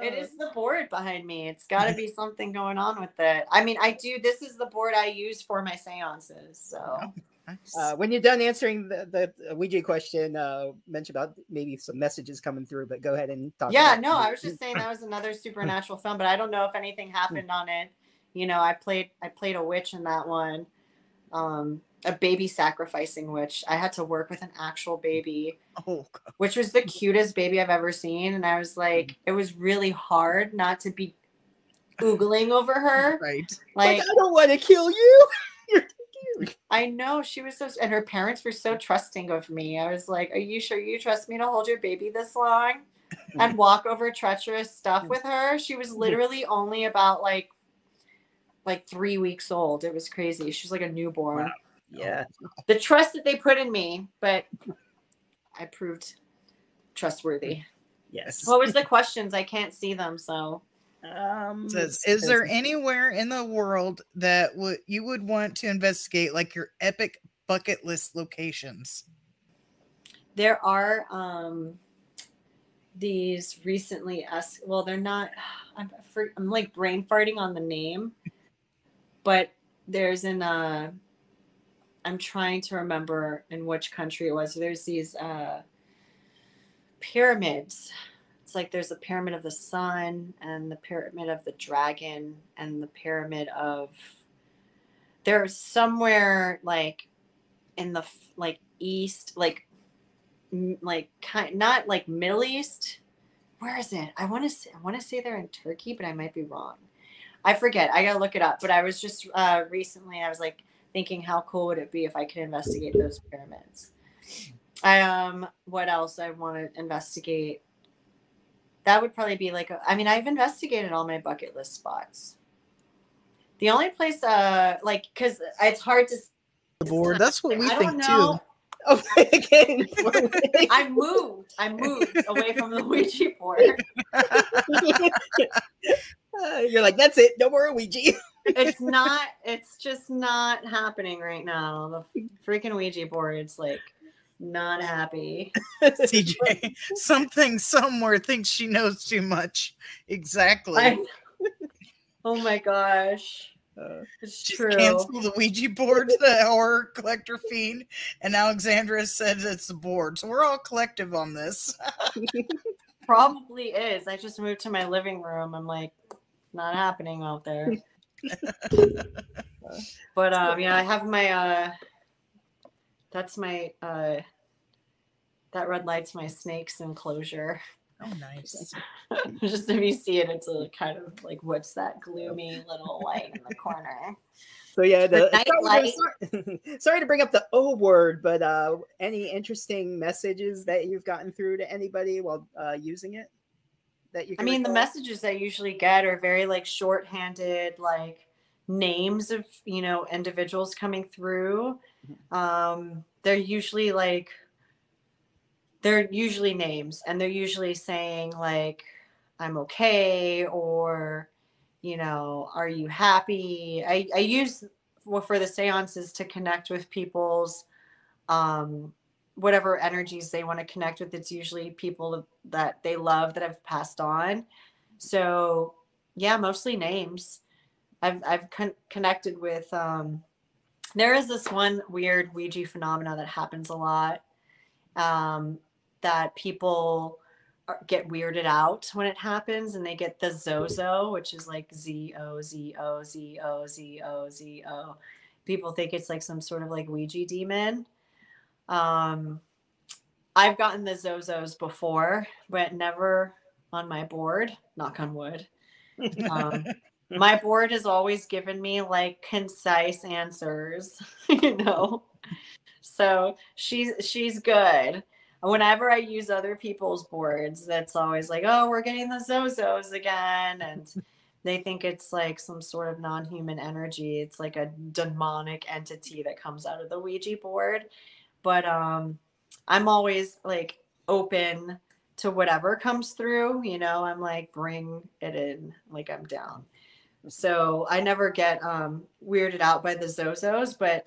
It Uh, is the board behind me. It's got to be something going on with it. I mean, I do. This is the board I use for my seances. So Nice. Uh, when you're done answering the, the Ouija question, uh, mention about maybe some messages coming through, but go ahead and talk. yeah, about- no, I was just saying that was another supernatural film, but I don't know if anything happened on it. You know, I played I played a witch in that one, um, a baby sacrificing witch. I had to work with an actual baby, oh, which was the cutest baby I've ever seen, and I was like, it was really hard not to be googling over her. right. Like, Like I don't want to kill you. You're cute. I know she was so, and her parents were so trusting of me. I was like, "Are you sure you trust me to hold your baby this long?" and walk over treacherous stuff with her. She was literally only about like, like three weeks old. It was crazy. She was like a newborn. Wow. Yeah. The trust that they put in me, but I proved trustworthy. Yes. What was the questions? I can't see them, so Um, says, "Is there anywhere in the world that would you would want to investigate, like your epic bucket list locations?" there are um these recently us well they're not I'm, for, I'm like brain farting on the name but there's an uh i'm trying to remember in which country it was. There's these uh pyramids it's like there's a pyramid of the sun and the pyramid of the dragon and the pyramid of there's somewhere like in the like east like like kind not like Middle East. Where is it? I want to say I want to say they're in Turkey, but I might be wrong. I forget. I gotta look it up. But I was just uh, recently. I was like thinking, how cool would it be if I could investigate those pyramids? I um, what else I want to investigate? That would probably be like. A, I mean, I've investigated all my bucket list spots. The only place, uh, like, because it's hard to. The board. That's what we I think don't too. Oh, again. I moved. I moved away from the Ouija board. Uh, you're like, that's it. No more Ouija. it's not. It's just not happening right now. The freaking Ouija board's like not happy. CJ, something somewhere thinks she knows too much. Exactly. I- oh my gosh, Uh, it's Just true. cancel the Ouija board, the horror collector feed, and Alexandra says it's the board. So we're all collective on this. Probably is. I just moved to my living room. I'm like, not happening out there. but um, yeah, I have my uh, that's my uh, that red light's my snake's enclosure. Oh, nice. just if you see it, it's a kind of like what's that gloomy little light in the corner? so yeah, the, night sorry, to, sorry to bring up the O word, but uh, any interesting messages that you've gotten through to anybody while uh, using it? That you? I can mean, the messages I usually get are very like shorthanded, like names of you know individuals coming through. Um, they're usually like they're usually names, and they're usually saying like "I'm okay" or you know, "Are you happy?" I I use well, for the seances to connect with people's um whatever energies they want to connect with it's usually people that they love that have passed on so yeah mostly names i've i've con- connected with um there is this one weird ouija phenomena that happens a lot um that people are, get weirded out when it happens and they get the zozo which is like z o z o z o z o z o people think it's like some sort of like ouija demon um, I've gotten the Zozos before, but never on my board. Knock on wood. Um, my board has always given me like concise answers, you know. So she's she's good. Whenever I use other people's boards, that's always like, oh, we're getting the Zozos again, and they think it's like some sort of non-human energy. It's like a demonic entity that comes out of the Ouija board but um i'm always like open to whatever comes through you know i'm like bring it in like i'm down so i never get um weirded out by the zozos but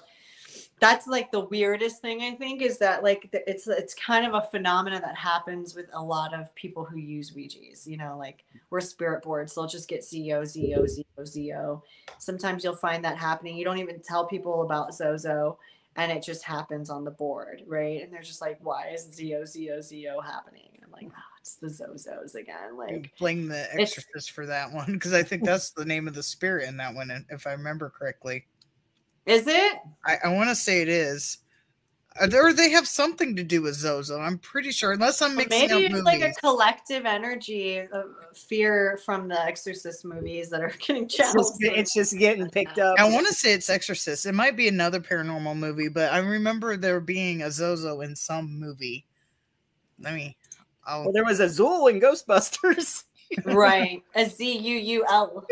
that's like the weirdest thing i think is that like it's it's kind of a phenomena that happens with a lot of people who use ouijas you know like we're spirit boards they'll just get zo zo zo zo sometimes you'll find that happening you don't even tell people about zozo and it just happens on the board, right? And they're just like, why is Zo Zo Zo happening? I'm like, oh, it's the Zozos again. Like, Blame the exorcist for that one because I think that's the name of the spirit in that one, if I remember correctly. is it? I, I want to say it is. Uh, Or they have something to do with Zozo. I'm pretty sure, unless I'm mixing Maybe up it's movies. like a collective energy of fear from the Exorcist movies that are getting It's just, channeled. it's just getting picked up. I want to say it's Exorcist. It might be another paranormal movie, but I remember there being a Zozo in some movie. Let me. I'll, Well, there was a Zuul in Ghostbusters. right. A Z U U L.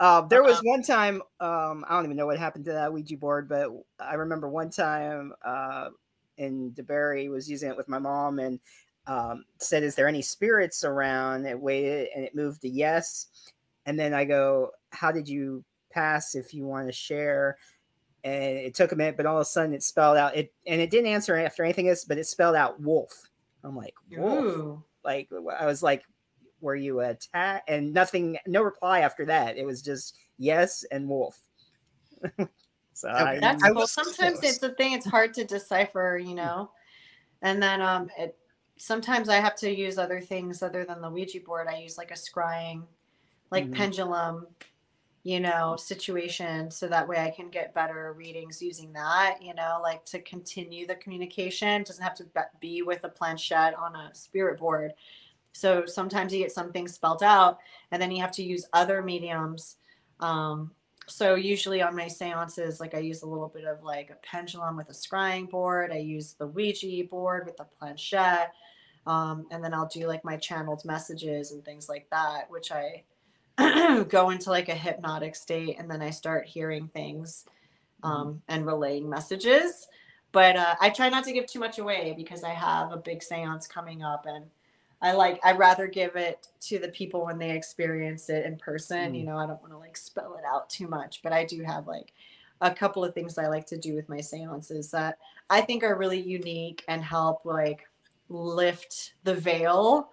Uh, there was one time, um, I don't even know what happened to that Ouija board, but I remember one time uh, in DeBerry was using it with my mom and um, said, "Is there any spirits around?" It waited and it moved to yes, and then I go, "How did you pass? If you want to share." And it took a minute, but all of a sudden it spelled out it, and it didn't answer after anything else, but it spelled out wolf. I'm like, wolf. Ooh. Like I was like, were you attacked? And nothing, no reply after that. It was just yes and wolf. so I, That's I cool. Sometimes close. it's a thing. It's hard to decipher, you know. And then um, it sometimes I have to use other things other than the Ouija board. I use like a scrying, like Mhm. pendulum, you know, situation, so that way I can get better readings using that. You know, like to continue the communication. It doesn't have to be- with a planchette on a spirit board. So sometimes you get something spelled out, and then you have to use other mediums. Um, so usually on my seances, like I use a little bit of like a pendulum with a scrying board. I use the Ouija board with the planchette. Um, and then I'll do like my channeled messages and things like that, which I go into like a hypnotic state and then I start hearing things um, and relaying messages. But uh, I try not to give too much away because I have a big seance coming up and I like I'd rather give it to the people when they experience it in person. Mm. You know, I don't want to like spell it out too much, but I do have like a couple of things I like to do with my seances that I think are really unique and help like lift the veil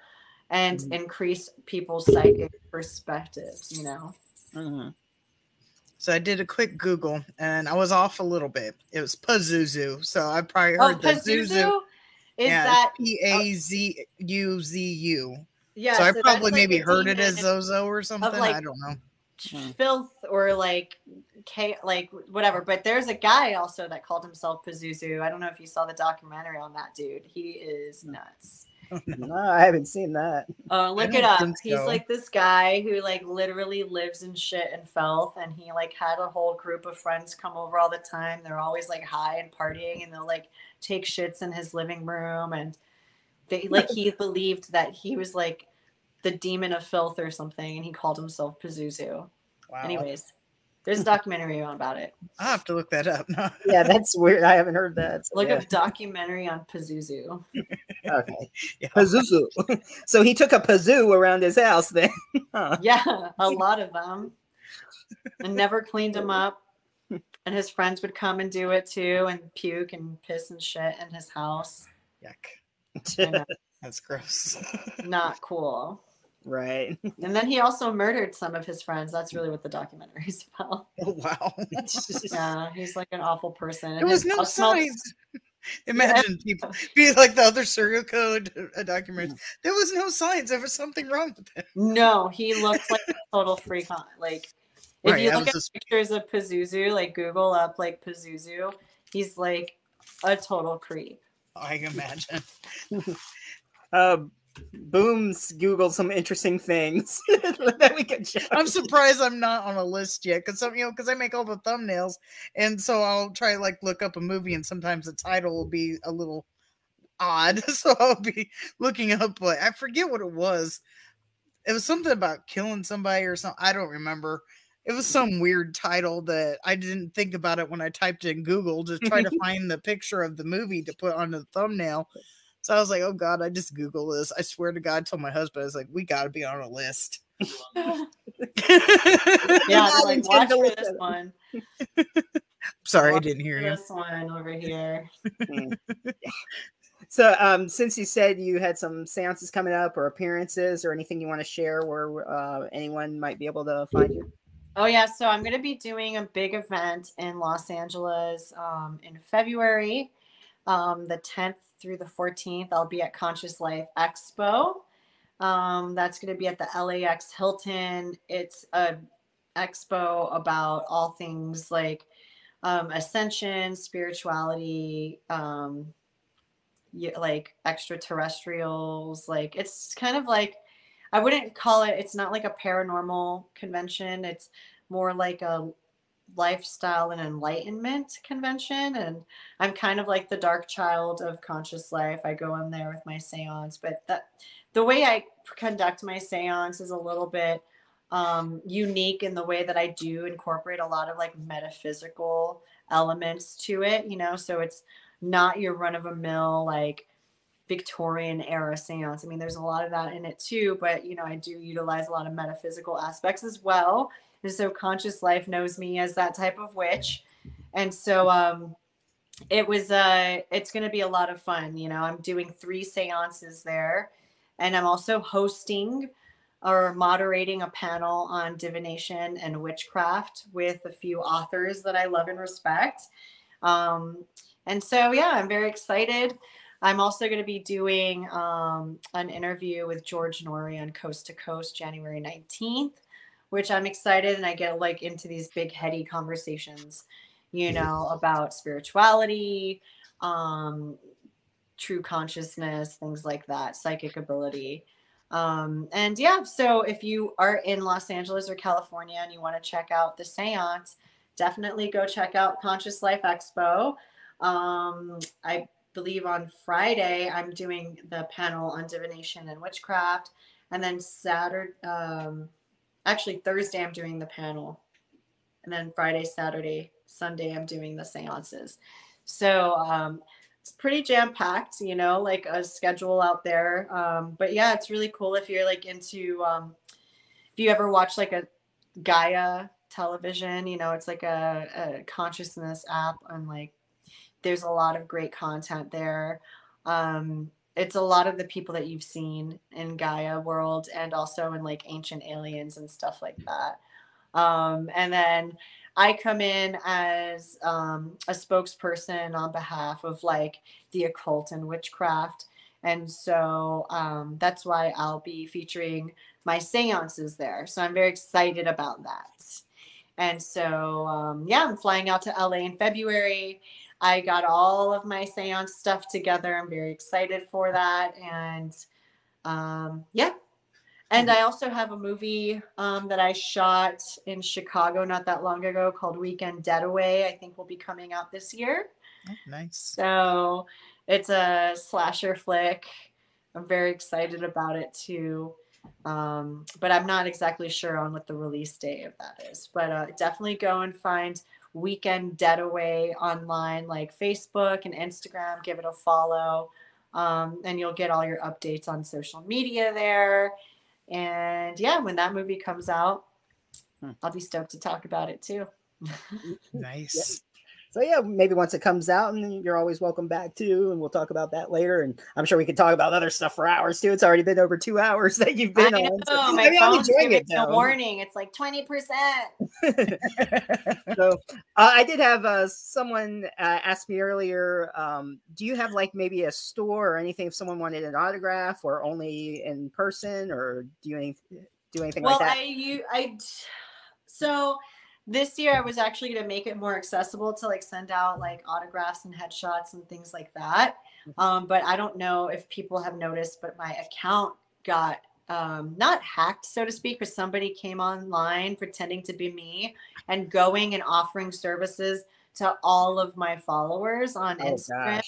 and Mhm. increase people's psychic perspectives, you know. Mhm. So I did a quick Google and I was off a little bit. It was Pazuzu. So I probably Oh, heard the Zuzu. Pazuzu is yeah, that P A Z U Z U. yeah? So I that's, probably like, maybe heard it as Zozo or something. like- I don't know. Mm. filth or like cha- like whatever. But there's a guy also that called himself Pazuzu. I don't know if you saw the documentary on that dude. He is nuts. No, I haven't seen that. Oh, look don't it up. think He's like this guy who like literally lives in shit and filth, and he like had a whole group of friends come over all the time. They're always like high and partying, and they'll like take shits in his living room, and they like he believed that he was like the demon of filth or something, and he called himself Pazuzu. Wow. Anyways, there's a documentary on about it. I'll have to look that up. No. Yeah, that's weird. I haven't heard that. so Look yeah. up documentary on Pazuzu. Okay. Yeah. Pazuzu. so he took a pazoo around his house then. Huh. Yeah, a lot of them. And never cleaned them up. And his friends would come and do it too and puke and piss and shit in his house. Yuck. That's gross. not cool. Right. And then he also murdered some of his friends. That's really what the documentary is about. oh, wow. Yeah, he's like an awful person. There was no signs. Imagine people be like the other serial code uh, documentaries. There was no signs. There was something wrong with him. No, he looked like a total freak on like if Right, you look at just- pictures of Pazuzu, like Google up like Pazuzu, he's like a total creep. I can imagine. Uh, Booms Googled some interesting things that we could show. I'm surprised I'm not on a list yet because some you know because I make all the thumbnails and so I'll try like look up a movie and sometimes the title will be a little odd so I'll be looking up but I forget what it was. It was something about killing somebody or something. I don't remember. It was some weird title that I didn't think about it when I typed in Google to try to find the picture of the movie to put on the thumbnail. So I was like, "Oh God, I just Google this." I swear to God, I told my husband, "I was like, we got to be on a list." yeah, I they're like watch to for this it. one. Sorry, I didn't hear you. This one over here. So, um, since you said you had some seances coming up or appearances or anything you want to share where uh, anyone might be able to find you? Oh yeah, so I'm gonna be doing a big event in Los Angeles um, in February, um, the 10th through the 14th. I'll be at Conscious Life Expo. Um, that's gonna be at the LAX Hilton. It's a expo about all things like um, ascension, spirituality, um, like extraterrestrials. Like it's kind of like I wouldn't call it. It's not like a paranormal convention. It's more like a lifestyle and enlightenment convention. And I'm kind of like the dark child of conscious life. I go in there with my seance, but that the way I conduct my seance is a little bit um, unique in the way that I do incorporate a lot of like metaphysical elements to it. You know, so it's not your run of a mill like Victorian era seance. I mean, there's a lot of that in it too, but you know, I do utilize a lot of metaphysical aspects as well. And so conscious life knows me as that type of witch. And so um it was uh it's going to be a lot of fun, you know. I'm doing 3 seances there and I'm also hosting or moderating a panel on divination and witchcraft with a few authors that I love and respect. Um and so yeah, I'm very excited. I'm also going to be doing um, an interview with George Noory on Coast to Coast January 19th, which I'm excited and I get like into these big heady conversations, you know, about spirituality, um, true consciousness, things like that, psychic ability. Um, and yeah, so if you are in Los Angeles or California and you want to check out the seance, definitely go check out Conscious Life Expo. Um, I believe on Friday I'm doing the panel on divination and witchcraft, and then Saturday, um, actually Thursday I'm doing the panel, and then Friday, Saturday, Sunday I'm doing the seances. So um, it's pretty jam packed, you know, like a schedule out there. Um, but yeah, it's really cool if you're like into um, if you ever watch like a Gaia television, you know, it's like a, a consciousness app and like there's a lot of great content there. Um, it's a lot of the people that you've seen in Gaia world and also in like ancient aliens and stuff like that. Um, and then I come in as um, a spokesperson on behalf of like the occult and witchcraft. And so um, that's why I'll be featuring my seances there. So I'm very excited about that. And so, um, yeah, I'm flying out to LA in February. I got all of my seance stuff together. I'm very excited for that. And um, yeah. And I also have a movie um, that I shot in Chicago not that long ago called Weekend Deadaway. I think will be coming out this year. Oh, nice. So it's a slasher flick. I'm very excited about it too. Um, but I'm not exactly sure on what the release date of that is. But uh, definitely go and find Weekend dead away online, like Facebook and Instagram. Give it a follow, um, and you'll get all your updates on social media there. And yeah, when that movie comes out, hmm. I'll be stoked to talk about it too. nice. So yeah, maybe once it comes out, and you're always welcome back too, and we'll talk about that later. And I'm sure we could talk about other stuff for hours too. It's already been over two hours that you've been I on. So my phone's giving it, a warning. It's like twenty percent. so uh, I did have uh, someone uh, ask me earlier. Um, do you have like maybe a store or anything if someone wanted an autograph, or only in person, or do you any, do anything well, like that? Well, I you I so this year I was actually going to make it more accessible to like send out like autographs and headshots and things like that. Mm-hmm. Um, but I don't know if people have noticed, but my account got um, not hacked, so to speak, but somebody came online pretending to be me and going and offering services to all of my followers on oh, Instagram.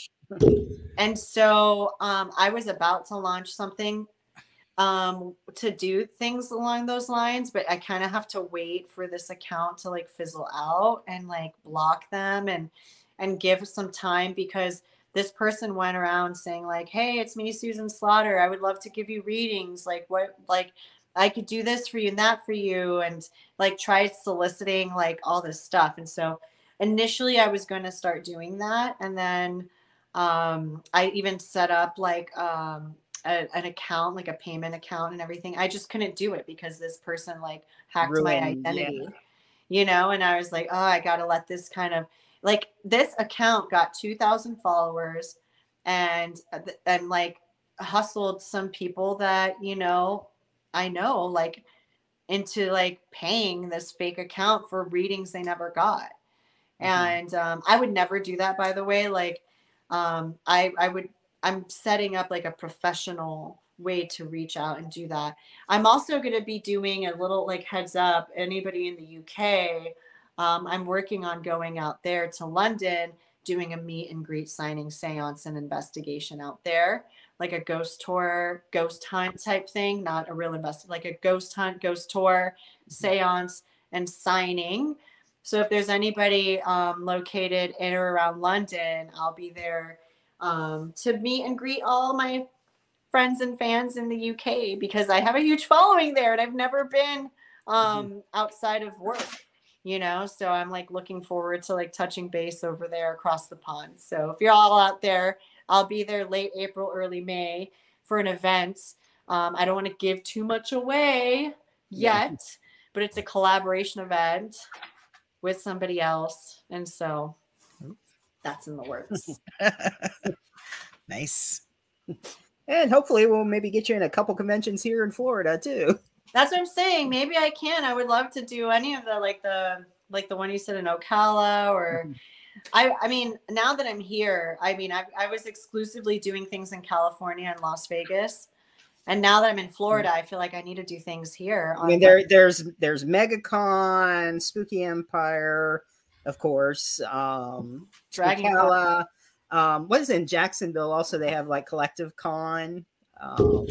and so um, I was about to launch something um to do things along those lines but i kind of have to wait for this account to like fizzle out and like block them and and give some time because this person went around saying like hey it's me susan slaughter. I would love to give you readings. Like what like i could do this for you and that for you and like tried soliciting like all this stuff. And so initially i was going to start doing that and then um i even set up like um a, an account, like a payment account and everything. I just couldn't do it because this person like hacked Ruined, my identity, yeah. you know? And I was like, oh, I got to let this kind of like this account got 2,000 followers and, uh, and like hustled some people that, you know, I know like into like paying this fake account for readings they never got. Mm-hmm. And um, I would never do that, by the way. Like, um, I, I would I'm setting up like a professional way to reach out and do that. I'm also going to be doing a little like heads up anybody in the UK. Um, I'm working on going out there to London, doing a meet and greet signing seance and investigation out there, like a ghost tour, ghost hunt type thing, not a real invest, like a ghost hunt, ghost tour, seance, and signing. So if there's anybody um, located in or around London, I'll be there um, to meet and greet all my friends and fans in the UK because I have a huge following there and I've never been um, mm-hmm. outside of work, you know. So I'm like looking forward to like touching base over there across the pond. So if you're all out there, I'll be there late April, early May for an event. Um, I don't want to give too much away yet, yeah. but it's a collaboration event with somebody else. And so that's in the works. nice. And hopefully we'll maybe get you in a couple conventions here in Florida too. That's what I'm saying. Maybe I can. I would love to do any of the like the like the one you said in Ocala or mm-hmm. I I mean now that I'm here, I mean I I was exclusively doing things in California and Las Vegas. And now that I'm in Florida. I feel like I need to do things here. I mean, there, there's, there's MegaCon, Spooky Empire, of course. Um, Dragon um, what is in Jacksonville? Also, they have like Collective Con. Um,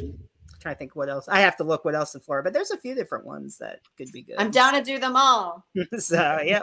trying to think what else. I have to look what else in Florida, but there's a few different ones that could be good. I'm down to do them all. so yeah.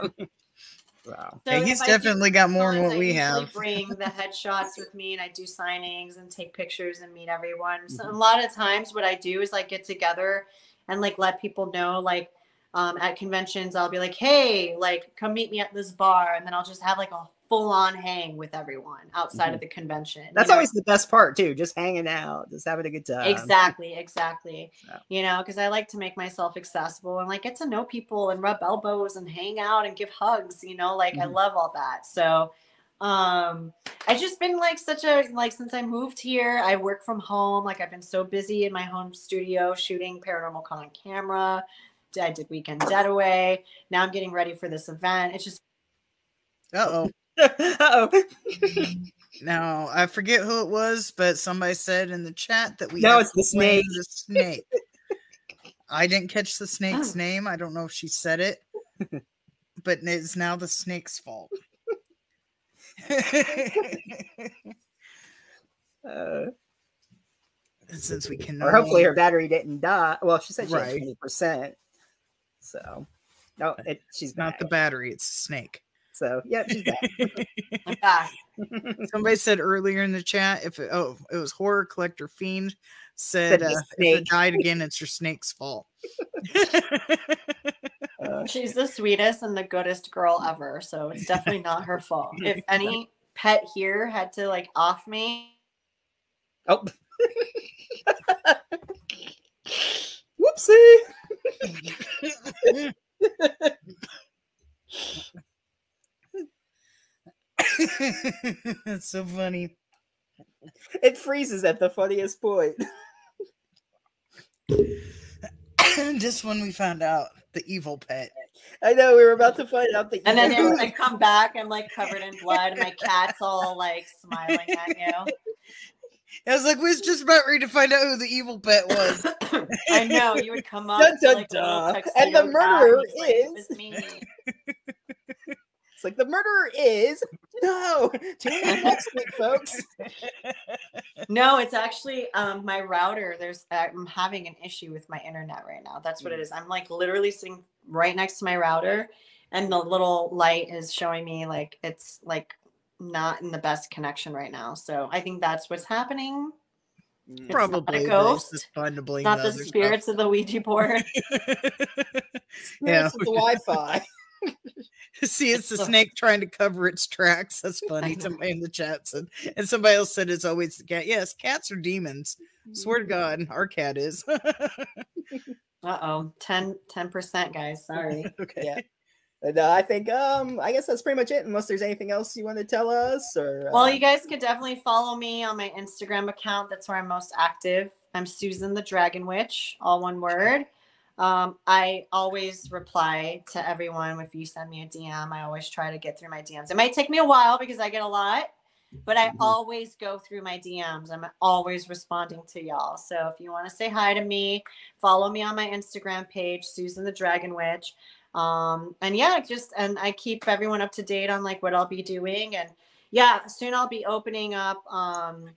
Wow. So Hey, he's if I do definitely got more than what I we usually have. Bring the headshots with me, and I do signings and take pictures and meet everyone. So Mm-hmm. a lot of times, what I do is like get together and like let people know, like um, at conventions, I'll be like, "Hey, like come meet me at this bar," and then I'll just have like a full on hang with everyone outside of the convention. Mm-hmm. That's know? always the best part too. Just hanging out, just having a good time. exactly exactly So. you know because i like to make myself accessible and like get to know people and rub elbows and hang out and give hugs you know like i Mhm. love all that so um i've just been like such a like since i moved here i work from home like i've been so busy in my home studio shooting Paranormal Caught on Camera i did weekend getaway now i'm getting ready for this event it's just Uh oh. oh. Now I forget who it was, but somebody said in the chat that we No, it's the snake. The snake. I didn't catch the snake's Oh. name. I don't know if she said it, but it's now the snake's fault. Uh, Since we can, or hopefully her battery didn't die. Well, she said she had twenty percent. So no, it, she's not back. the battery, it's the snake. So yeah, she's back. Back. Somebody said earlier in the chat if it, oh it was horror collector fiend Said said uh, if it died again, it's your snake's fault. Uh, She's the sweetest and the goodest girl ever. So it's definitely not her fault. If any pet here had to like off me, oh. Whoopsie. That's so funny. It freezes at the funniest point. Just when we found out the evil pet. I know we were about to find out the and then evil- I come back, I'm like covered in blood, and my cat's all like smiling at you. I was like, we was just about ready to find out who the evil pet was. I know you would come up, like. And the guy, murderer like, "It is- me. It's like the murderer is no. Tune in next week, folks. No, it's actually um my router. There's I'm having an issue with my internet right now. That's Mm. what it is. I'm like literally sitting right next to my router, and the little light is showing me like it's like not in the best connection right now. So I think that's what's happening. Not a Probably but it's fun to blame not the other stuff. spirits of the Ouija board. Spirits with the Wi-Fi. See, it's the snake trying to cover its tracks. That's funny. know. Somebody in the chat said, and somebody else said it's always the cat. Yes, cats are demons. Swear to God, our cat is. Uh oh, 10 percent, guys. Sorry. okay. Yeah. And, uh, I think um I guess that's pretty much it. Unless there's anything else you want to tell us, or Well, uh, you guys could definitely follow me on my Instagram account. That's where I'm most active. I'm Susan the Dragon Witch, all one word. Um, I always reply to everyone if you send me a DM. I always try to get through my DMs. It might take me a while because I get a lot, but I Mhm. always go through my DMs. I'm always responding to y'all. So if you want to say hi to me, follow me on my Instagram page, Susan the Dragon Witch. Um, and yeah, just and I keep everyone up to date on like what I'll be doing. And yeah, soon I'll be opening up um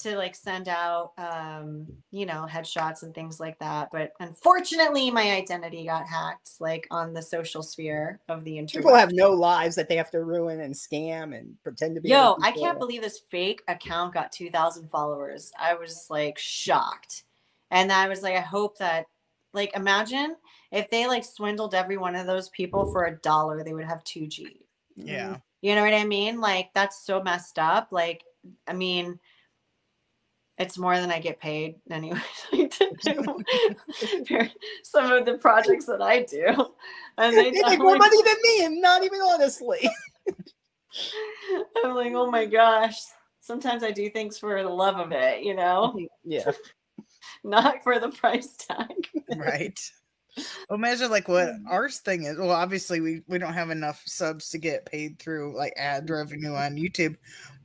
to like send out um, you know, headshots and things like that. But unfortunately my identity got hacked like on the social sphere of the internet. people have no lives that they have to ruin and scam and pretend to be. Yo, I can't believe this fake account got 2,000 followers. I was like shocked. And I was like, I hope that, like, imagine if they like swindled every one of those people for a dollar, they would have 2G. Yeah. You know what I mean? Like, that's so messed up. Like, I mean, it's more than I get paid anyway to do some of the projects that I do. And they They make more definitely- money than me, and not even honestly. I'm like, oh my gosh. Sometimes I do things for the love of it, you know, yeah. not for the price tag. right. Well, imagine like what Mm. ours thing is. Well, obviously we we don't have enough subs to get paid through like ad revenue on YouTube,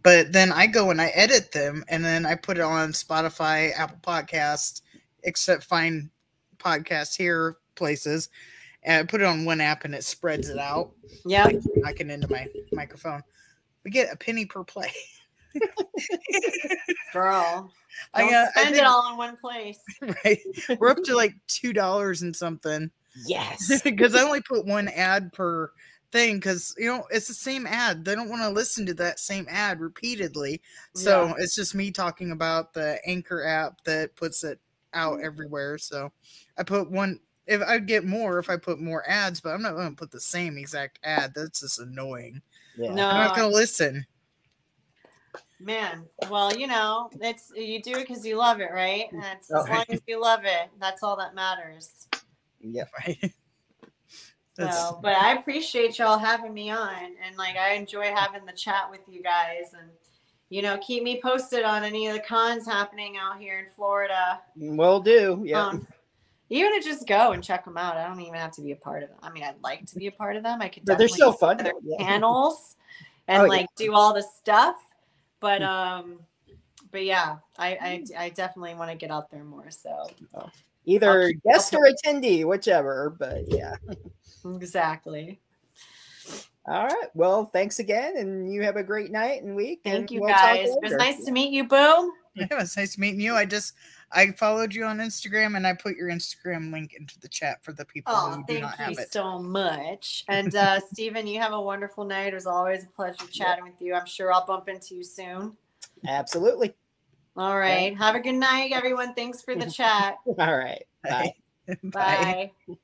but then I go and I edit them and then I put it on Spotify, Apple Podcast, except find podcasts here places, and I put it on one app and it spreads it out. Yeah. like knocking into my microphone. We get a penny per play. Girl. I got I spend think- it all in one place. right. We're up to like two dollars and something Yes. because I only put one ad per thing because you know it's the same ad. They don't want to listen to that same ad repeatedly. So Yeah. it's just me talking about the Anchor app that puts it out Mm. everywhere. So I put one. If I'd get more if I put more ads, but I'm not going to put the same exact ad. That's just annoying. Yeah. No. I'm not going to listen. Man, well, you know, it's you do it because you love it, right? And it's, as Oh. long as you love it, that's all that matters. Yeah, Right. So, but I appreciate y'all having me on, and like I enjoy having the chat with you guys, and you know, keep me posted on any of the cons happening out here in Florida. Will do. Yeah. Um, even to just go and check them out. I don't even have to be a part of them. I mean, I'd like to be a part of them. I could. but they're definitely so fun. go to their Yeah. panels and Oh, yeah. like do all the stuff. But um, but yeah, I I, I definitely want to get out there more. So Either keep- guest or attendee, whichever. But yeah. exactly. All right. Well, thanks again, and you have a great night and week. Thank and you we'll guys. It was nice to meet you, Boom. Yeah, it was nice meeting you. I just I followed you on Instagram and I put your Instagram link into the chat for the people Oh, who do thank not you have it. so much. And uh, Stephen, you have a wonderful night. It was always a pleasure chatting with you. I'm sure I'll bump into you soon. Absolutely. All right. Have a good night, everyone. Thanks for the chat. All right. Bye. Bye. Bye.